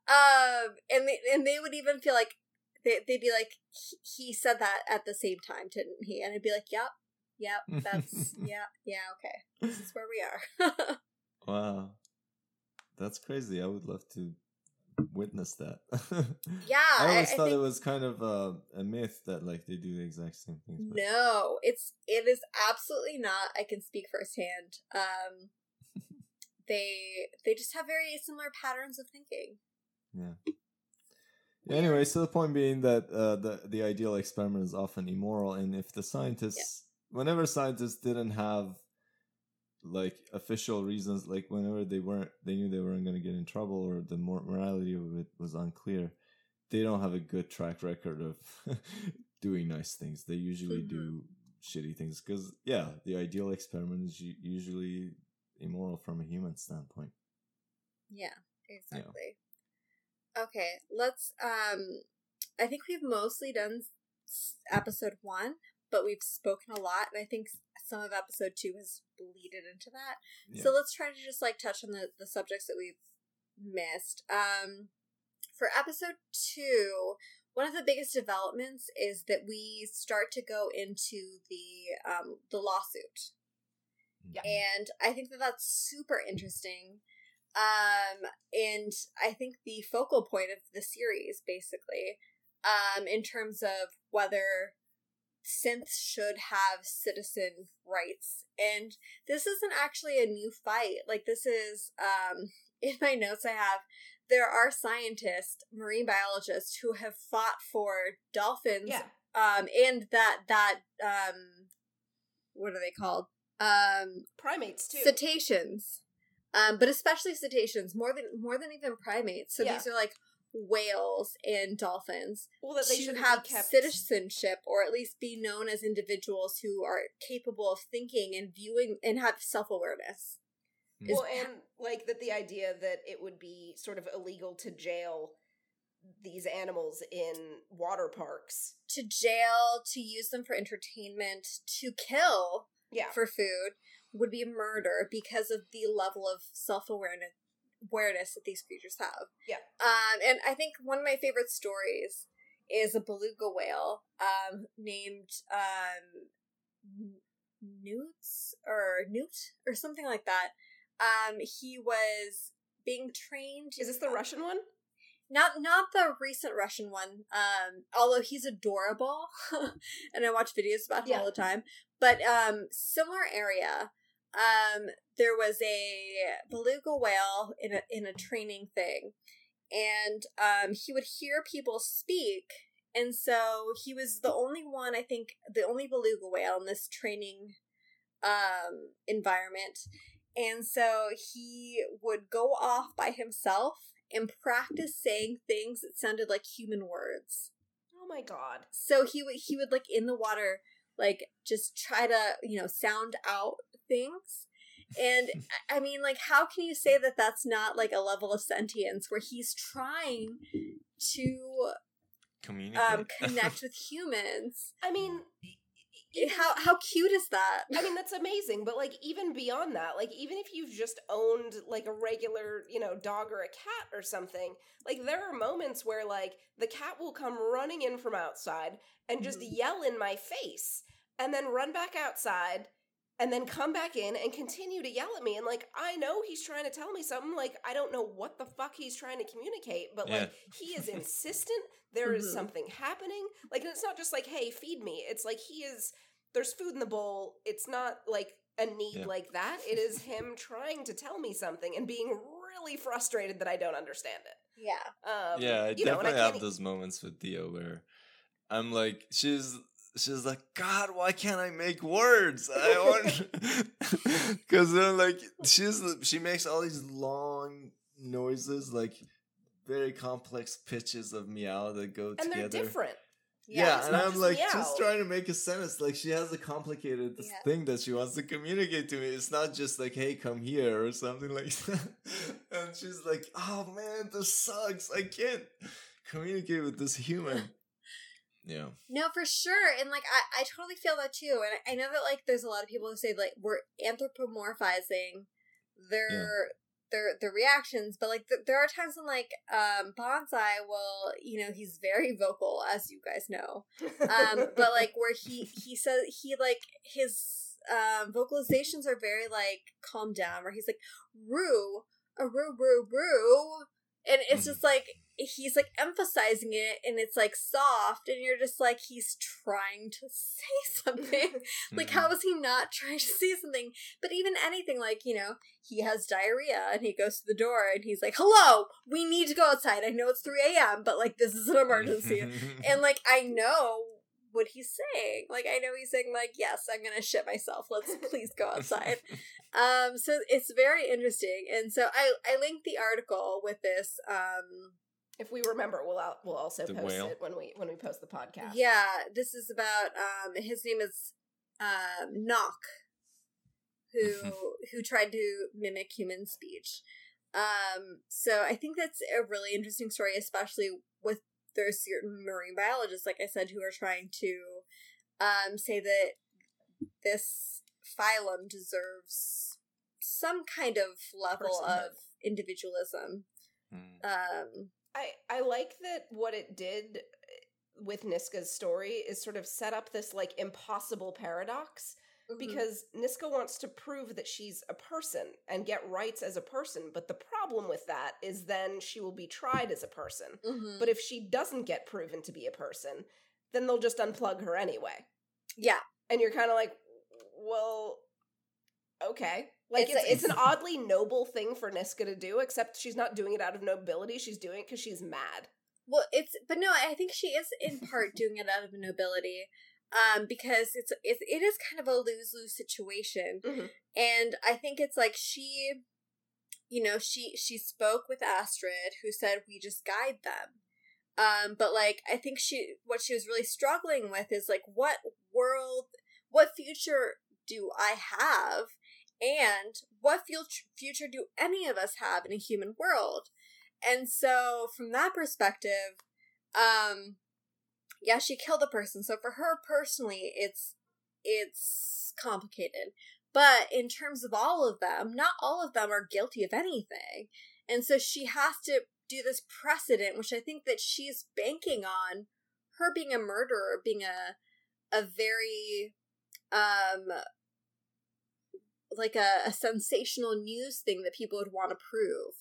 Um and they, and they would even feel like they, they'd be like he, he said that at the same time didn't he and i'd be like yep yep *laughs* that's yeah yeah okay this is where we are *laughs* Wow. That's crazy. I would love to witness that. *laughs* yeah I always I thought think- it was kind of a, a myth that like they do the exact same things. but- no it's it is absolutely not i can speak firsthand um they they just have very similar patterns of thinking Yeah. Yeah, Anyway, so the point being that uh, the the ideal experiment is often immoral, and if the scientists, whenever scientists didn't have like official reasons, like whenever they weren't, they knew they weren't going to get in trouble, or the mor- morality of it was unclear, they don't have a good track record of *laughs* doing nice things. They usually Mhm. do shitty things because, yeah, the ideal experiment is usually immoral from a human standpoint. Yeah, exactly. Okay, let's um I think we've mostly done episode 1, but we've spoken a lot and I think some of episode 2 has bleeded into that. Yeah. So let's try to just like touch on the the subjects that we've missed. Um for episode 2, one of the biggest developments is that we start to go into the um the lawsuit Yeah. and I think that that's super interesting. Um, and I think the focal point of the series, basically, um, in terms of whether synths should have citizen rights, and this isn't actually a new fight. Like this is, um, *laughs* in my notes I have. There are scientists, marine biologists, who have fought for dolphins Yeah. um and that that um what are they called um Primates too. cetaceans um but especially cetaceans more than more than even primates so Yeah. these are like whales and dolphins well, that they should have kept. citizenship or at least be known as individuals who are capable of thinking and viewing and have self-awareness is well, and like that the idea that it would be sort of illegal to jail these animals in water parks. to jail to use them for entertainment to kill Yeah. for food would be murder because of the level of self awareness awareness that these creatures have. Yeah. Um, and I think one of my favorite stories is a beluga whale um, named um, Newts or Newt or something like that. Um, he was being trained. Is this the Russian one? not not the recent Russian one. Um, although he's adorable, *laughs* and I watch videos about him Yeah. all the time. But um, similar area. Um, there was a beluga whale in a in a training thing, and um, he would hear people speak, and so he was the only one. I think the only beluga whale in this training um environment and so he would go off by himself and practice saying things that sounded like human words. Oh my god. So he would he would like in the water like just try to, you know, sound out things. And I- I mean like how can you say that that's not like a level of sentience where he's trying to Communicate. um *laughs* connect with humans? I mean, How how cute is that? I mean, that's amazing. But like, even beyond that, like, even if you've just owned like a regular, you know, dog or a cat or something, like, there are moments where like the cat will come running in from outside and just Mhm. yell in my face, and then run back outside. And then come back in and continue to yell at me. And like, I know he's trying to tell me something. Like, I don't know what the fuck he's trying to communicate, but like, he is *laughs* insistent. There is Mhm. something happening. Like, and it's not just like, hey, feed me. It's like he is there's food in the bowl. It's not like a need Yeah. like that. It is him trying to tell me something and being really frustrated that I don't understand it. Yeah. Um, yeah, I you know, and I definitely have those moments with theo where I'm like, she's she's like, God, why can't I make words? I want *laughs* because then like she's she makes all these long noises, like very complex pitches of meow that go and together. And they're different. Yeah, it's and I'm just like meow. just trying to make a sentence. Like she has a complicated Yeah. thing that she wants to communicate to me. It's not just like, "Hey, come here" or something like *laughs* that. and she's like, "Oh man, this sucks. I can't communicate with this human." Yeah. No, for sure. And like I, I totally feel that too. And I, I know that like there's a lot of people who say like we're anthropomorphizing their their their reactions, but like th- there are times when like um Bonsai will, you know, he's very vocal as you guys know. Um but like where he *laughs* he says he like his um vocalizations are very like calm down where he's like roo a roo roo roo and it's Mhm. just like he's like emphasizing it and it's like soft and you're just like he's trying to *laughs* say something. *laughs* Like Mhm. how is he not trying to say something? But even anything like you know he has diarrhea and he goes to the door and he's like hello we need to go outside. I know it's 3 a.m but like this is an emergency. *laughs* And like i know what he's saying. Like i know he's saying like yes i'm gonna shit myself. Let's please go outside. Um so it's very interesting. And so i i linked the article with this um if we remember, we'll out, we'll also The post whale? it when we when we post the podcast. yeah this is about um his name is um knock who *laughs* who tried to mimic human speech um so i think that's a really interesting story especially with there's certain marine biologists like i said who are trying to um say that this phylum deserves some kind of level of individualism Mm. um I I like that what it did with Niska's story is sort of set up this like impossible paradox mhm. because Niska wants to prove that she's a person and get rights as a person, but the problem with that is then she will be tried as a person. Mhm. But if she doesn't get proven to be a person, then they'll just unplug her anyway. yeah And you're kind of like, well, okay. Like It's it's, it's, an oddly noble thing for Niska to do, except she's not doing it out of nobility. She's doing it because she's mad. Well, it's but no, I think she is in part *laughs* doing it out of nobility, um, because it's it's it is kind of a lose lose situation, Mhm. and I think it's like she, you know, she she spoke with Astrid, who said we just guide them, um, but like I think she what she was really struggling with is like what world, what future do I have, and what future do any of us have in a human world? And so from that perspective, um yeah, she killed a person. So for her personally, it's it's complicated. But in terms of all of them, not all of them are guilty of anything. And so she has to do this precedent, which I think that she's banking on her being a murderer, being a a very um like a, a sensational news thing that people would want to prove.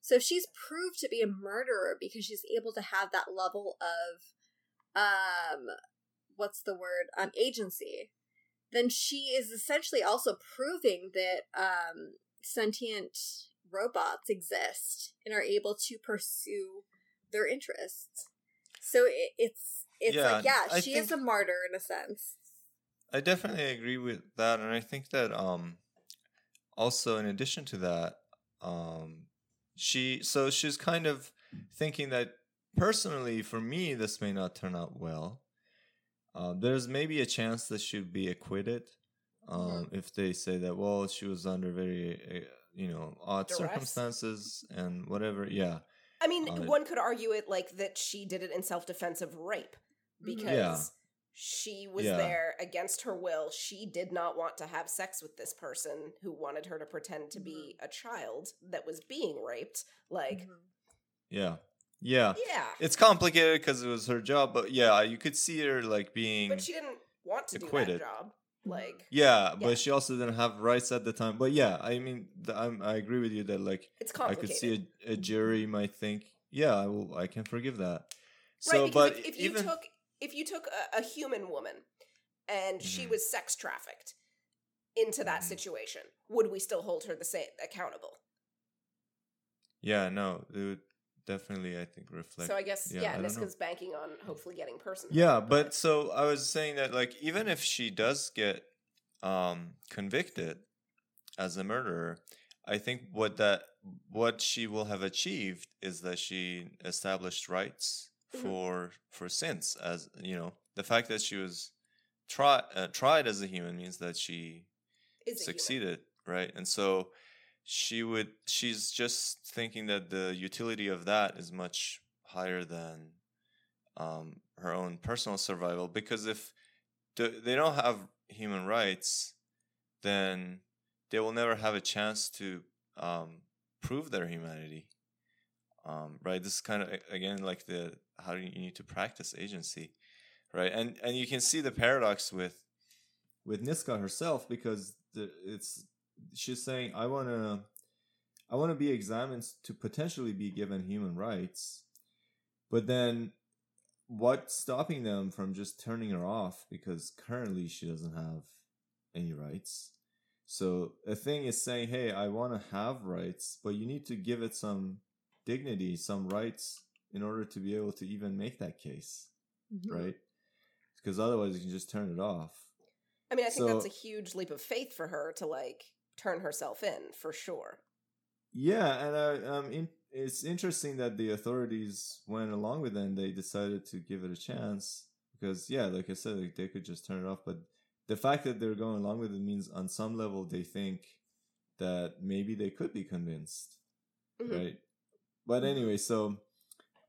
So if she's proved to be a murderer because she's able to have that level of um what's the word? Um agency, then she is essentially also proving that um sentient robots exist and are able to pursue their interests. So it, it's it's Yeah, like yeah, I she is a martyr in a sense. I definitely agree with that, and I think that um, also in addition to that, um, she so she's kind of thinking that personally for me this may not turn out well. Uh, there's maybe a chance that she'd be acquitted um, if they say that well she was under very uh, you know odd Duress? circumstances and whatever. Yeah, I mean, Uh, one could argue it like that she did it in self defense of rape Mhm. because. She was Yeah. there against her will. She did not want to have sex with this person who wanted her to pretend to be a child that was being raped. Like, Mhm. yeah, yeah. yeah. It's complicated because it was her job, but yeah, you could see her like being. But she didn't want to do Acquitted. that job. Like, Yeah, Yeah. but she also didn't have rights at the time. But yeah, I mean, th- I'm, I agree with you that like it's complicated. I could see a, a jury might think, yeah, I will, I can forgive that. So, right, because but if, if you even took if you took a, a human woman and she Mhm. was sex trafficked into that Mhm. situation, would we still hold her the same accountable? yeah, no, it would definitely, I think, reflect. so I guess yeah, yeah, I don't. Niska's banking on hopefully getting person. yeah, but so I was saying that like even if she does get um convicted as a murderer, I think what that what she will have achieved is that she established rights Mhm. for for synths as you know the fact that she was try, uh, tried as a human means that she Is succeeded right? And so she would she's just thinking that the utility of that is much higher than um, her own personal survival because if the, they don't have human rights then they will never have a chance to um, prove their humanity. Um, right? This is kind of again like the how do you need to practice agency right? And and you can see the paradox with with Niska herself because the, it's she's saying I want to I want to be examined to potentially be given human rights but then what's stopping them from just turning her off because currently she doesn't have any rights? So a thing is saying hey I want to have rights but you need to give it some dignity some rights in order to be able to even make that case Mhm. right because otherwise you can just turn it off I mean, I think that's a huge leap of faith for her to like turn herself in for sure. Yeah, and I, um, in, it's interesting that the authorities went along with it and they decided to give it a chance because, yeah, like I said, like, they could just turn it off. But the fact that they're going along with it means on some level they think that maybe they could be convinced, Mhm. right? But anyway, so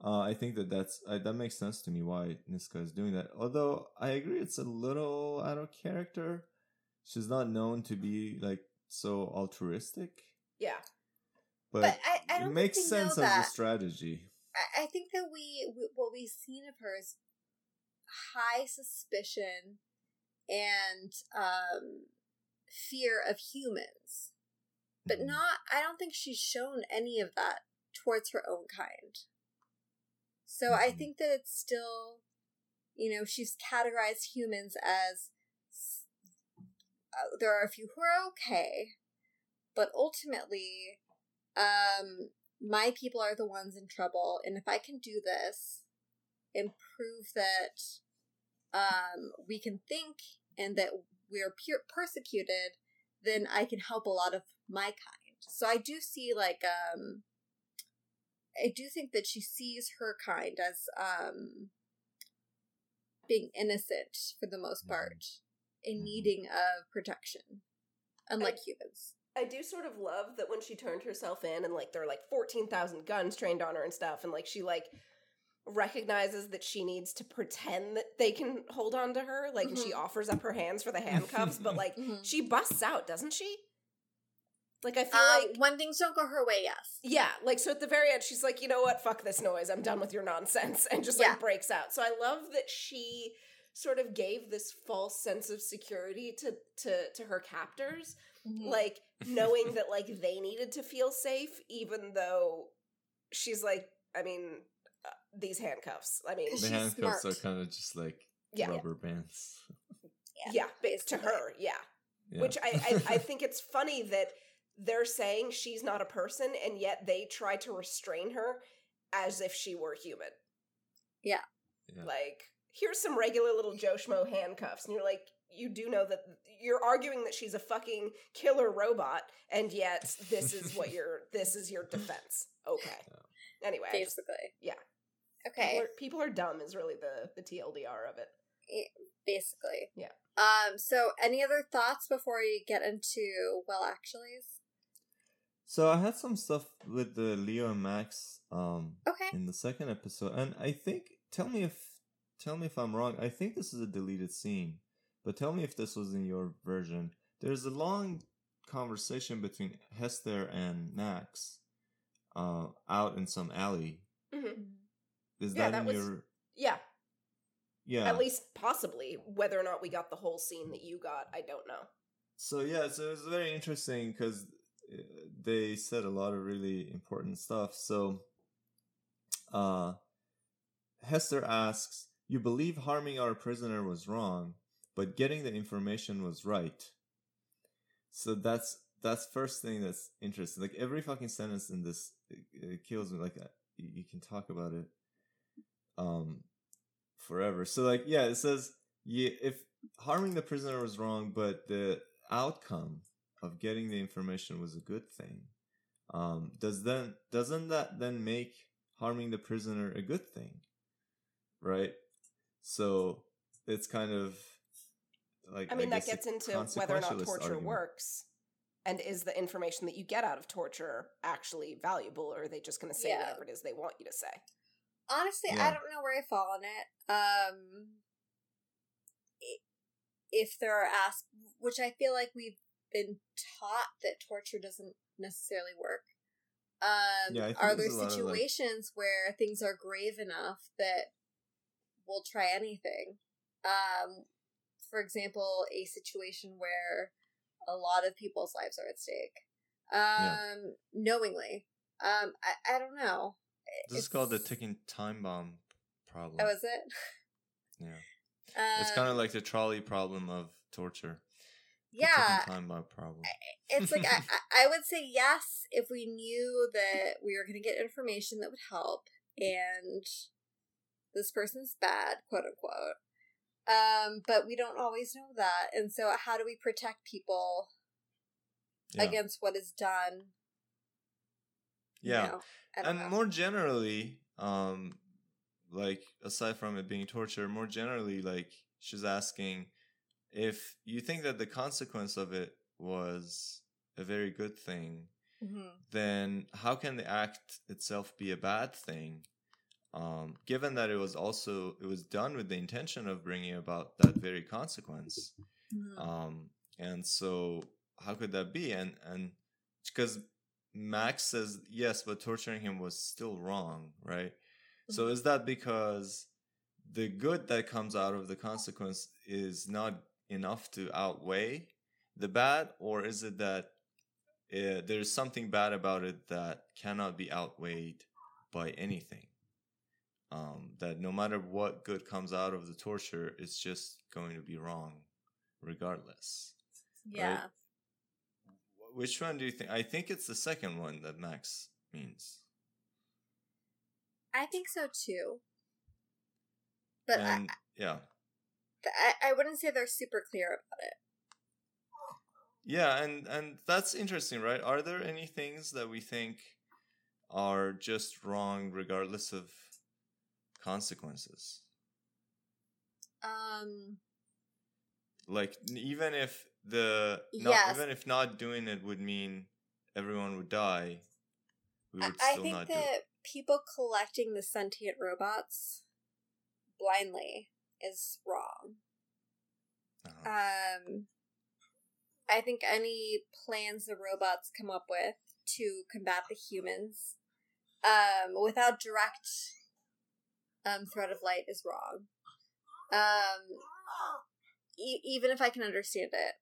uh, I think that that's uh, that makes sense to me why Niska is doing that. Although I agree, it's a little out of character. She's not known to be like so altruistic Yeah. but, But I- I it makes think they know sense as a strategy. I, I think that we, we what we've seen of her is high suspicion and um, fear of humans, but Mhm. not. I don't think she's shown any of that towards her own kind. So I Mhm. think that it's still, you know, she's categorized humans as uh, there are a few who are okay, but ultimately, um, my people are the ones in trouble, and if I can do this and prove that um, we can think and that we're persecuted, then I can help a lot of my kind. So I do see like um, I do think that she sees her kind as um being innocent for the most Mhm. part, in Mhm. needing of protection, unlike humans. I do sort of love that when she turned herself in and like there are like 14,000 guns trained on her and stuff and like she like recognizes that she needs to pretend that they can hold on to her like and she offers up her hands for the handcuffs but like *laughs* Mhm. she busts out doesn't she like i feel Um, like when things don't go her way, yes. yeah like so at the very end she's like you know what fuck this noise i'm done with your nonsense *laughs* and just like Yeah. breaks out so i love that she sort of gave this false sense of security to to to her captors Mm-hmm. like *laughs* knowing that like they needed to feel safe even though she's like, I mean, uh, these handcuffs. I mean, She's the handcuffs smart. are kind of just like yeah, rubber bands. yeah, yeah to her, yeah. Yeah. Which I, I I *laughs* think it's funny that they're saying she's not a person, and yet they try to restrain her as if she were human. Yeah. Like, here's some regular little Joe Schmo handcuffs, and you're like, you do know that you're arguing that she's a fucking killer robot, and yet this is what your *laughs* this is your defense. Okay. Anyway, I just- Basically. yeah. Okay. people, are, people are dumb is really the the TLDR of it. Basically. Yeah. Um. So, any other thoughts before we get into well, actuallys? So I had some stuff with the Leo and Max um Okay. in the second episode, and I think tell me if tell me if I'm wrong. I think this is a deleted scene, but tell me if this was in your version. There's a long conversation between Hester and Max, uh, out in some alley. hmm Is Yeah, that, that in was- your? Yeah, Yeah. at least possibly. Whether or not we got the whole scene that you got, I don't know. So yeah, so it was very interesting because they said a lot of really important stuff. So, uh, Hester asks, "You believe harming our prisoner was wrong, but getting the information was right." So that's that's first thing that's interesting. Like every fucking sentence in this, kills me. Like uh, you, you can talk about it, um, forever. So like yeah, it says yeah, if harming the prisoner was wrong, but the outcome of getting the information was a good thing. Um, does then doesn't that then make harming the prisoner a good thing, right? So it's kind of like I mean, that gets into whether or not torture argument. works. And is the information that you get out of torture actually valuable, or are they just going to say Yeah. whatever it is they want you to say? Honestly, I don't know where I fall on it. Um, if there are asked, which I feel like we've been taught that torture doesn't necessarily work. Um, Yeah, are there there's a lot of, like- situations where things are grave enough that we'll try anything? Um, for example, a situation where a lot of people's lives are at stake, um, Yeah. knowingly. Um, I, I don't know. This is called the ticking time bomb problem. Oh, is it? yeah, *laughs* Um, it's kind of like the trolley problem of torture. Yeah. time bomb problem. It's like I, I would say yes if we knew that we were going to get information that would help, and this person's bad, quote unquote. Um, but we don't always know that, and so how do we protect people Yeah. against what is done? you Yeah. know? And know. more generally um like aside from it being torture more generally like she's asking if you think that the consequence of it was a very good thing Mhm. then how can the act itself be a bad thing um given that it was also it was done with the intention of bringing about that very consequence Mhm. um and so how could that be and and because max says yes but torturing him was still wrong right so is that because the good that comes out of the consequence is not enough to outweigh the bad or is it that uh, there's something bad about it that cannot be outweighed by anything um, that no matter what good comes out of the torture it's just going to be wrong regardless yeah. Wh- which one do you think i think it's the second one that max means I think so too. But I, yeah I, I wouldn't say they're super clear about it. Yeah, and and that's interesting, right? Are there any things that we think are just wrong regardless of consequences? Um, Like even if the not, Yes. even if not doing it would mean everyone would die, we would I still think not do it. people collecting the sentient robots blindly is wrong. Uh-huh. Um, I think any plans the robots come up with to combat the humans, um, without direct um, threat of light is wrong. Um, e- even if I can understand it,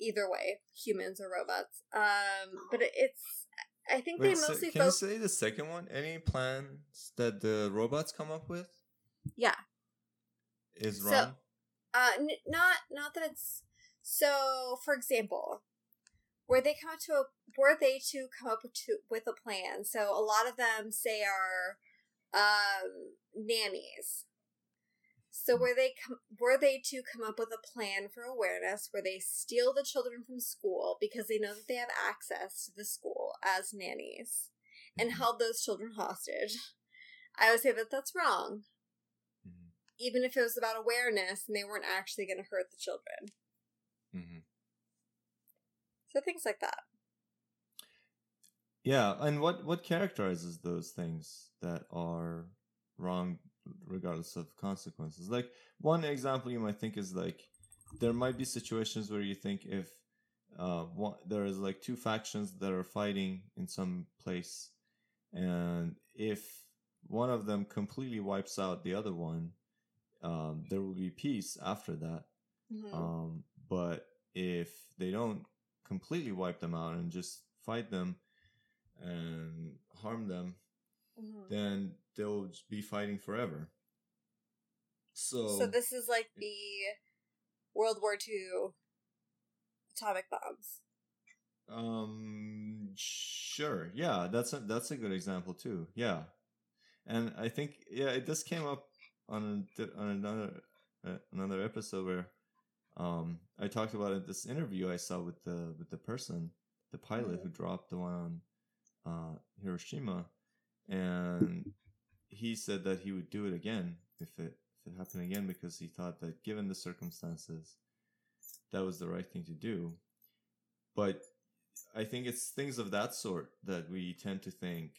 either way, humans or robots. Um, but it's I think Wait, they so mostly can you say the second one? Any plans that the robots come up with Yeah. Is So- wrong? Uh, n- not not that it's so. For example, were they come up to a were they to come up with to, with a plan? So a lot of them say are um nannies. So were they com- were they to come up with a plan for awareness where they steal the children from school because they know that they have access to the school as nannies and held those children hostage? I would say that that's wrong. Even if it was about awareness and they weren't actually going to hurt the children. Mhm. So things like that. Yeah, and what what characterizes those things that are wrong, regardless of consequences? Like one example you might think is like there might be situations where you think if uh one, there is like two factions that are fighting in some place, and if one of them completely wipes out the other one, um, there will be peace after that. Mhm. Um, but if they don't completely wipe them out and just fight them and harm them, Mhm. then they'll be fighting forever. So, So this is like the World War II atomic bombs. um, sure, yeah, that's a that's a good example too. Yeah, and I think yeah, it just came up on a, on another uh, another episode where um I talked about it this interview I saw with the with the person the pilot who dropped the one on uh Hiroshima and he said that he would do it again if it if it happened again because he thought that given the circumstances that was the right thing to do. But I think it's things of that sort that we tend to think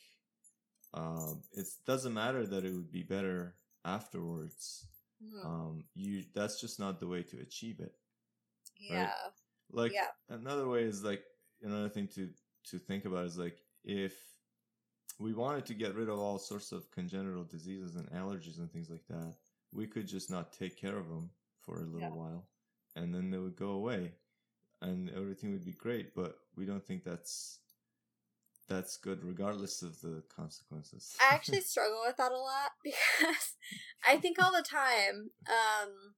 um it doesn't matter that it would be better afterwards Mhm. um you that's just not the way to achieve it yeah. like Yeah. another way is like another thing to to think about is like if we wanted to get rid of all sorts of congenital diseases and allergies and things like that we could just not take care of them for a little Yeah. while and then they would go away and everything would be great but we don't think that's that's good regardless of the consequences. I actually *laughs* struggle with that a lot *laughs* because I think all the time um,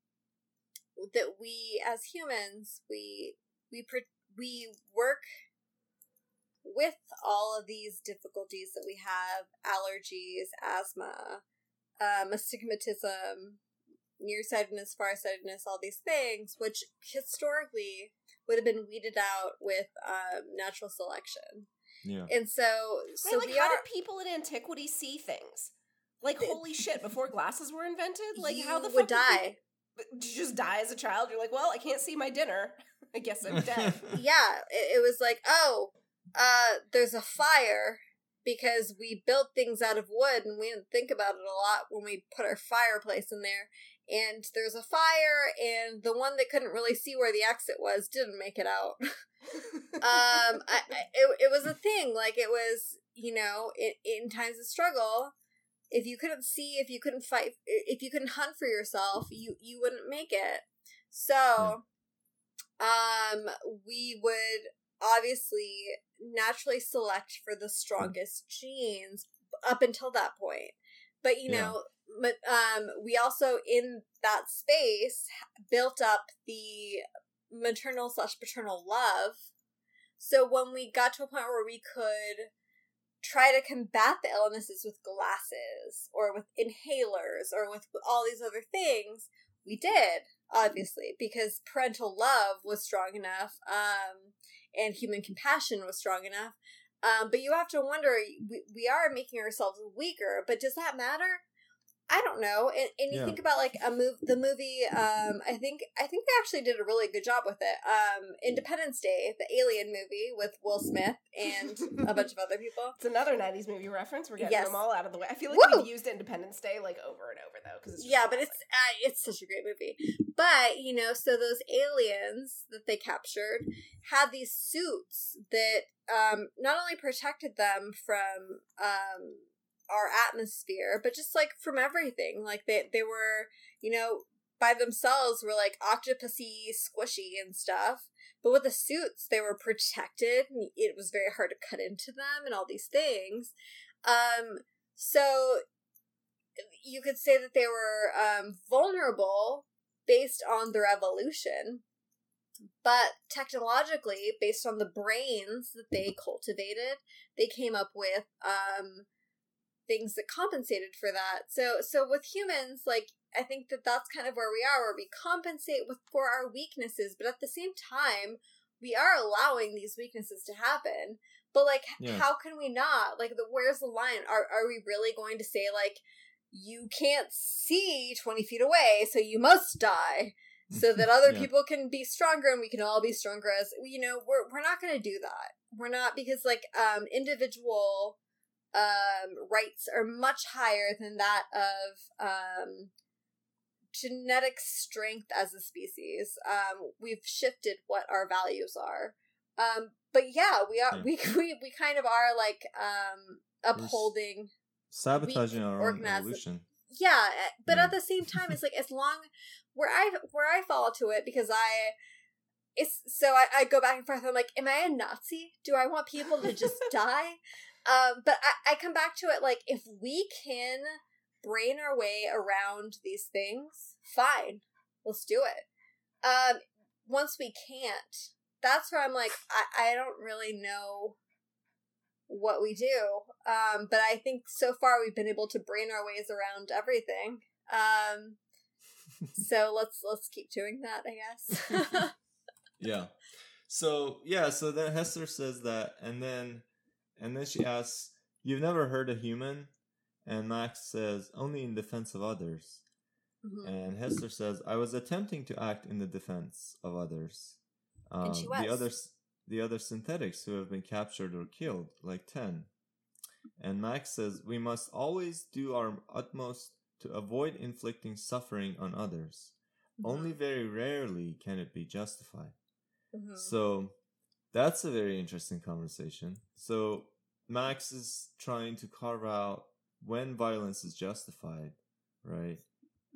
that we as humans we we we work with all of these difficulties that we have allergies asthma um, astigmatism nearsightedness farsightedness all these things which historically would have been weeded out with um, natural selection yeah and so so Right, like how are did people in antiquity see things? Like They- holy shit! Before glasses were invented, like how the fuck would did die Did you just die as a child? You're like, well, I can't see my dinner. *laughs* I guess I'm dead. *laughs* yeah, it, it was like, oh, uh, there's a fire because we built things out of wood and we didn't think about it a lot when we put our fireplace in there. And there's a fire, and the one that couldn't really see where the exit was didn't make it out. *laughs* um, I, I, it, it was a thing. Like it was, you know, in, in times of struggle, if you couldn't see, if you couldn't fight, if you couldn't hunt for yourself, you you wouldn't make it. So, um, we would obviously naturally select for the strongest genes up until that point. But you know, but um, we also in that space built up the maternal slash paternal love. So when we got to a point where we could try to combat the illnesses with glasses or with inhalers or with all these other things, we did obviously because parental love was strong enough um, and human compassion was strong enough. Um, but you have to wonder we, we are making ourselves weaker, but does that matter? I don't know. And, and you Yeah. think about like a move, the movie. Um, I think I think they actually did a really good job with it. Um, Independence Day, the Alien movie with Will Smith and a bunch of other people. It's another '90s movie reference. We're getting Yes. them all out of the way. I feel like Woo! we've used Independence Day like over and over though, because yeah, but it's uh, it's such a great movie. But you know, so those aliens that they captured had these suits that um, not only protected them from um, our atmosphere, but just like from everything. Like they they were, you know, by themselves were like octopusy, squishy, and stuff. But with the suits, they were protected. It was very hard to cut into them, and all these things. Um, so you could say that they were um, vulnerable based on their evolution, but technologically, based on the brains that they cultivated, they came up with um, things that compensated for that. So, so with humans, like I think that that's kind of where we are, where we compensate with for our weaknesses, but at the same time, we are allowing these weaknesses to happen. But like, Yeah. how can we not? Like, the where's the line? Are are we really going to say like? You can't see 20 feet away, so you must die so *laughs* that other Yeah. people can be stronger and we can all be stronger as you know we're we're not going to do that we're not because like um individual um rights are much higher than that of um genetic strength as a species um we've shifted what our values are um but yeah we are Yeah. we, *laughs* we we kind of are like um upholding Sabotaging our own evolution. yeah eh, but Yeah. at the same time it's *laughs* like as long where i where i fall to it because i it's so I, I go back and forth i'm like am i a nazi do i want people to just *laughs* die um but I, I come back to it like if we can brain our way around these things fine let's do it. Um once we can't that's where i'm like i, I don't really know what we do. Um but i think so far we've been able to brain our ways around everything. Um *laughs* so let's let's keep doing that i guess. *laughs* Yeah. So yeah, so then Hester says that, and then and then she asks, "You've never hurt a human?" And Max says, "Only in defense of others." Mhm. And Hester says, "I was attempting to act in the defense of others." Um, And she The was. others, the other synthetics who have been captured or killed, like ten. And Max says, "We must always do our utmost to avoid inflicting suffering on others. Only very rarely can it be justified." Mhm. So that's a very interesting conversation. So Max is trying to carve out when violence is justified, right?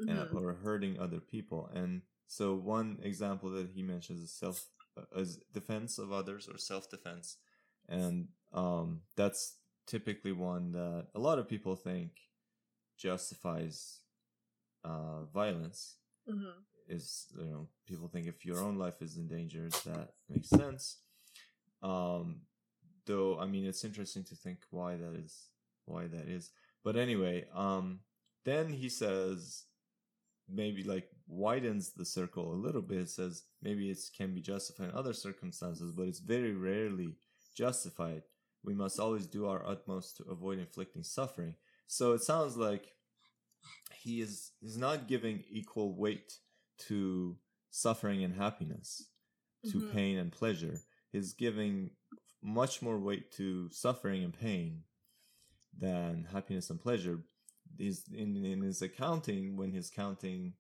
And, Mhm. or hurting other people. And so one example that he mentions is self uh, as defense of others or self defense. And um that's typically one that a lot of people think justifies uh violence Mhm. is you know people think if your own life is in danger that makes sense um though i mean it's interesting to think why that is why that is but anyway um then he says maybe like widens the circle a little bit says maybe it can be justified in other circumstances but it's very rarely justified we must always do our utmost to avoid inflicting suffering so it sounds like he is he's not giving equal weight to suffering and happiness, to Mhm. pain and pleasure. He's giving much more weight to suffering and pain than happiness and pleasure. He's in, in his accounting, when he's counting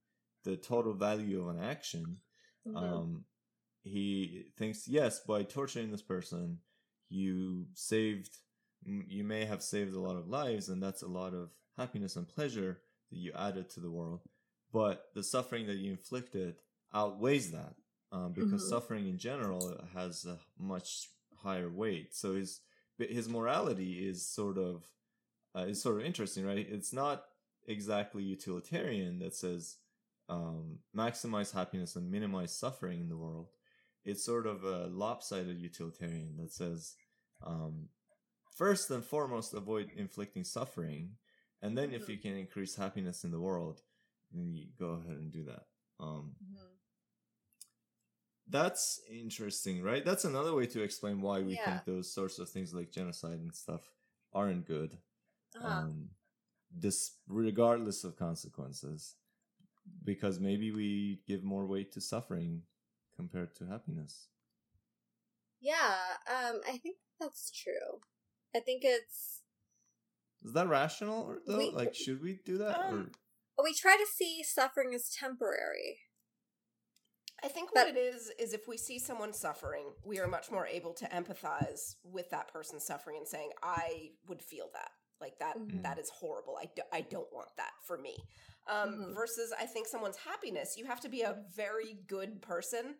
the total value of an action, Mhm. um, he thinks, yes, by torturing this person, you saved, you may have saved a lot of lives, and that's a lot of happiness and pleasure that you added to the world. But the suffering that you inflicted outweighs that, um, because Mhm. suffering in general has a much higher weight. So his his morality is sort of uh, is sort of interesting, right? It's not exactly utilitarian that says um, maximize happiness and minimize suffering in the world. It's sort of a lopsided utilitarian that says, um, first and foremost, avoid inflicting suffering, and then if Mhm. you can increase happiness in the world, then you go ahead and do that. Um, Mhm. That's interesting, right? That's another way to explain why we Yeah. think those sorts of things like genocide and stuff aren't good. Uh-huh. Um, this regardless of consequences, because maybe we give more weight to suffering compared to happiness. yeah, um, I think that's true. I think it's Is that rational though? We- like, should we do that? Um, we try to see suffering as temporary. I think But- what it is is if we see someone suffering, we are much more able to empathize with that person suffering and saying, "I would feel that. Like that. Mhm. that is horrible. I, do, I don't want that for me." Um, Mhm. Versus, I think someone's happiness. You have to be a very good person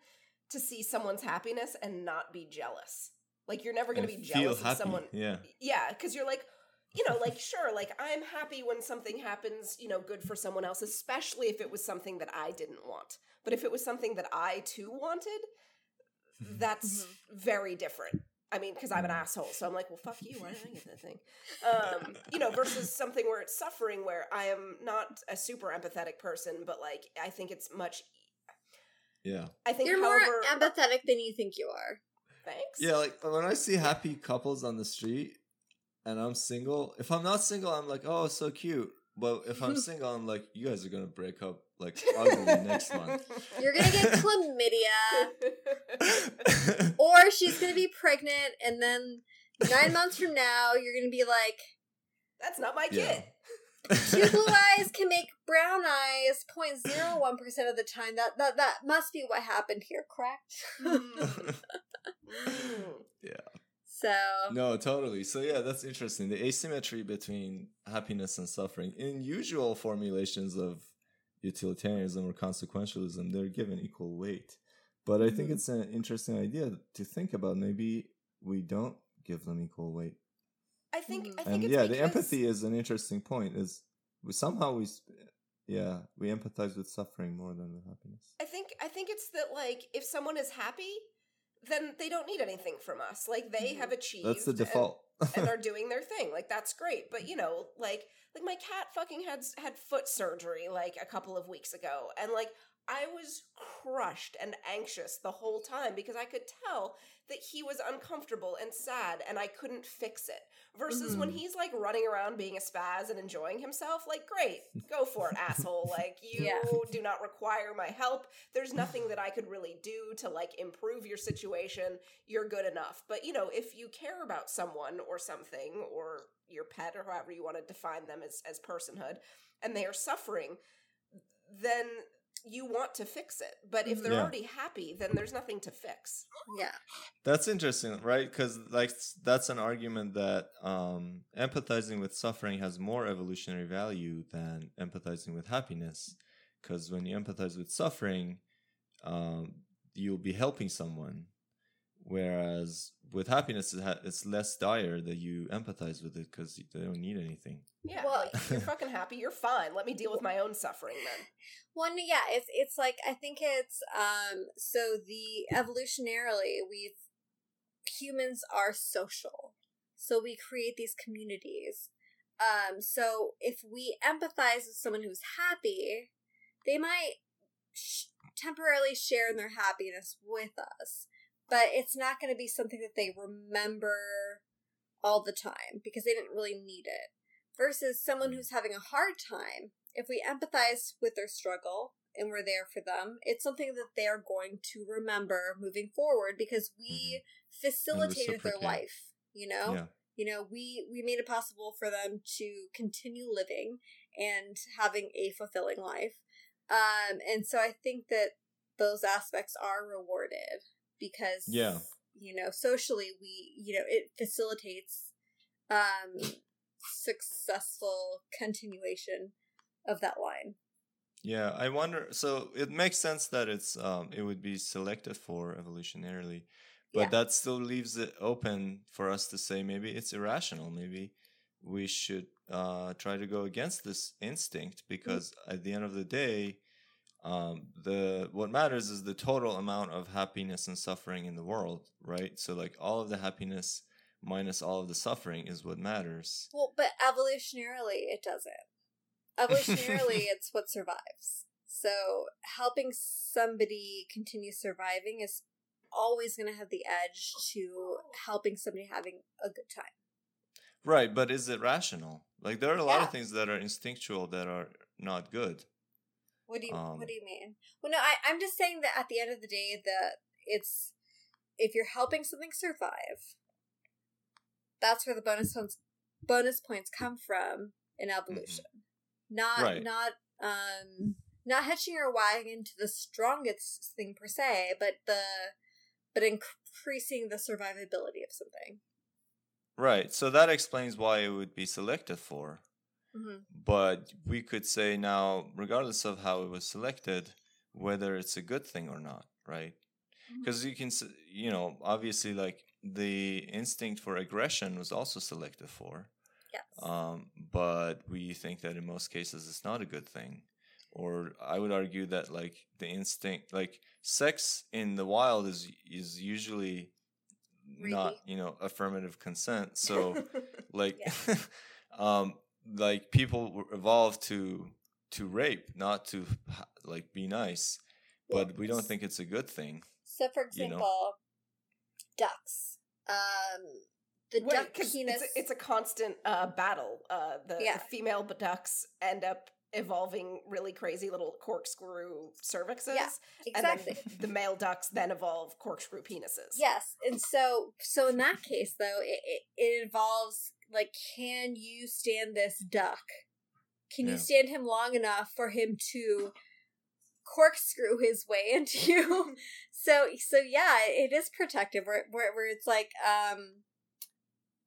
to see someone's happiness and not be jealous. Like you're never going to be jealous of someone. Yeah. Yeah, because you're like, you know, like sure, like I'm happy when something happens, you know, good for someone else, especially if it was something that I didn't want. But if it was something that I too wanted, that's very different. I mean, because I'm an asshole, so I'm like, well, fuck you. Why didn't I get that thing? Um, you know, versus something where it's suffering, where I am not a super empathetic person, but like I think it's much. Yeah. I think, You're more empathetic than you think you are. thanks. Yeah, like when I see happy couples on the street and I'm single, if I'm not single, I'm like, oh, so cute. But if I'm *laughs* single, I'm like, you guys are gonna break up like ugly next month. *laughs* You're gonna get chlamydia, *laughs* or she's gonna be pregnant, and then nine months from now, you're gonna be like, That's not my Yeah. kid. two blue eyes can make brown eyes 0.01 percent of the time. That that that must be what happened here, correct? Mm. So No, totally. So yeah, that's interesting. The asymmetry between happiness and suffering. In usual formulations of utilitarianism or consequentialism, they're given equal weight. But I think Mhm. it's an interesting idea to think about. Maybe we don't give them equal weight. I think. I think And it's yeah, the empathy is an interesting point. Is we somehow we, yeah, we empathize with suffering more than with happiness. I think I think it's that like if someone is happy, then they don't need anything from us. Like they have achieved. Mm-hmm. That's the and- default. *laughs* and are doing their thing. Like that's great. But you know, like like my cat fucking had had foot surgery like a couple of weeks ago and like I was crushed and anxious the whole time because I could tell that he was uncomfortable and sad and I couldn't fix it. Versus when Mhm. he's like running around being a spaz and enjoying himself, like great, go for it, *laughs* asshole. Like you Yeah. do not require my help. There's nothing that I could really do to like improve your situation you're good enough. But you know, if you care about someone or something or your pet or however you want to define them as as personhood and they are suffering, then you want to fix it. But if they're Yeah. already happy, then there's nothing to fix. yeah, That's interesting, right? Because like that's an argument that um, empathizing with suffering has more evolutionary value than empathizing with happiness. Because when you empathize with suffering, um, you'll be helping someone, whereas with happiness, it's less dire that you empathize with it because they don't need anything. Yeah, Well- like, you're *laughs* fucking happy. You're fine. Let me deal with my own suffering then. One, yeah, it's it's like I think it's um so the evolutionarily we've humans are social, so we create these communities. Um, so if we empathize with someone who's happy, they might sh- temporarily share in their happiness with us, but it's not going to be something that they remember all the time because they didn't really need it. Versus someone who's having a hard time, if we empathize with their struggle and we're there for them, it's something that they're going to remember moving forward because we facilitated their life. You know, Yeah. you know, we we made it possible for them to continue living and having a fulfilling life. Um, and so I think that those aspects are rewarded because Yeah. you know socially we you know it facilitates um successful continuation of that line Yeah, I wonder. So it makes sense that it's um, it would be selected for evolutionarily, but Yeah. that still leaves it open for us to say maybe it's irrational. Maybe we should uh, try to go against this instinct because at the end of the day, um, the what matters is the total amount of happiness and suffering in the world, right? So like all of the happiness minus all of the suffering is what matters. well but evolutionarily it doesn't evolutionarily *laughs* it's what survives so helping somebody continue surviving is always going to have the edge to helping somebody having a good time Right, but is it rational? Like there are a lot Yeah. of things that are instinctual that are not good. What do you Um, What do you mean? Well, no, I, I'm just saying that at the end of the day, that it's if you're helping something survive, that's where the bonus points bonus points come from in evolution. Not Right. not um not hitching your wagon to the strongest thing per se, but the but increasing the survivability of something. Right, so that explains why it would be selected for. Mhm. but we could say now, regardless of how it was selected, whether it's a good thing or not, right? Because you can, you know, obviously, like the instinct for aggression was also selected for, Yes. um, but we think that in most cases it's not a good thing. Or I would argue that like the instinct, like sex in the wild is is usually not you know affirmative consent. So *laughs* like *laughs* um like people were evolved to to rape not to like be nice but we don't think it's a good thing So, for you know. example, ducks. Um, the Wait, duck 'cause penis. It's a, it's a constant uh, battle. Uh, the, Yeah. the female ducks end up evolving really crazy little corkscrew cervixes. Yeah, And then the male ducks then evolve corkscrew penises. Yes, and so so in that case though, it, it, it involves like, can you stand this duck? Can you stand him long enough for him to corkscrew his way *laughs* into you? so so yeah, it is protective. Where where, where it's like um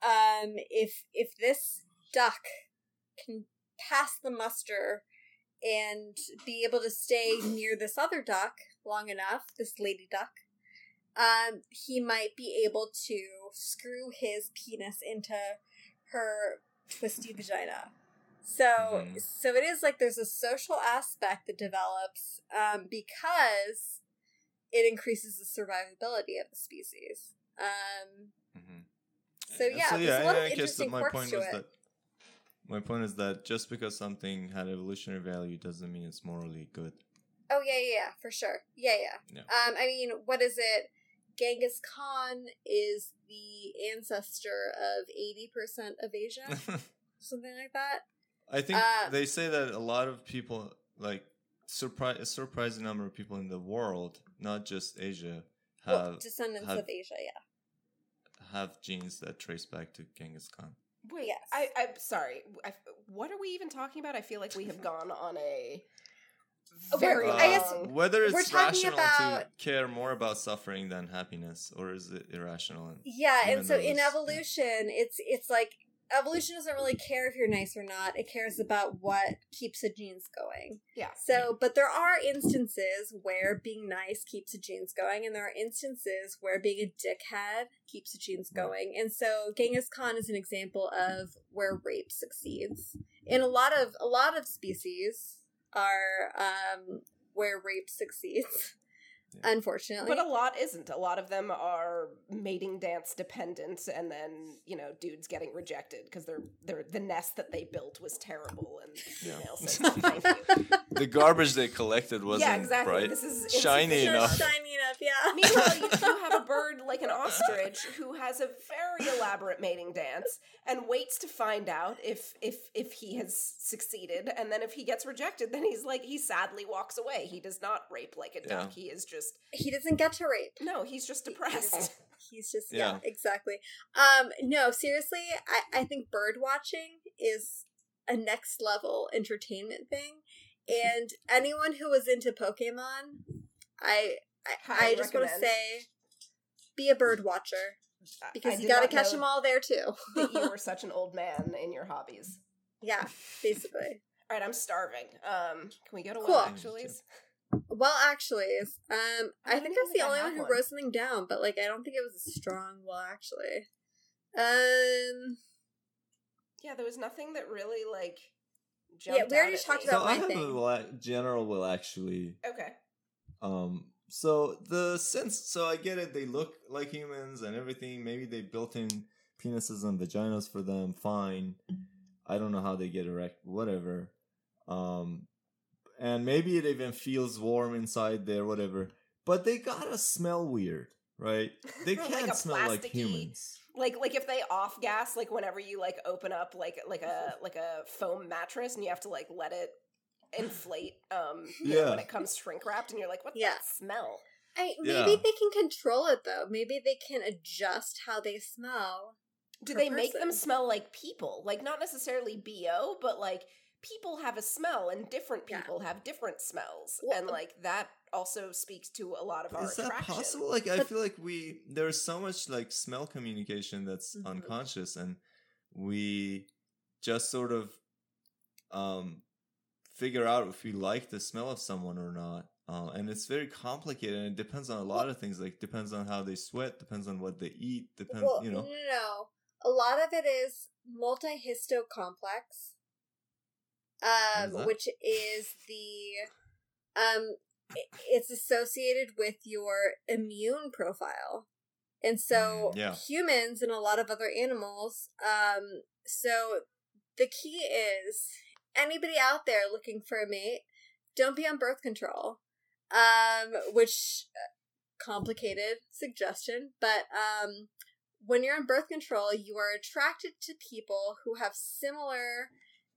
um if if this duck can pass the muster and be able to stay near this other duck long enough, this lady duck, um, he might be able to screw his penis into her twisty vagina. So, Mhm. so it is like there's a social aspect that develops um, because it increases the survivability of the species. Um, Mhm. so yeah, there's a lot I- guess that interesting my point was it. that my point is that just because something had evolutionary value doesn't mean it's morally good Oh yeah, yeah, yeah, for sure. Yeah, yeah. Yeah. Um, I mean, what is it? Genghis Khan is the ancestor of eighty percent of Asia, *laughs* something like that. I think Uh, they say that a lot of people, like surpri- a surprising number of people in the world, not just Asia, have well, descendants have- of Asia, yeah. have genes that trace back to Genghis Khan. Wait, Yes. I, I'm sorry. I, what are we even talking about? I feel like we have gone on a Uh, very I guess long- whether we're it's rational about- to care more about suffering than happiness, or is it irrational? And, Yeah, and so in it's- yeah. evolution, it's it's like evolution doesn't really care if you're nice or not. It cares about what keeps the genes going. yeah. So, but there are instances where being nice keeps the genes going, and there are instances where being a dickhead keeps the genes going. And so, Genghis Khan is an example of where rape succeeds. in a lot of a lot of species are um, where rape succeeds. *laughs* Yeah. Unfortunately, But a lot isn't. A lot of them are mating dance dependent, and then you know, dudes getting rejected because they're they're the nest that they built was terrible, and the Yeah. female says "No, thank you. The garbage they collected wasn't yeah, exactly. bright. This is shiny enough. shiny enough, yeah. *laughs* Meanwhile, you, you have a bird *laughs* like an ostrich who has a very elaborate mating dance and waits to find out if if if he has succeeded, and then if he gets rejected, then he's like he sadly walks away. He does not rape like a duck. He is just he doesn't get to rape. no. He's just depressed. He's just yeah. Yeah. exactly. Um no, seriously, I I think bird watching is a next level entertainment thing. And anyone who was into Pokemon, I I, I just want to say be a bird watcher I- I because you got to catch them all there too. that you were *laughs* such an old man in your hobbies. yeah, basically. All right, I'm starving. Um, can we go to Cool. what actually? Well, actually, um, I, I think I was the only one who one. wrote something down, but like I don't think it was a strong well. Actually, um, Yeah, there was nothing that really like. Jumped Yeah, we already out talked about so my I have thing. a will, general will actually. Okay. Um, so the sense, so I get it. They look like humans and everything. Maybe they built in penises and vaginas for them. Fine. I don't know how they get erect. Whatever. Um, and maybe it even feels warm inside there. Whatever. But they gotta smell weird, right? *laughs* They can't a smell like humans. Like like if they off gas, like whenever you like open up like like a *laughs* like a foam mattress and you have to like let it inflate um you know, Yeah. when it comes shrink wrapped and you're like, what's Yeah. that smell? I maybe Yeah. they can control it though. Maybe they can adjust how they smell. Do per they make them smell like people? Like not necessarily BO, but like people have a smell and different Yeah. people have different smells. Well, and like that also speaks to a lot of our Is that attraction. possible? Like, I feel like we there's so much like smell communication that's Mhm. unconscious, and we just sort of um, figure out if we like the smell of someone or not. Uh, and it's very complicated, and it depends on a lot of things. Like depends on how they sweat, depends on what they eat, depends. well, you know, no, no, no. A lot of it is multihistocomplex, um, which is the um, it's associated with your immune profile, and so Mm, yeah. humans and a lot of other animals. Um, so the key is anybody out there looking for a mate, don't be on birth control. Um, which uh, complicated suggestion, but um, when you're on birth control, you are attracted to people who have similar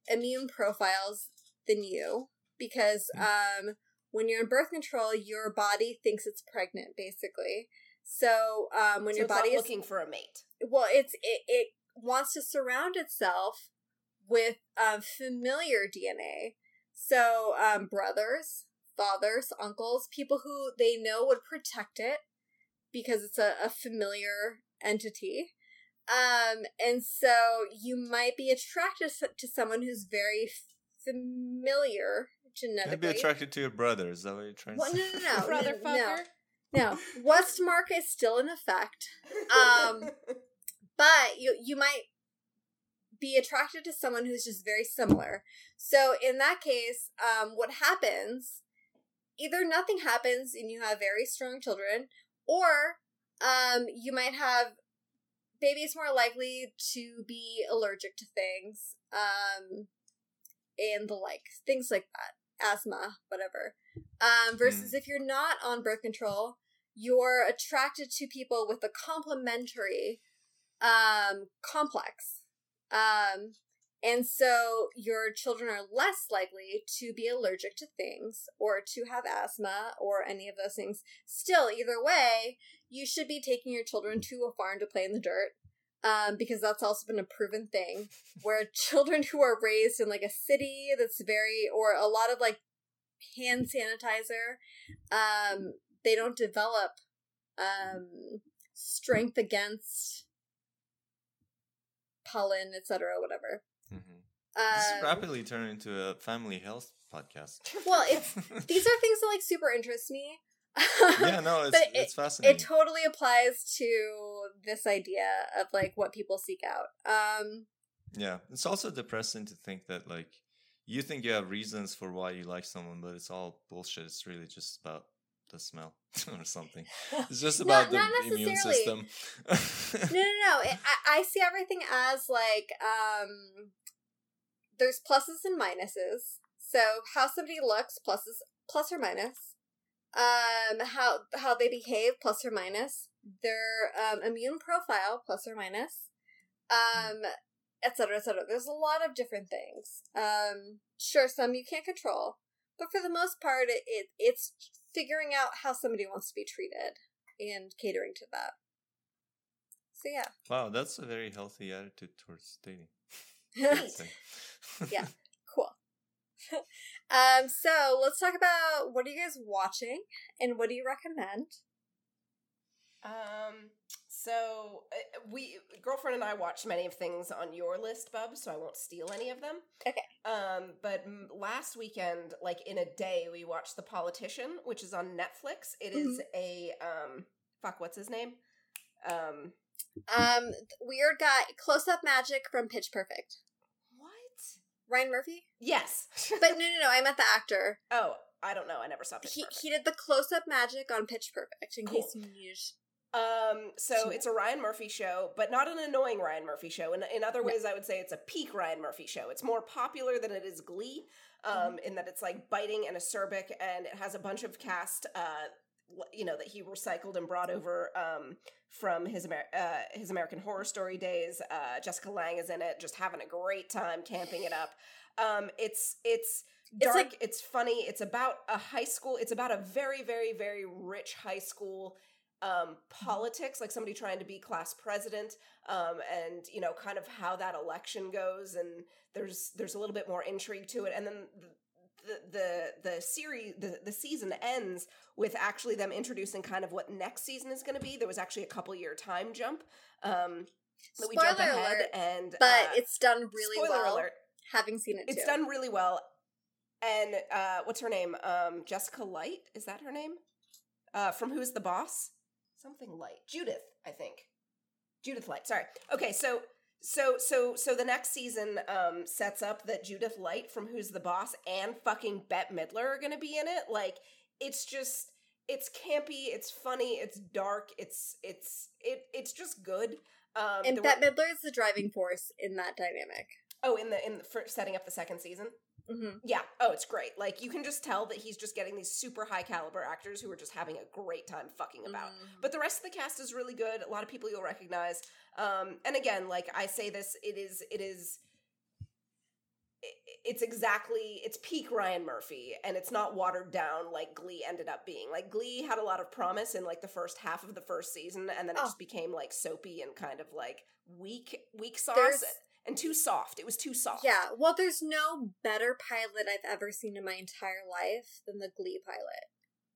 immune profiles than you because um, when you're on birth control, your body thinks it's pregnant, basically. So um, when So your body is looking for a mate. well, it's it, it wants to surround itself with um, familiar DNA. So um, brothers, fathers, uncles, people who they know would protect it because it's a, a familiar entity. Um, and so you might be attracted to someone who's very familiar genetically. I'd be attracted to your brother. Is that what you're trying to say? no, no, no, *laughs* Brother no, fucker. no. Westermarck is still in effect. Um, *laughs* but you you might be attracted to someone who's just very similar. So in that case, um, what happens? Either nothing happens and you have very strong children, or um, you might have babies more likely to be allergic to things, um, and the like, things like that, asthma, whatever. Um, versus if you're not on birth control, you're attracted to people with a complementary um complex um and so your children are less likely to be allergic to things or to have asthma or any of those things still either way you should be taking your children to a farm to play in the dirt um, because that's also been a proven thing where *laughs* children who are raised in like a city that's very or a lot of like hand sanitizer um, they don't develop um, strength against pollen, etc., whatever. This is Um, rapidly turning into a family health podcast. *laughs* *laughs* well, it's these are things that like super interest me. yeah, no, *laughs* it's But it's fascinating. it totally applies to this idea of like what people seek out. Um, Yeah, it's also depressing to think that like you think you have reasons for why you like someone, but it's all bullshit. It's really just about the smell or something. It's just No, about the immune system. no, no, no. It, I, I see everything as like um, there's pluses and minuses. So how somebody looks, pluses, plus or minus. Um, how how they behave, plus or minus. Their um, immune profile, plus or minus. Um, et cetera, et cetera. There's a lot of different things. Um, sure, some you can't control, but for the most part, it, it it's figuring out how somebody wants to be treated and catering to that. So yeah. wow, that's a very healthy attitude towards dating. I'd say. *laughs* Yeah. cool. *laughs* um, so let's talk about what are you guys watching and what do you recommend? Um. So uh, we girlfriend and I watched many of things on your list, Bub. So I won't steal any of them. Okay. Um. But last weekend, like in a day, we watched The Politician, which is on Netflix. It is a um. Fuck, what's his name? Um. Um, weird guy, close up magic from Pitch Perfect. What? Ryan Murphy? Yes. But no, no, no, I meant the actor. *laughs* oh, I don't know. I never saw Pitch He, Perfect. he did the close up magic on Pitch Perfect, in Cool. case you need. Um, so it's a Ryan Murphy show, but not an annoying Ryan Murphy show. In, in other ways, I would say it's a peak Ryan Murphy show. It's more popular than it is Glee, um, Mm-hmm. in that it's like biting and acerbic, and it has a bunch of cast, uh, you know, that he recycled and brought over um, from his Amer- uh, his American Horror Story days. Uh, Jessica Lange is in it, just having a great time camping it up. Um, it's it's It's dark. like- it's funny. It's about a high school. It's about a very very very rich high school um, politics, like somebody trying to be class president, um, and you know, kind of how that election goes, and there's there's a little bit more intrigue to it, and then the the the series the the season ends with actually them introducing kind of what next season is going to be. There was actually a couple year time jump. Um, that we jump ahead alert, and But uh, it's done really spoiler well. alert. having seen it It's too. done really well. And uh, what's her name? Um, Jessica Light is that her name? Uh, from Who's the Boss? Something Light. Judith, I think. Judith Light. Sorry. Okay, so so so so the next season um, sets up that Judith Light from Who's the Boss and fucking Bette Midler are going to be in it. Like it's just it's campy, it's funny, it's dark, it's it's it it's just good. Um, and Bette Midler is the driving force in that dynamic. oh, in the in the, for setting up the second season. Hmm Yeah. Oh, it's great. Like you can just tell that he's just getting these super high caliber actors who are just having a great time fucking about. Mm-hmm. But the rest of the cast is really good. A lot of people you'll recognize. Um, and again, like I say this, it is it is it's exactly it's peak Ryan Murphy and it's not watered down like Glee ended up being. Like Glee had a lot of promise in like the first half of the first season and then it Oh. just became like soapy and kind of like weak weak sauce There's- and too soft. It was too soft. Yeah, well, there's no better pilot I've ever seen in my entire life than the Glee pilot.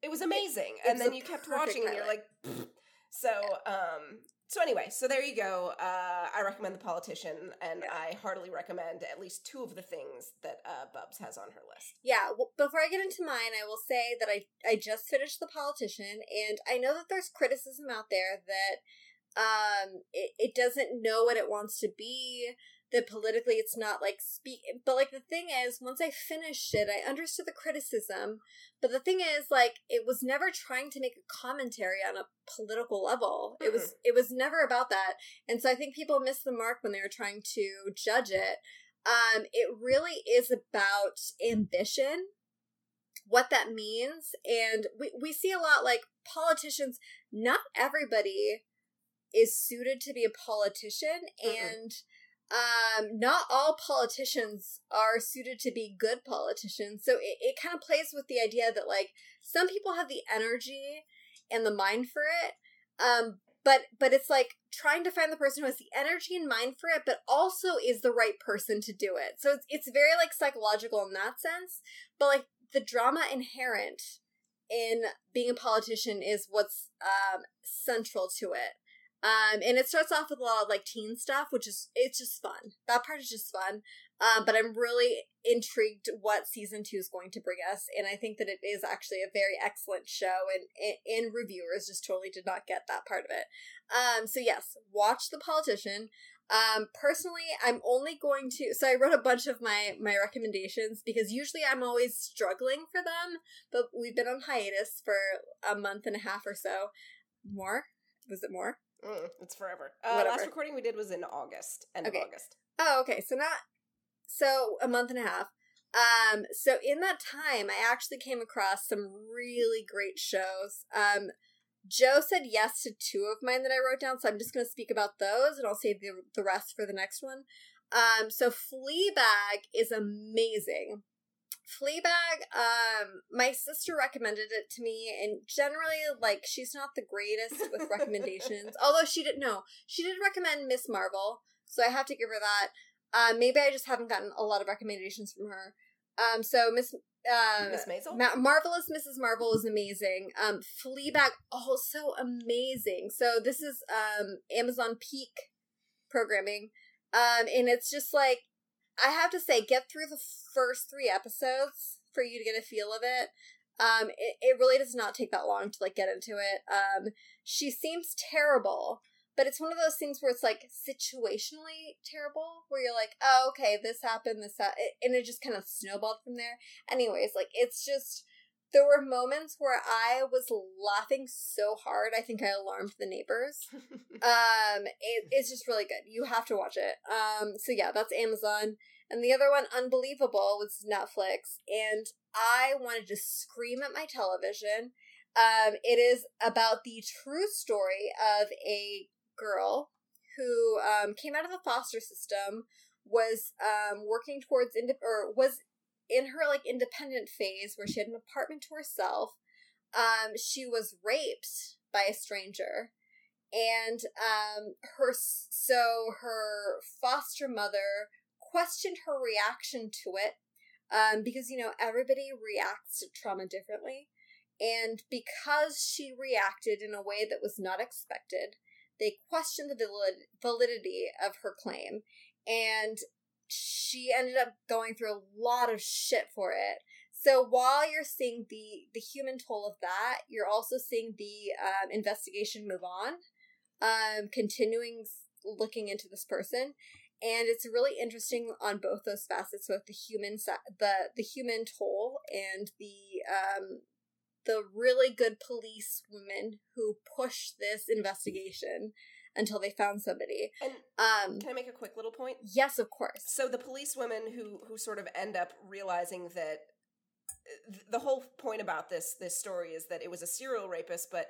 it was amazing it and was then you kept watching and you're like "Pfft." *laughs* so um so anyway so there you go uh i recommend the politician and Yeah. i heartily recommend at least two of the things that uh bubs has on her list Yeah, well, before I get into mine, I will say that I I just finished The Politician, and I know that there's criticism out there that um it, it doesn't know what it wants to be. That politically it's not like speak, but like the thing is, once I finished it, I understood the criticism. But the thing is, like, it was never trying to make a commentary on a political level. It was it was never about that, and so I think people missed the mark when they were trying to judge it. Um, it really is about ambition, what that means, and we we see a lot like politicians. Not everybody is suited to be a politician, Mm-mm. and um, not all politicians are suited to be good politicians. So it, it kind of plays with the idea that like some people have the energy and the mind for it, um, but but it's like trying to find the person who has the energy and mind for it but also is the right person to do it so it's, it's very like psychological in that sense but like the drama inherent in being a politician is what's um central to it um and it starts off with a lot of like teen stuff which is it's just fun. That part is just fun. Um but i'm really intrigued what season two is going to bring us and i think that it is actually a very excellent show and and reviewers just totally did not get that part of it. Um so yes watch the politician. Um personally i'm only going to so i wrote a bunch of my my recommendations because usually i'm always struggling for them but we've been on hiatus for a month and a half or so. More? Was it more Mm, it's forever uh, last recording we did was in august end Okay. of august Oh, okay. So not so a month and a half. Um, so in that time, I actually came across some really great shows. Um, Joe said yes to two of mine that I wrote down, so I'm just going to speak about those, and I'll save the the rest for the next one. Um, so Fleabag is amazing. Fleabag, um, my sister recommended it to me, and generally, like, she's not the greatest with *laughs* recommendations. Although she didn't know, she did recommend Miss Marvel, so I have to give her that. Um, maybe I just haven't gotten a lot of recommendations from her. Um, so Miss uh, miss maisel Ma- Marvelous Mrs. Marvel is amazing. Um, Fleabag also amazing. So this is um Amazon Peak programming, um, and it's just like I have to say, get through the first three episodes for you to get a feel of it. Um, it, it really does not take that long to like get into it. Um, she seems terrible, but it's one of those things where it's like situationally terrible, where you're like, oh, okay, this happened, this ha-, it, and it just kind of snowballed from there. Anyways, like it's just there were moments where I was laughing so hard, I think I alarmed the neighbors. *laughs* Um, it, it's just really good. You have to watch it. Um, so yeah, that's Amazon. And the other one, Unbelievable, was Netflix. And I wanted to scream at my television. Um, it is about the true story of a girl who um, came out of the foster system, was um, working towards inde- or was in her like independent phase where she had an apartment to herself. Um, she was raped by a stranger and um her so her foster mother questioned her reaction to it um because you know everybody reacts to trauma differently and because she reacted in a way that was not expected they questioned the valid- validity of her claim and she ended up going through a lot of shit for it. So while you're seeing the the human toll of that, you're also seeing the um, investigation move on, um, continuing looking into this person, and it's really interesting on both those facets, both the human the the human toll and the um the really good police women who push this investigation until they found somebody. And Um, can I make a quick little point? yes, of course. So the police women who who sort of end up realizing that th- the whole point about this this story is that it was a serial rapist, but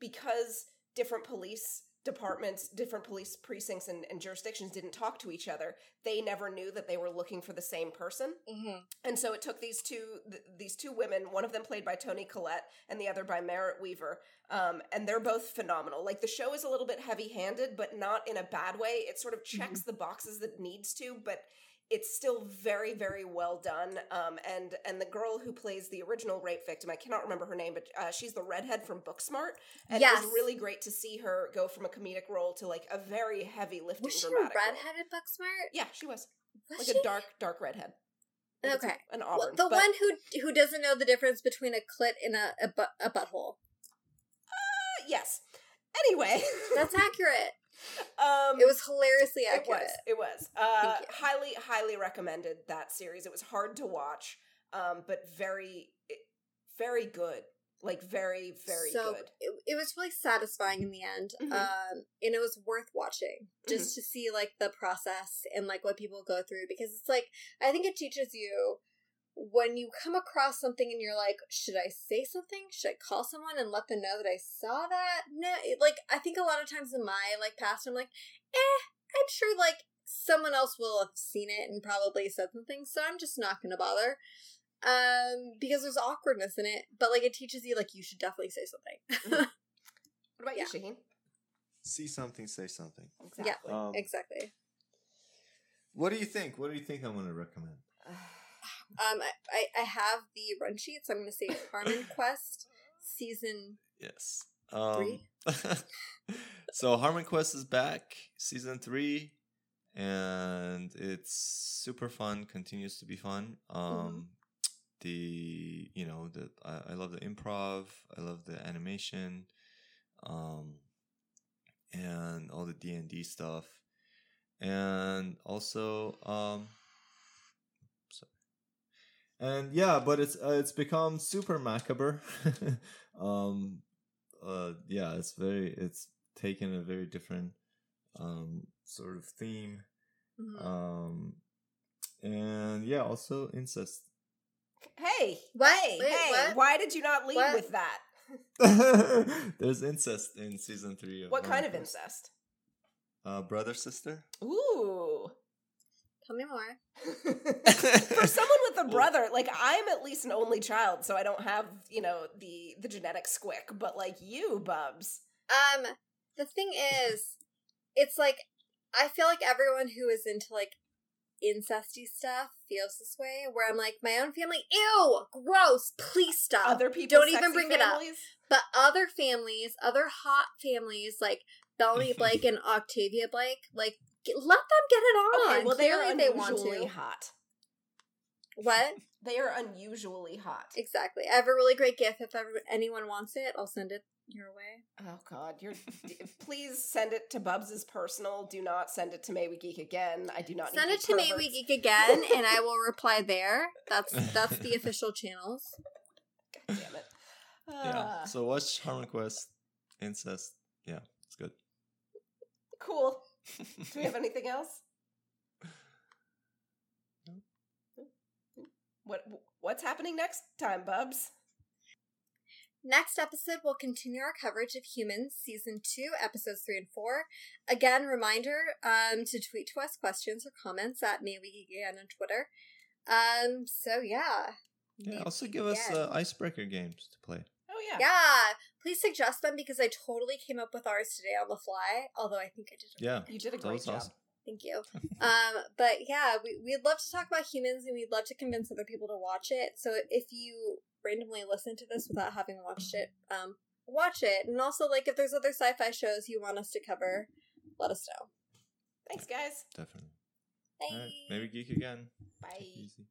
because different police departments, different police precincts and, and jurisdictions didn't talk to each other, they never knew that they were looking for the same person. Mm-hmm. And so it took these two th- these two women, one of them played by Toni Collette and the other by Merritt Wever, um, and they're both phenomenal. Like the show is a little bit heavy handed, but not in a bad way. It sort of checks the boxes that it needs to, but it's still very very well done. Um, and and the girl who plays the original rape victim, I cannot remember her name, but uh, she's the redhead from Booksmart, and it was really great to see her go from a comedic role to like a very heavy lifting Was she a dramatic role. redheaded Booksmart? Yeah, she was Was like she? a dark dark redhead. Like Okay. an Well, the but- one who who doesn't know the difference between a clit and a a, butt, a butthole. yes. Anyway, That's accurate. *laughs* um, It was hilariously It accurate. was. It was. Uh, highly, highly recommended that series. It was hard to watch, um, but very, very good. Like very, very so good. It, it was really satisfying in the end, Mhm. um, and it was worth watching just Mm-hmm. to see like the process and like what people go through because it's like I think it teaches you when you come across something and you're like, should I say something? Should I call someone and let them know that I saw that? No, it, like I think a lot of times in my like past, I'm like, eh, I'm sure like someone else will have seen it and probably said something, so I'm just not gonna bother. Um, because there's awkwardness in it, but like it teaches you like you should definitely say something. *laughs* What about yeah. you, Shaheen? See something, say something. Exactly. Um, exactly. What do you think? What do you think I'm going to recommend? Um, I, I, have the run sheet, so I'm going to say *laughs* Harmon Quest season. Yes. Um, Three? *laughs* so Harmon Quest is back, season three, and it's super fun. Continues to be fun. Um, the you know the I, I love the improv. I love the animation, um, and all the D and D stuff, and also um. Sorry. And yeah, but it's uh, it's become super macabre. *laughs* um, uh yeah it's very it's taken a very different um sort of theme Mhm. um and yeah also incest Hey, What? hey, Wait, hey! what? Why did you not lead What? with that? *laughs* there's incest in season three of What kind of incest? uh brother sister Ooh. Tell me more. *laughs* For someone with a brother, like I'm at least an only child, so I don't have, you know, the the genetic squick. But like you, Bubs, Um, the thing is, it's like I feel like everyone who is into like incesty stuff feels this way. Where I'm like, my own family, ew, gross, please stop. other people, don't even bring it up. But other families, other hot families like Bellamy *laughs* Blake and Octavia Blake, like get, let them get it on. Okay, well they are Clearly they want unusually to. hot. What? *laughs* They are unusually hot. Exactly. I have a really great gift. If ever anyone wants it, I'll send it your way. Oh God, you're. d- please send it to Bubs's personal. Do not send it to May We Geek again. I do not Send need it to me perverts. we geek again, and I will reply there. That's that's the *laughs* official channels. God damn it. yeah Ah, so watch Harmon Quest incest yeah it's good cool. Do we have anything else? What What's happening next time, Bubs? Next episode, we'll continue our coverage of Humans, Season 2, Episodes 3 and 4. Again, reminder um, to tweet to us questions or comments at May We Geek Again on Twitter. Um, so yeah. yeah also we give us uh, icebreaker games to play Oh yeah. Yeah, please suggest them because I totally came up with ours today on the fly, although I think I did a yeah You did a great job. awesome Thank you. *laughs* Um, but yeah, we, we'd love to talk about humans and we'd love to convince other people to watch it. So if you randomly listen to this without having watched it, um, watch it. And also, like, if there's other sci fi shows you want us to cover, let us know. Thanks, guys. definitely Bye. All right, May We Geek Again. Bye. Take it easy.